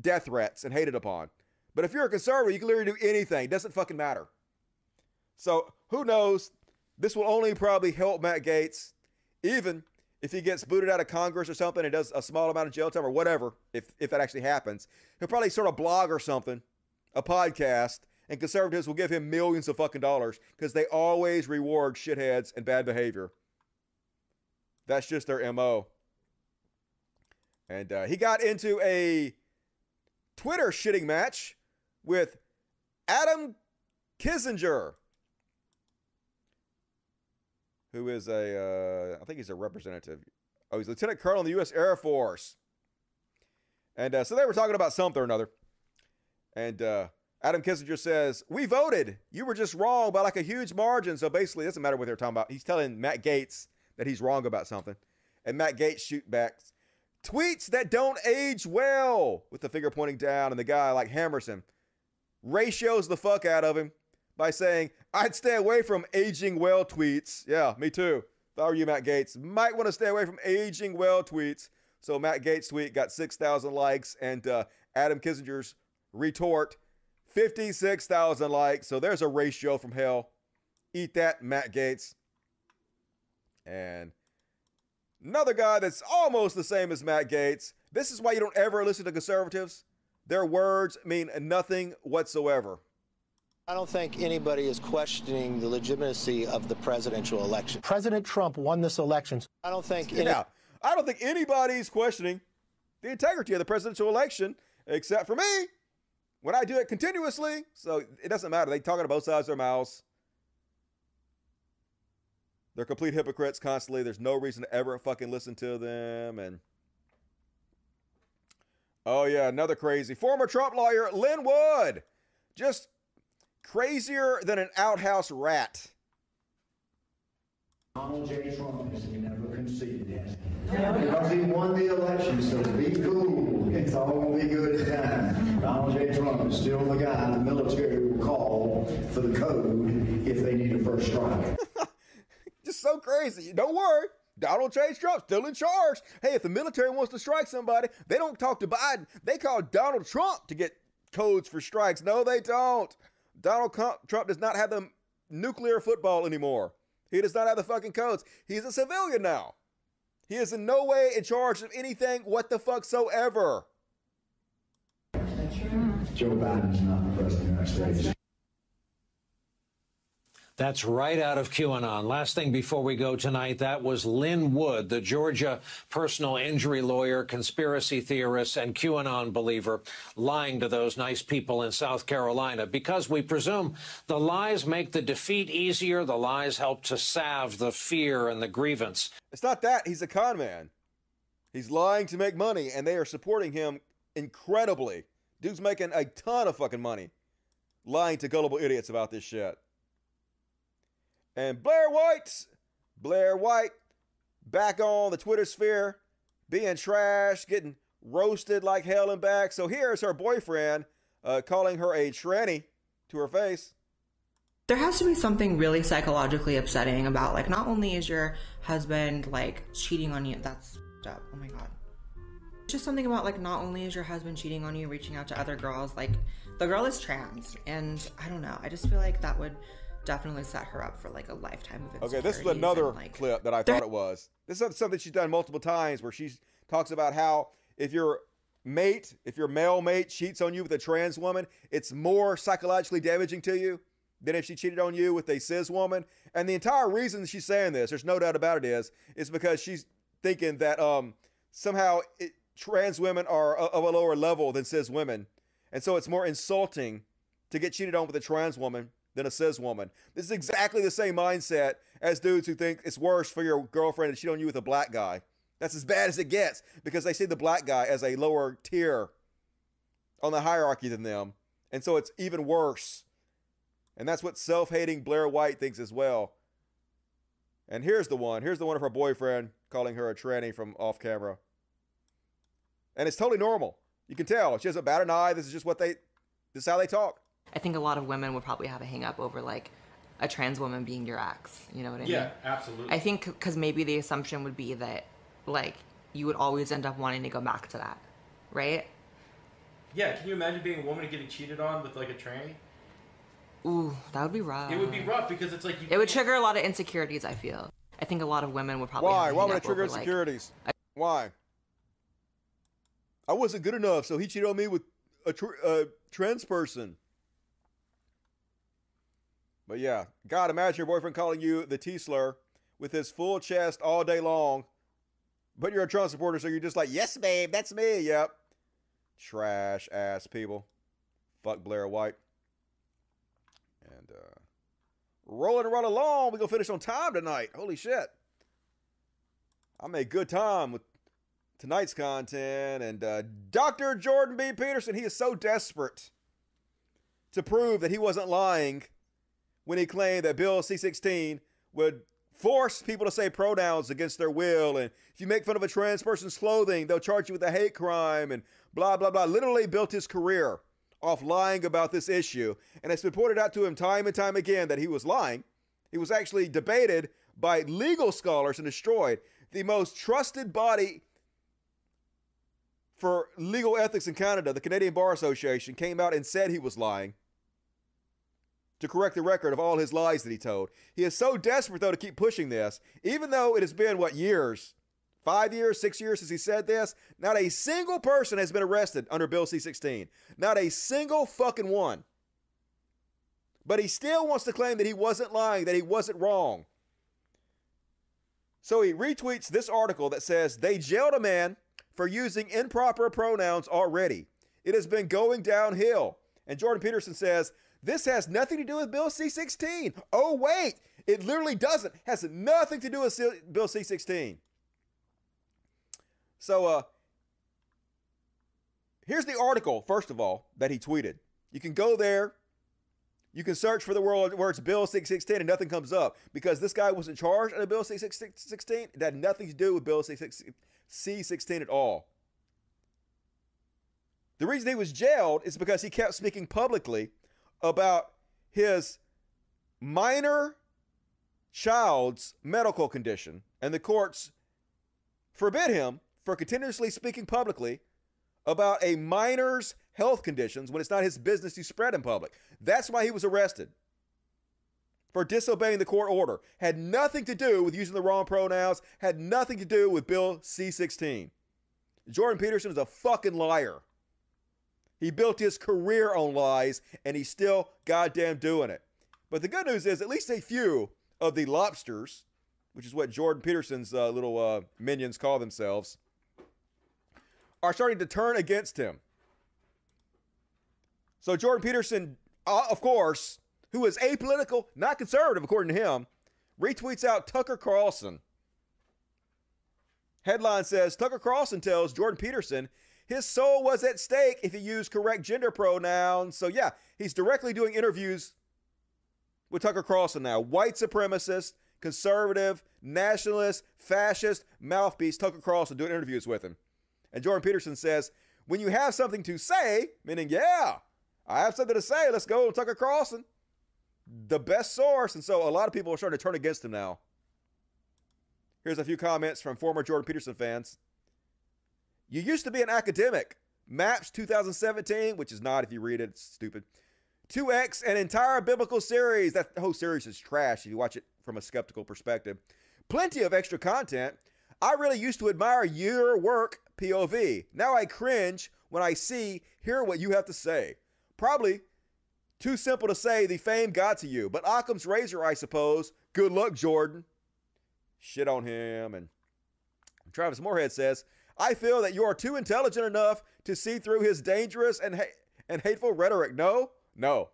death threats and hated upon. But if you're a conservative, you can literally do anything. It doesn't fucking matter. So who knows? This will only probably help Matt Gaetz, even if he gets booted out of Congress or something and does a small amount of jail time or whatever, if, if that actually happens, he'll probably sort of blog or something, a podcast, and conservatives will give him millions of fucking dollars because they always reward shitheads and bad behavior. That's just their MO. And uh, he got into a Twitter shitting match with Adam Kinzinger, who is a, uh, I think he's a representative. Oh, he's Lieutenant Colonel in the U.S. Air Force. And uh, so they were talking about something or another. And uh, Adam Kinzinger says, We voted. You were just wrong by like a huge margin. So basically, it doesn't matter what they're talking about. He's telling Matt Gaetz that he's wrong about something. And Matt Gaetz shoot back tweets that don't age well with the finger pointing down. And the guy like hammers him, ratios the fuck out of him by saying, I'd stay away from aging well tweets. Yeah, me too. If I were you, Matt Gaetz, might want to stay away from aging well tweets. So Matt Gaetz' tweet got 6,000 likes, and uh, Adam Kinzinger's retort, 56,000 likes. So there's a ratio from hell. Eat that, Matt Gaetz. And another guy that's almost the same as Matt Gaetz. This is why you don't ever listen to conservatives. Their words mean nothing whatsoever. I don't think anybody is questioning the legitimacy of the presidential election. President Trump won this election. I don't think. Any- yeah, I don't think anybody's questioning the integrity of the presidential election except for me when I do it continuously. So it doesn't matter. They talking to both sides of their mouths. They're complete hypocrites constantly. There's no reason to ever fucking listen to them. And oh yeah, another crazy former Trump lawyer Lin Wood just crazier than an outhouse rat. Donald J. Trump has never conceded that. Because he won the election, so be cool. It's all be good time. Donald J. Trump is still the guy the military will call for the code if they need a first strike. So crazy. Don't worry. Donald J. Trump still in charge. Hey, if the military wants to strike somebody, they don't talk to Biden. They call Donald Trump to get codes for strikes. No, they don't. Donald Trump does not have the nuclear football anymore. He does not have the fucking codes. He's a civilian now. He is in no way in charge of anything what the fuck so ever. Joe Biden is not the president of the United States. That's right out of QAnon. Last thing before we go tonight, that was Lin Wood, the Georgia personal injury lawyer, conspiracy theorist, and QAnon believer, lying to those nice people in South Carolina because we presume the lies make the defeat easier. The lies help to salve the fear and the grievance. It's not that. He's a con man. He's lying to make money, and they are supporting him incredibly. Dude's making a ton of fucking money lying to gullible idiots about this shit. And Blair White, Blair White, back on the Twitter sphere, being trash, getting roasted like hell and back. So here's her boyfriend uh, calling her a tranny to her face. There has to be something really psychologically upsetting about like not only is your husband like cheating on you, that's up. Oh my god. Just something about like not only is your husband cheating on you, reaching out to other girls, like the girl is trans, and I don't know. I just feel like that would definitely set her up for like a lifetime of Okay, this is another and, like, clip that I thought it was. This is something she's done multiple times where she talks about how if your mate, if your male mate cheats on you with a trans woman, it's more psychologically damaging to you than if she cheated on you with a cis woman. And the entire reason she's saying this, there's no doubt about it, is is because she's thinking that um somehow it, trans women are of a lower level than cis women, and so it's more insulting to get cheated on with a trans woman than a cis woman. This is exactly the same mindset as dudes who think it's worse for your girlfriend to cheat on you with a black guy. That's as bad as it gets because they see the black guy as a lower tier on the hierarchy than them. And so it's even worse. And that's what self hating Blair White thinks as well. And here's the one. Here's the one of her boyfriend calling her a tranny from off camera. And it's totally normal. You can tell. She doesn't bat an eye. This is just what they, this is how they talk. I think a lot of women would probably have a hang up over like a trans woman being your ex. You know what I yeah, mean? Yeah, absolutely. I think because maybe the assumption would be that like you would always end up wanting to go back to that, right? Yeah, can you imagine being a woman and getting cheated on with like a tranny? Ooh, that would be rough. It would be rough because it's like you. It would trigger a lot of insecurities. I feel. I think a lot of women would probably. Why? Why would it trigger insecurities? Like, Why? I wasn't good enough, so he cheated on me with a tr- uh, trans person. But yeah, God, imagine your boyfriend calling you the T slur with his full chest all day long. But you're a Trump supporter, so you're just like, yes, babe, that's me. Yep. Trash ass people. Fuck Blair White. And uh rolling right along. We're gonna finish on time tonight. Holy shit. I made good time with tonight's content. And uh, Dr. Jordan B. Peterson, he is so desperate to prove that he wasn't lying when he claimed that Bill C 16 would force people to say pronouns against their will. And if you make fun of a trans person's clothing, they'll charge you with a hate crime and blah, blah, blah. Literally built his career off lying about this issue. And it's been pointed out to him time and time again that he was lying. He was actually debated by legal scholars and destroyed. The most trusted body for legal ethics in Canada, the Canadian Bar Association, came out and said he was lying to correct the record of all his lies that he told. He is so desperate, though, to keep pushing this, even though it has been, what, years? Five years, six years since he said this? Not a single person has been arrested under Bill C 16. Not a single fucking one. But he still wants to claim that he wasn't lying, that he wasn't wrong. So he retweets this article that says they jailed a man for using improper pronouns already. It has been going downhill. And Jordan Peterson says this has nothing to do with Bill C 16. Oh, wait, it literally doesn't. Has nothing to do with Bill C 16. So, uh, here's the article, first of all, that he tweeted. You can go there. You can search for the world where it's Bill C 16 and nothing comes up because this guy wasn't charged under Bill C 16. It had nothing to do with Bill C 16 at all. The reason he was jailed is because he kept speaking publicly about his minor child's medical condition, and the courts forbid him for continuously speaking publicly about a minor's health conditions when it's not his business to spread in public. That's why he was arrested for disobeying the court order. Had nothing to do with using the wrong pronouns, had nothing to do with Bill C 16. Jordan Peterson is a fucking liar. He built his career on lies, and he's still goddamn doing it. But the good news is, at least a few of the lobsters, which is what Jordan Peterson's uh, little uh, minions call themselves, are starting to turn against him. So Jordan Peterson, uh, of course, who is apolitical, not conservative, according to him, retweets out Tucker Carlson. Headline says Tucker Carlson tells Jordan Peterson his soul was at stake if he used correct gender pronouns. So, yeah, he's directly doing interviews with Tucker Carlson now. White supremacist, conservative, nationalist, fascist, mouthpiece, Tucker Carlson doing interviews with him. And Jordan Peterson says, when you have something to say, meaning, yeah, I have something to say, let's go, to Tucker Carlson. The best source. And so a lot of people are starting to turn against him now. Here's a few comments from former Jordan Peterson fans. You used to be an academic. Maps 2017, which is not if you read it, it's stupid. 2X, an entire biblical series. That whole series is trash if you watch it from a skeptical perspective. Plenty of extra content. I really used to admire your work, POV. Now I cringe when I see, hear what you have to say. Probably too simple to say the fame got to you, but Occam's razor, I suppose. Good luck, Jordan. Shit on him. And Travis Moorhead says, I feel that you are too intelligent enough to see through his dangerous and, ha- and hateful rhetoric. No, no.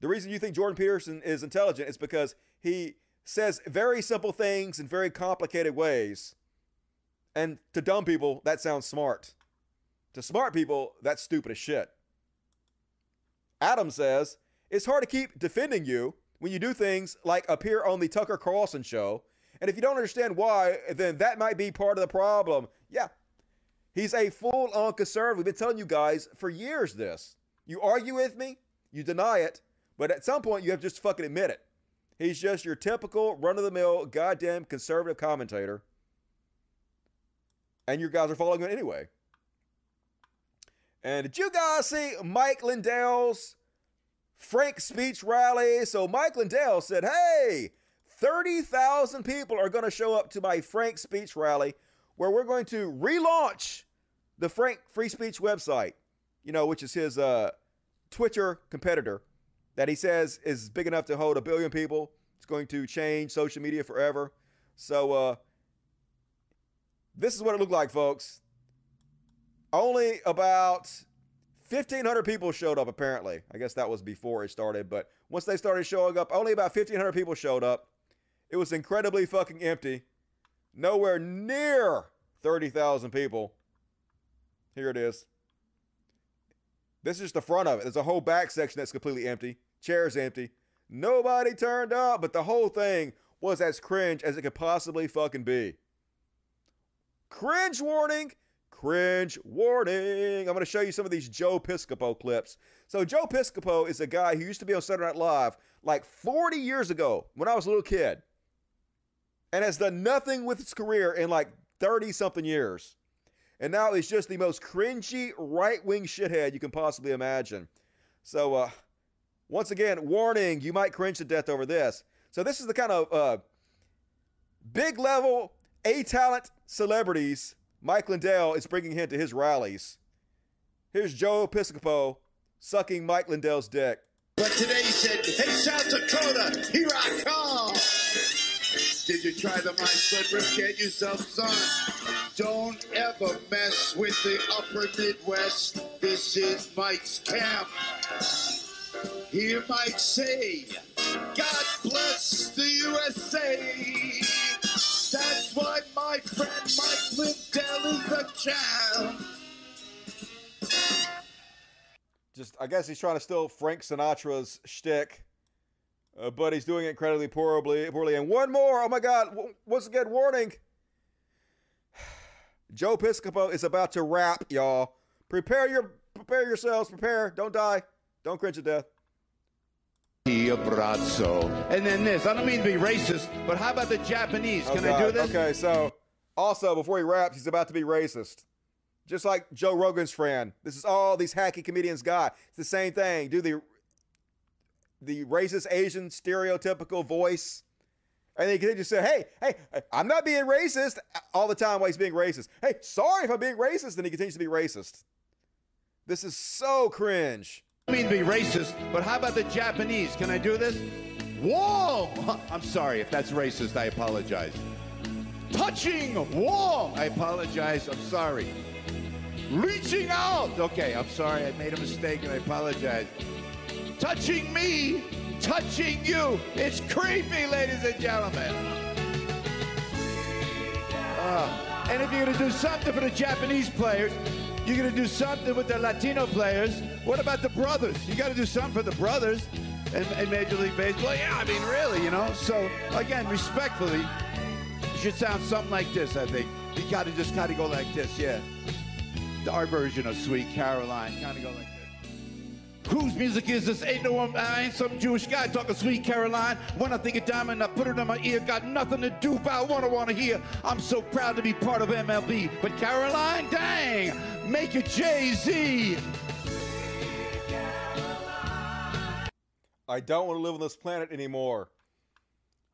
The reason you think Jordan Peterson is intelligent is because he says very simple things in very complicated ways. And to dumb people, that sounds smart. To smart people, that's stupid as shit. Adam says, It's hard to keep defending you when you do things like appear on the Tucker Carlson show. And if you don't understand why, then that might be part of the problem. Yeah. He's a full on conservative. We've been telling you guys for years this. You argue with me, you deny it, but at some point you have to just fucking admit it. He's just your typical run of the mill, goddamn conservative commentator. And your guys are following him anyway. And did you guys see Mike Lindell's Frank speech rally? So Mike Lindell said, hey, 30,000 people are going to show up to my Frank speech rally where we're going to relaunch the Frank Free Speech website, you know, which is his uh, Twitter competitor that he says is big enough to hold a billion people. It's going to change social media forever. So, uh, this is what it looked like, folks. Only about 1,500 people showed up, apparently. I guess that was before it started, but once they started showing up, only about 1,500 people showed up. It was incredibly fucking empty. Nowhere near 30,000 people. Here it is. This is just the front of it. There's a whole back section that's completely empty. Chairs empty. Nobody turned up, but the whole thing was as cringe as it could possibly fucking be. Cringe warning cringe warning. I'm going to show you some of these Joe Piscopo clips. So, Joe Piscopo is a guy who used to be on Saturday Night Live like 40 years ago when I was a little kid and has done nothing with his career in like 30 something years. And now he's just the most cringy right wing shithead you can possibly imagine. So, uh, once again, warning, you might cringe to death over this. So, this is the kind of uh, big level, A talent celebrities Mike Lindell is bringing him to his rallies. Here's Joe Piscopo sucking Mike Lindell's dick. But today he said, hey, South Dakota, here I come. Did you try the My Slippers? Get yourself some. Don't ever mess with the upper Midwest. This is Mike's camp. Hear Mike say, God bless the USA. That's why my friend Mike Lindell is a champ. Just, I guess he's trying to steal Frank Sinatra's shtick, uh, but he's doing it incredibly poorly. Poorly. And one more. Oh my God! Once again, warning. Joe Piscopo is about to rap, y'all. Prepare your, prepare yourselves. Prepare. Don't die. Don't cringe to death. abbraccio. And then this. I don't mean to be racist, but how about the Japanese? Can Oh, I do this? Okay, so also before he raps, he's about to be racist. Just like Joe Rogan's friend. This is all these hacky comedians got. It's the same thing. Do the the racist Asian stereotypical voice. And he can just say, hey, hey, I'm not being racist all the time while he's being racist. Hey, sorry if I'm being racist, and he continues to be racist. This is so cringe. I mean to be racist, but how about the Japanese? Can I do this? Whoa! I'm sorry if that's racist. I apologize. Touching wall. I apologize. I'm sorry. Reaching out. Okay, I'm sorry. I made a mistake and I apologize. Touching me, touching you. It's creepy, ladies and gentlemen. Uh, and if you're going to do something for the Japanese players, you're going to do something with the Latino players. What about the brothers? You got to do something for the brothers in, in Major League Baseball. Yeah, I mean, really, you know? So, again, respectfully, it should sound something like this, I think. You got to just kind of go like this, yeah. Our version of Sweet Caroline, kind of go like this. Whose music is this? Ain't no one, I ain't some Jewish guy talking Sweet Caroline. When I think of diamond, I put it in my ear. Got nothing to do what I want to hear. I'm so proud to be part of MLB. But Caroline, dang, make it Jay Z. I don't want to live on this planet anymore.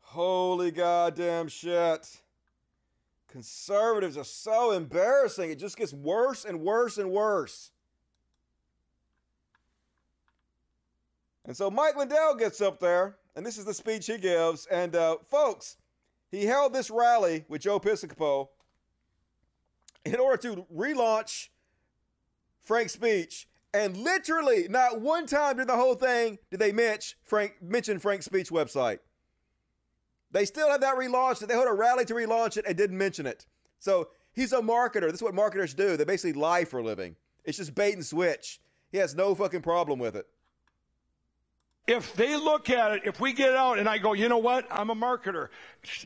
Holy goddamn shit. Conservatives are so embarrassing. It just gets worse and worse and worse. And so Mike Lindell gets up there, and this is the speech he gives. And uh, folks, he held this rally with Joe Piscopo in order to relaunch Frank's speech. And literally, not one time during the whole thing did they mention Frank mention Frank's speech website. They still have that relaunched. They held a rally to relaunch it and didn't mention it. So he's a marketer. This is what marketers do. They basically lie for a living. It's just bait and switch. He has no fucking problem with it. If they look at it, if we get out and I go, you know what, I'm a marketer,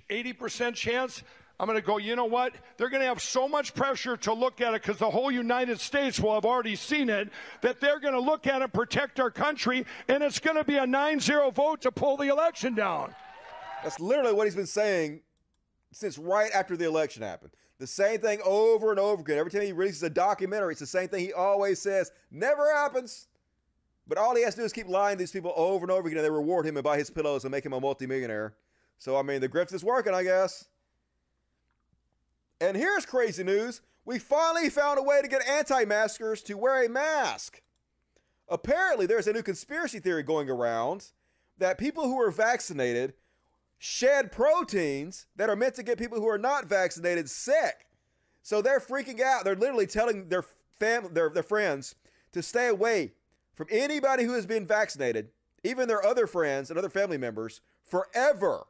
80% chance, I'm going to go, you know what, they're going to have so much pressure to look at it because the whole United States will have already seen it that they're going to look at it, protect our country, and it's going to be a 9 0 vote to pull the election down. That's literally what he's been saying since right after the election happened. The same thing over and over again. Every time he releases a documentary, it's the same thing he always says. Never happens. But all he has to do is keep lying to these people over and over again, and they reward him and buy his pillows and make him a multimillionaire. So, I mean, the grift is working, I guess. And here's crazy news we finally found a way to get anti maskers to wear a mask. Apparently, there's a new conspiracy theory going around that people who are vaccinated shed proteins that are meant to get people who are not vaccinated sick. So they're freaking out. They're literally telling their family, their, their friends to stay away from anybody who has been vaccinated, even their other friends and other family members, forever.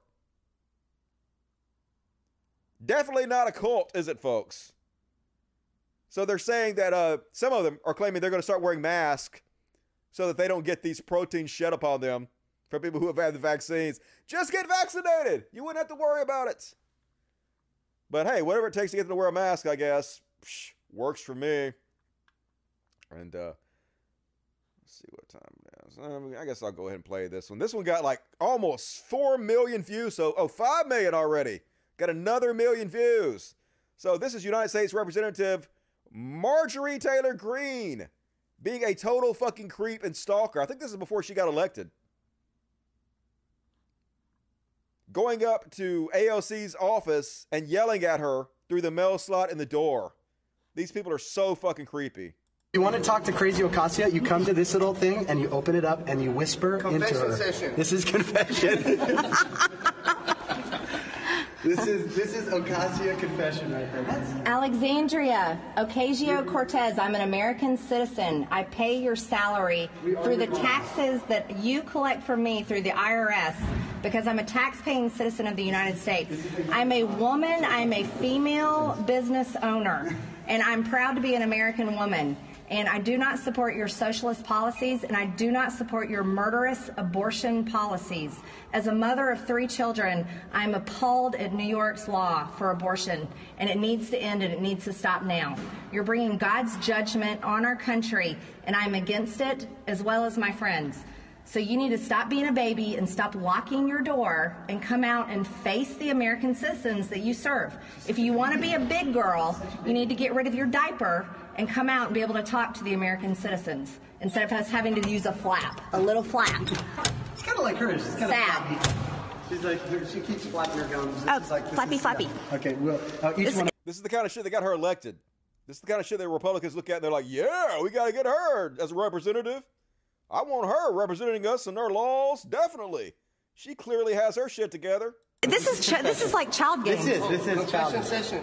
Definitely not a cult, is it, folks? So they're saying that uh, some of them are claiming they're going to start wearing masks so that they don't get these proteins shed upon them from people who have had the vaccines. Just get vaccinated. You wouldn't have to worry about it. But hey, whatever it takes to get them to wear a mask, I guess, psh, works for me. And uh, let's see what time it is. Um, I guess I'll go ahead and play this one. This one got like almost 4 million views. So, oh, 5 million already. Got another million views. So, this is United States Representative Marjorie Taylor Greene being a total fucking creep and stalker. I think this is before she got elected. Going up to AOC's office and yelling at her through the mail slot in the door. These people are so fucking creepy. You want to talk to Crazy Ocasio? You come to this little thing and you open it up and you whisper into Confession her. session. This is confession. this is this is Ocasio confession right there. Alexandria Ocasio Cortez, I'm an American citizen. I pay your salary through the taxes that you collect from me through the IRS because I'm a tax-paying citizen of the United States. I'm a woman, I'm a female business owner, and I'm proud to be an American woman. And I do not support your socialist policies, and I do not support your murderous abortion policies. As a mother of three children, I'm appalled at New York's law for abortion, and it needs to end and it needs to stop now. You're bringing God's judgment on our country, and I'm against it, as well as my friends. So you need to stop being a baby and stop locking your door and come out and face the American citizens that you serve. If you want to be a big girl, you need to get rid of your diaper and come out and be able to talk to the American citizens instead of us having to use a flap, a little flap. It's kind of like hers. It's kind Sad. of flappy. She's like, she keeps flapping her gums. This Oh, is like, this flappy, is- flappy. yeah. Okay, well, uh, each one. This is the kind of shit that got her elected. This is the kind of shit that Republicans look at and they're like, yeah, we got to get her as a representative. I want her representing us and our laws, definitely. She clearly has her shit together. This is ch- this is like child games. This is this is child. session.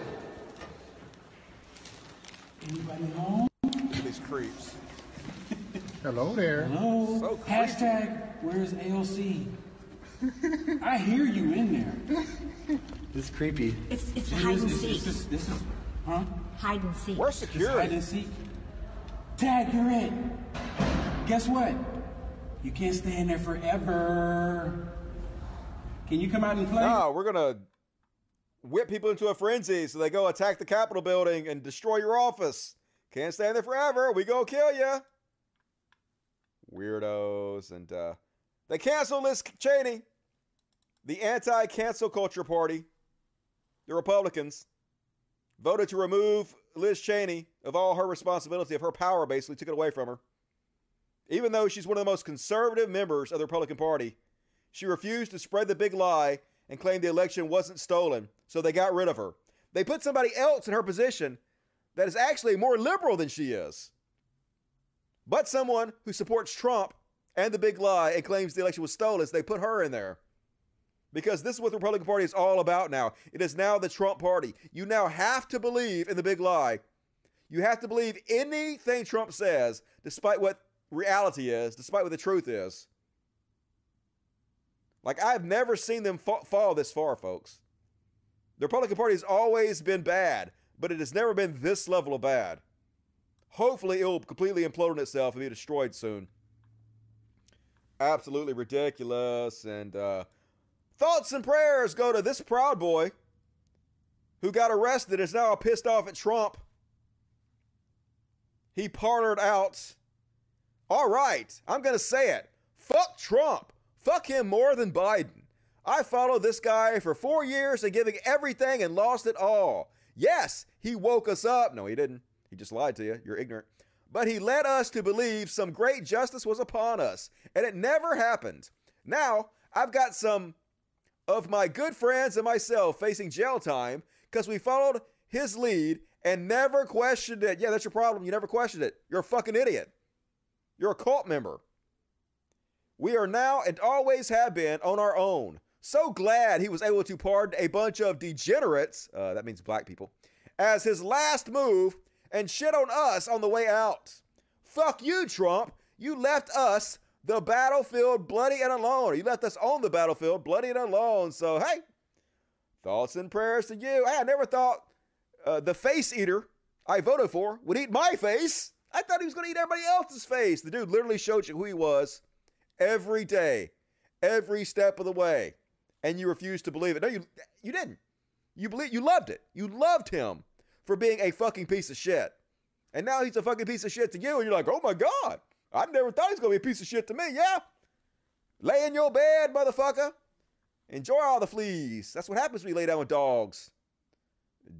Look at these creeps. Hello there. Hello. So. Hashtag where's AOC? I hear you in there. This is creepy. It's it's hide is- and this seek. is- This is, this is, huh? Hide and seek. Where's This is security? hide and seek. Tag, you're it. Guess what? You can't stay in there forever. Can you come out and play? No, we're gonna whip people into a frenzy so they go attack the Capitol building and destroy your office. Can't stand there forever. We gonna kill you. Weirdos and uh, they canceled Liz Cheney, the anti-cancel culture party. The Republicans voted to remove Liz Cheney of all her responsibility of her power. Basically, took it away from her. Even though she's one of the most conservative members of the Republican Party, she refused to spread the big lie and claimed the election wasn't stolen, so they got rid of her. They put somebody else in her position that is actually more liberal than she is. But someone who supports Trump and the big lie and claims the election was stolen, so they put her in there. Because this is what the Republican Party is all about now. It is now the Trump Party. You now have to believe in the big lie. You have to believe anything Trump says, despite what reality is, despite what the truth is. Like, I've never seen them fa- fall this far, folks. The Republican Party has always been bad, but it has never been this level of bad. Hopefully, it will completely implode on itself and be destroyed soon. Absolutely ridiculous. And uh, thoughts and prayers go to this Proud Boy who got arrested and is now pissed off at Trump. He parlored out. All right, I'm going to say it. Fuck Trump. Fuck him more than Biden. I followed this guy for four years and giving everything and lost it all. Yes, he woke us up. No, he didn't. He just lied to you. You're ignorant. But he led us to believe some great justice was upon us, and it never happened. Now, I've got some of my good friends and myself facing jail time because we followed his lead and never questioned it. Yeah, that's your problem. You never questioned it. You're a fucking idiot. You're a cult member. We are now and always have been on our own. So glad he was able to pardon a bunch of degenerates, uh, that means black people, as his last move and shit on us on the way out. Fuck you, Trump. You left us the battlefield bloody and alone. You left us on the battlefield bloody and alone. So, hey, thoughts and prayers to you. Hey, I never thought uh, the face eater I voted for would eat my face. I thought he was going to eat everybody else's face. The dude literally showed you who he was every day, every step of the way, and you refused to believe it. No, you you didn't. You believe you loved it. You loved him for being a fucking piece of shit. And now he's a fucking piece of shit to you, and you're like, oh my god, I never thought he was gonna be a piece of shit to me. Yeah, lay in your bed, motherfucker. Enjoy all the fleas. That's what happens when you lay down with dogs.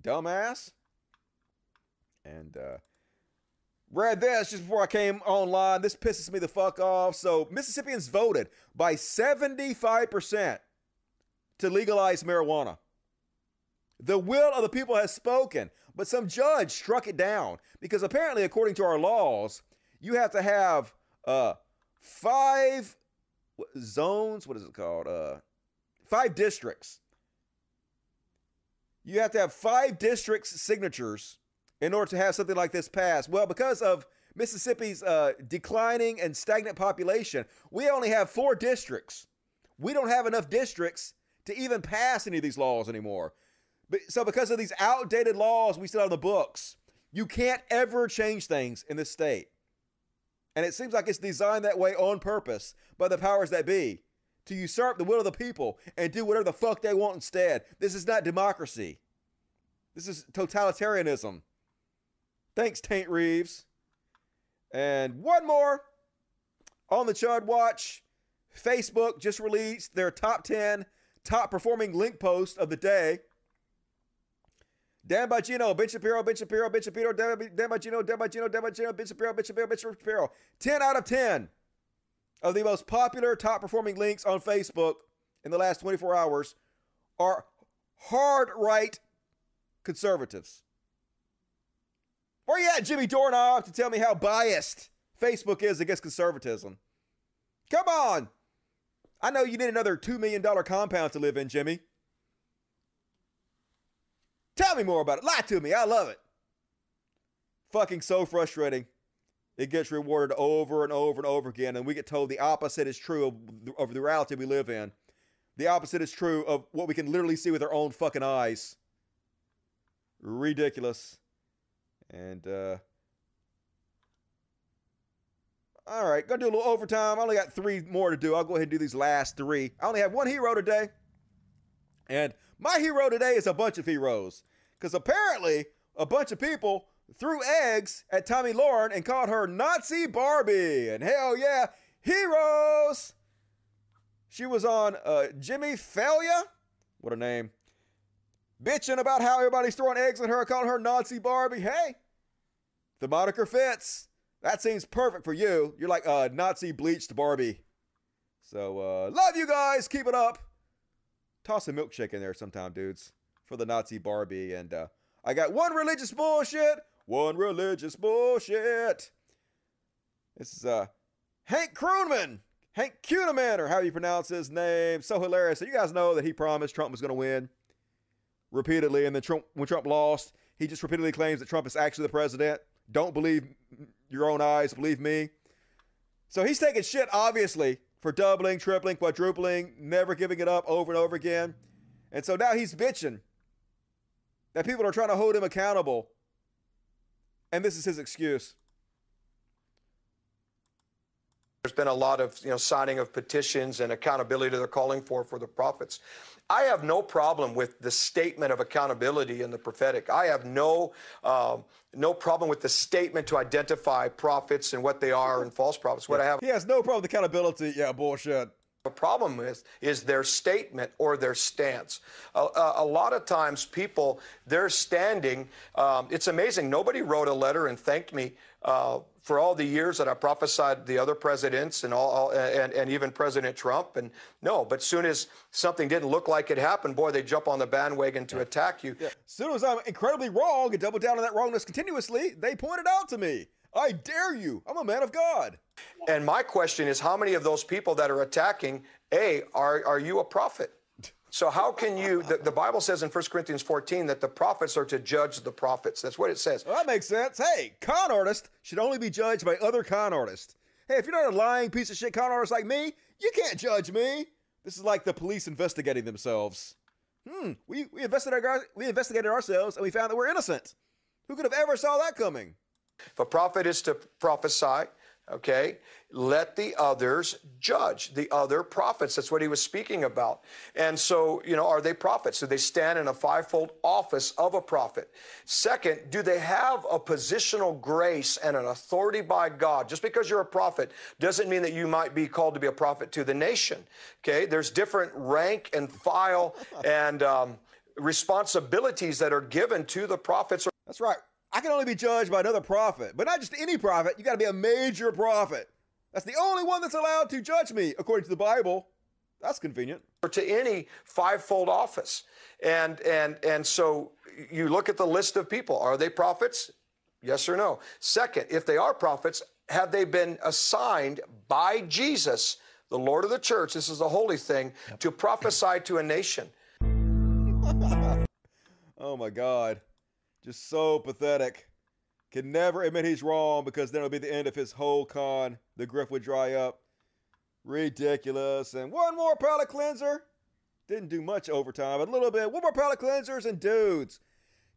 Dumbass. And uh read this just before I came online. This pisses me the fuck off. So, Mississippians voted by 75% to legalize marijuana. The will of the people has spoken, but some judge struck it down because apparently, according to our laws, you have to have uh, five zones. What is it called? Uh, five districts. You have to have five districts' signatures in order to have something like this pass. Well, because of Mississippi's uh, declining and stagnant population, we only have four districts. We don't have enough districts to even pass any of these laws anymore. But, so, because of these outdated laws we have on the books, you can't ever change things in this state. And it seems like it's designed that way on purpose by the powers that be to usurp the will of the people and do whatever the fuck they want instead. This is not democracy. This is totalitarianism. Thanks, Taint Reeves. And one more on the Chud Watch. Facebook just released their top 10 top performing link posts of the day. Dan Bongino, Ben Shapiro, Ben Shapiro, Ben Shapiro, Dan Dan Dan Bongino, Dan Bongino, Ben Shapiro, Ben Shapiro, Ben Shapiro. 10 out of 10 of the most popular top performing links on Facebook in the last 24 hours are hard right conservatives. Where you at, Jimmy Doorknob, to tell me how biased Facebook is against conservatism? Come on. I know you need another $2 million compound to live in, Jimmy. Tell me more about it. Lie to me. I love it. Fucking so frustrating. It gets rewarded over and over and over again, and we get told the opposite is true of, of the reality we live in. The opposite is true of what we can literally see with our own fucking eyes. Ridiculous. And, uh, all right, gonna do a little overtime. I only got three more to do. I'll go ahead and do these last three. I only have one hero today. And my hero today is a bunch of heroes. Because apparently, a bunch of people threw eggs at Tomi Lahren and called her Nazi Barbie. And hell yeah, heroes! She was on uh, Jimmy Failla. What a name. Bitching about how everybody's throwing eggs at her, calling her Nazi Barbie. Hey, the moniker fits. That seems perfect for you. You're like a Nazi bleached Barbie. So, uh, love you guys. Keep it up. Toss a milkshake in there sometime, dudes, for the Nazi Barbie. And uh, I got one religious bullshit. One religious bullshit. This is uh, Hank Kroonman. Hank Kunneman, or how you pronounce his name. So hilarious. So you guys know that he promised Trump was going to win repeatedly. And then Trump, when Trump lost, he just repeatedly claims that Trump is actually the president. Don't believe your own eyes, believe me. So he's taking shit, obviously, for doubling, tripling, quadrupling, never giving it up over and over again. And so now he's bitching that people are trying to hold him accountable. And this is his excuse. There's been a lot of you know signing of petitions and accountability they're calling for for the prophets. I have no problem with the statement of accountability in the prophetic. I have no um, no problem with the statement to identify prophets and what they are and false prophets. What I have He has no problem with accountability. Yeah, bullshit. a problem with is their statement or their stance. A, a, a lot of times, people they're standing. Um, it's amazing. Nobody wrote a letter and thanked me uh, for all the years that I prophesied the other presidents and all, all and, and even President Trump. And no, but soon as something didn't look like it happened, boy, they jump on the bandwagon to attack you. As soon as I'm incredibly wrong and double down on that wrongness continuously, they point it out to me. I dare you. I'm a man of God. And my question is, how many of those people that are attacking, A, are, are you a prophet? So how can you, the, the Bible says in 1 Corinthians 14 that the prophets are to judge the prophets. That's what it says. Well, that makes sense. Hey, con artist should only be judged by other con artists. Hey, if you're not a lying piece of shit con artist like me, you can't judge me. This is like the police investigating themselves. Hmm, we, we, investigated, our, we investigated ourselves and we found that we're innocent. Who could have ever saw that coming? If a prophet is to prophesy, okay, let the others judge the other prophets. That's what he was speaking about. And so, you know, are they prophets? Do they stand in a fivefold office of a prophet? Second, do they have a positional grace and an authority by God? Just because you're a prophet doesn't mean that you might be called to be a prophet to the nation. Okay, there's different rank and file and um, responsibilities that are given to the prophets. That's right. I can only be judged by another prophet, but not just any prophet. You got to be a major prophet. That's the only one that's allowed to judge me, according to the Bible. That's convenient. Or to any fivefold office. And and and so you look at the list of people. Are they prophets? Yes or no? Second, if they are prophets, have they been assigned by Jesus, the Lord of the church, this is a holy thing, to prophesy to a nation? oh my God. Just so pathetic. Can never admit he's wrong because then it'll be the end of his whole con. The grift would dry up. Ridiculous. And one more palate cleanser. Didn't do much overtime, but a little bit. One more palate cleansers and dudes.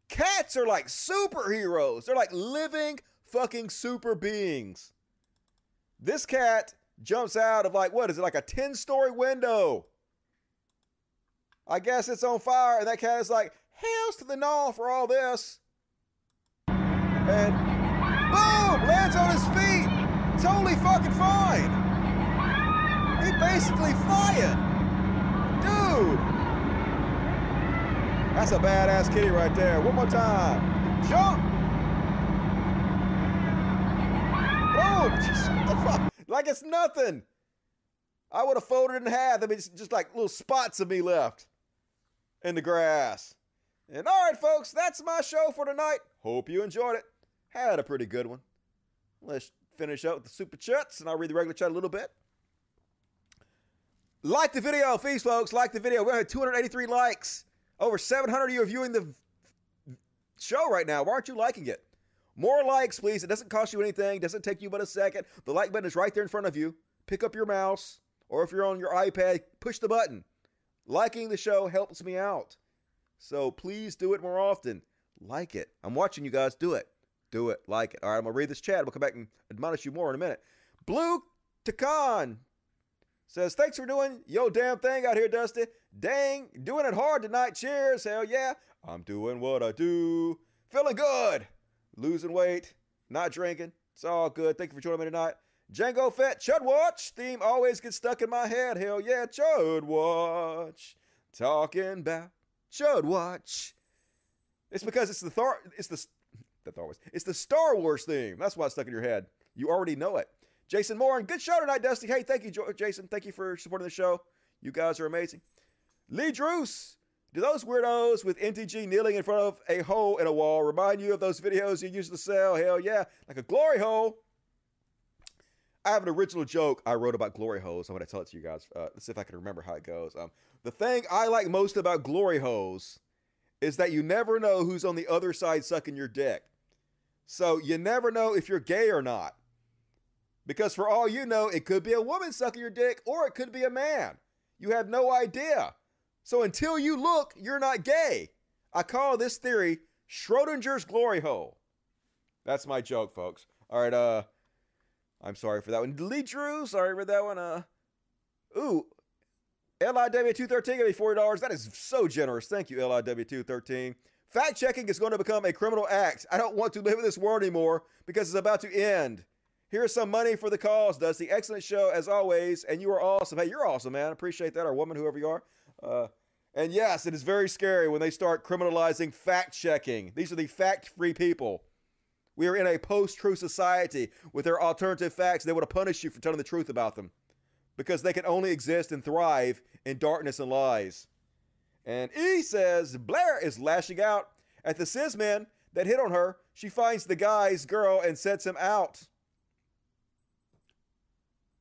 Cats are like superheroes. They're like living fucking super beings. This cat jumps out of like, what is it, like a 10 story window? I guess it's on fire, and that cat is like, Hells to the gnaw for all this. And boom! Lands on his feet. Totally fucking fine. He basically flying. Dude. That's a badass kitty right there. One more time. Jump. Boom. Just, what the fuck? Like it's nothing. I would have folded in half. I mean, it's just like little spots of me left in the grass. And all right, folks, that's my show for tonight. Hope you enjoyed it. Had a pretty good one. Let's finish up with the super chats, and I'll read the regular chat a little bit. Like the video, please, folks. Like the video. We have 283 likes. Over 700 of you are viewing the show right now. Why aren't you liking it? More likes, please. It doesn't cost you anything. Doesn't take you but a second. The like button is right there in front of you. Pick up your mouse, or if you're on your iPad, push the button. Liking the show helps me out. So please do it more often. Like it. I'm watching you guys do it. Do it. Like it. All right, I'm going to read this chat. We'll come back and admonish you more in a minute. Blue Takan says, Thanks for doing yo damn thing out here, Dusty. Dang, doing it hard tonight. Cheers. Hell yeah. I'm doing what I do. Feeling good. Losing weight. Not drinking. It's all good. Thank you for joining me tonight. Django Fett, Chud Watch theme always gets stuck in my head. Hell yeah, Chud Watch. Talking about Chud Watch. It's because it's the Thor. It's the the Thor Wars. It's the Star Wars theme. That's why it's stuck in your head. You already know it. Jason Moore, and good show tonight, Dusty. Hey, thank you, Jason. Thank you for supporting the show. You guys are amazing. Lee Druce, do those weirdos with MTG kneeling in front of a hole in a wall remind you of those videos you used to sell? Hell yeah, like a glory hole. I have an original joke I wrote about glory holes. I'm going to tell it to you guys. Uh, let's see if I can remember how it goes. Um, the thing I like most about glory holes is that you never know who's on the other side sucking your dick. So you never know if you're gay or not. Because for all you know, it could be a woman sucking your dick or it could be a man. You have no idea. So until you look, you're not gay. I call this theory Schrodinger's glory hole. That's my joke, folks. All right, uh, I'm sorry for that one. Lee Drew, sorry for that one. Uh, ooh, LIW213 gave me $40. That is so generous. Thank you, LIW213. Fact checking is going to become a criminal act. I don't want to live in this world anymore because it's about to end. Here's some money for the cause, Dusty. Excellent show as always, and you are awesome. Hey, you're awesome, man. Appreciate that, or woman, whoever you are. Uh, and yes, it is very scary when they start criminalizing fact checking. These are the fact free people. We are in a post truth society with their alternative facts. They want to punish you for telling the truth about them because they can only exist and thrive in darkness and lies. And E says Blair is lashing out at the cis men that hit on her. She finds the guy's girl and sets him out.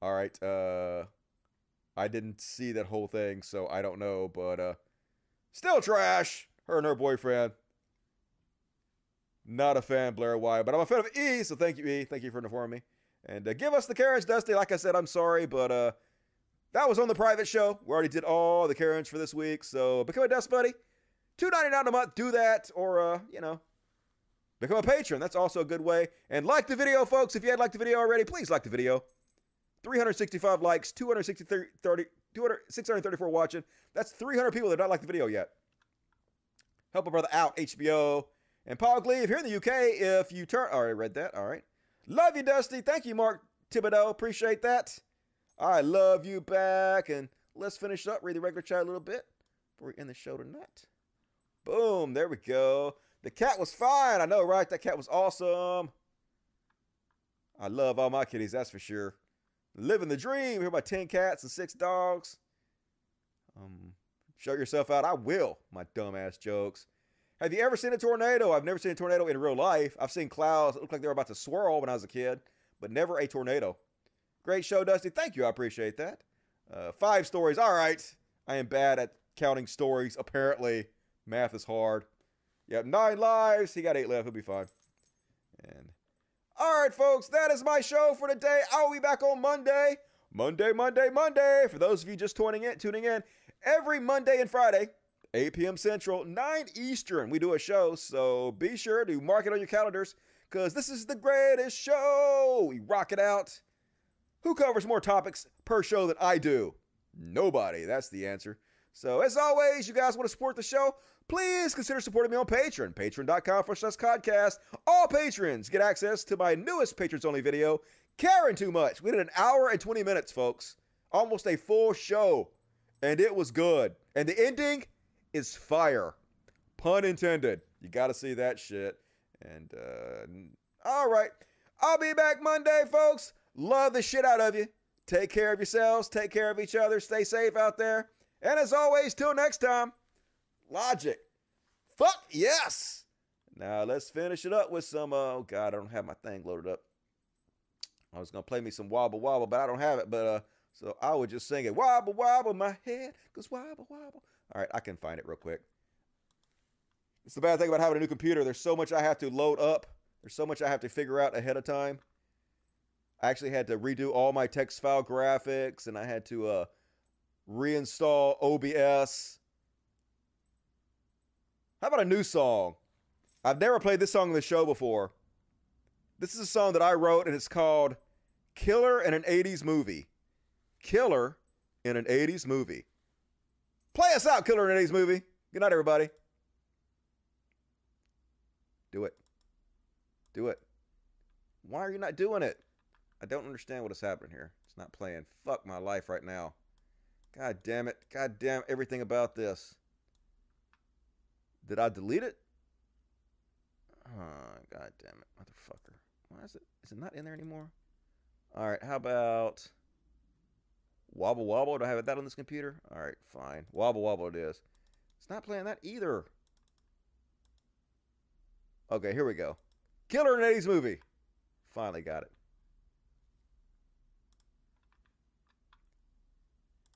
All right, uh I didn't see that whole thing, so I don't know, but uh still trash. Her and her boyfriend. Not a fan, Blair White, but I'm a fan of E, so thank you, E. Thank you for informing me. And uh, give us the Karens, Dusty. Like I said, I'm sorry, but uh that was on the private show. We already did all the Karens for this week, so become a Dust Buddy. Two ninety nine a month. Do that, or uh, you know, become a patron. That's also a good way. And like the video, folks. If you had liked the video already, please like the video. 365 likes, 263, 30, 200, 634 watching. That's 300 people that don't like the video yet. Help a brother out, HBO. And Paul Glee, here in the UK, if you turn. Already read that. All right. Love you, Dusty. Thank you, Mark Thibodeau. Appreciate that. I love you back. And let's finish up, read the regular chat a little bit before we end the show tonight. Boom. There we go. The cat was fine. I know, right? That cat was awesome. I love all my kitties, that's for sure. Living the dream. Here about 10 cats and six dogs. Um, show yourself out. I will, my dumbass jokes. Have you ever seen a tornado? I've never seen a tornado in real life. I've seen clouds that look like they were about to swirl when I was a kid, but never a tornado. Great show, Dusty. Thank you. I appreciate that. Uh, five stories. All right. I am bad at counting stories. Apparently, math is hard. Yep, nine lives. He got eight left. He'll be fine. And all right, folks, that is my show for today. I'll be back on Monday. Monday, Monday, Monday. For those of you just tuning in, tuning in, every Monday and Friday, 8 p.m. Central, 9 Eastern, we do a show. So be sure to mark it on your calendars because this is the greatest show. We rock it out. Who covers more topics per show than I do? Nobody. That's the answer. So, as always, you guys want to support the show? Please consider supporting me on Patreon. Patreon.com for slash podcast. All patrons get access to my newest patrons only video, Caring Too Much. We did an hour and 20 minutes, folks. almost a full show, and it was good. And the ending is fire. Pun intended. You got to see that shit. And, uh, all right. I'll be back Monday, folks. Love the shit out of you. Take care of yourselves. Take care of each other. Stay safe out there. And as always, till next time, logic. Fuck yes. Now let's finish it up with some. Uh, oh God, I don't have my thing loaded up. I was gonna play me some wobble wobble, but I don't have it. But uh, so I would just sing it wobble wobble my head, cause wobble wobble. All right, I can find it real quick. It's the bad thing about having a new computer. There's so much I have to load up. There's so much I have to figure out ahead of time. I actually had to redo all my text file graphics, and I had to uh, reinstall OBS. How about a new song? I've never played this song on the show before. This is a song that I wrote, and it's called Killer in an 80s Movie. Killer in an 80s Movie. Play us out, Killer 80s Movie. Good night, everybody. Do it. Do it. Why are you not doing it? I don't understand what is happening here. It's not playing. Fuck my life right now. God damn it. God damn everything about this. Did I delete it? Oh, God damn it, motherfucker. Why is it? Is it not in there anymore? All right, how about Wobble Wobble? Do I have that on this computer? All right, fine. Wobble Wobble it is. It's not playing that either. Okay, here we go. Killer in 80s movie. Finally got it.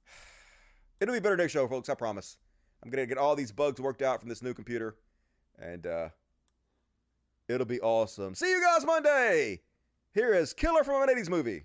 It'll be better next show, folks. I promise. I'm gonna get all these bugs worked out from this new computer, and uh, it'll be awesome. See you guys Monday. Here is Killer from an 80s movie.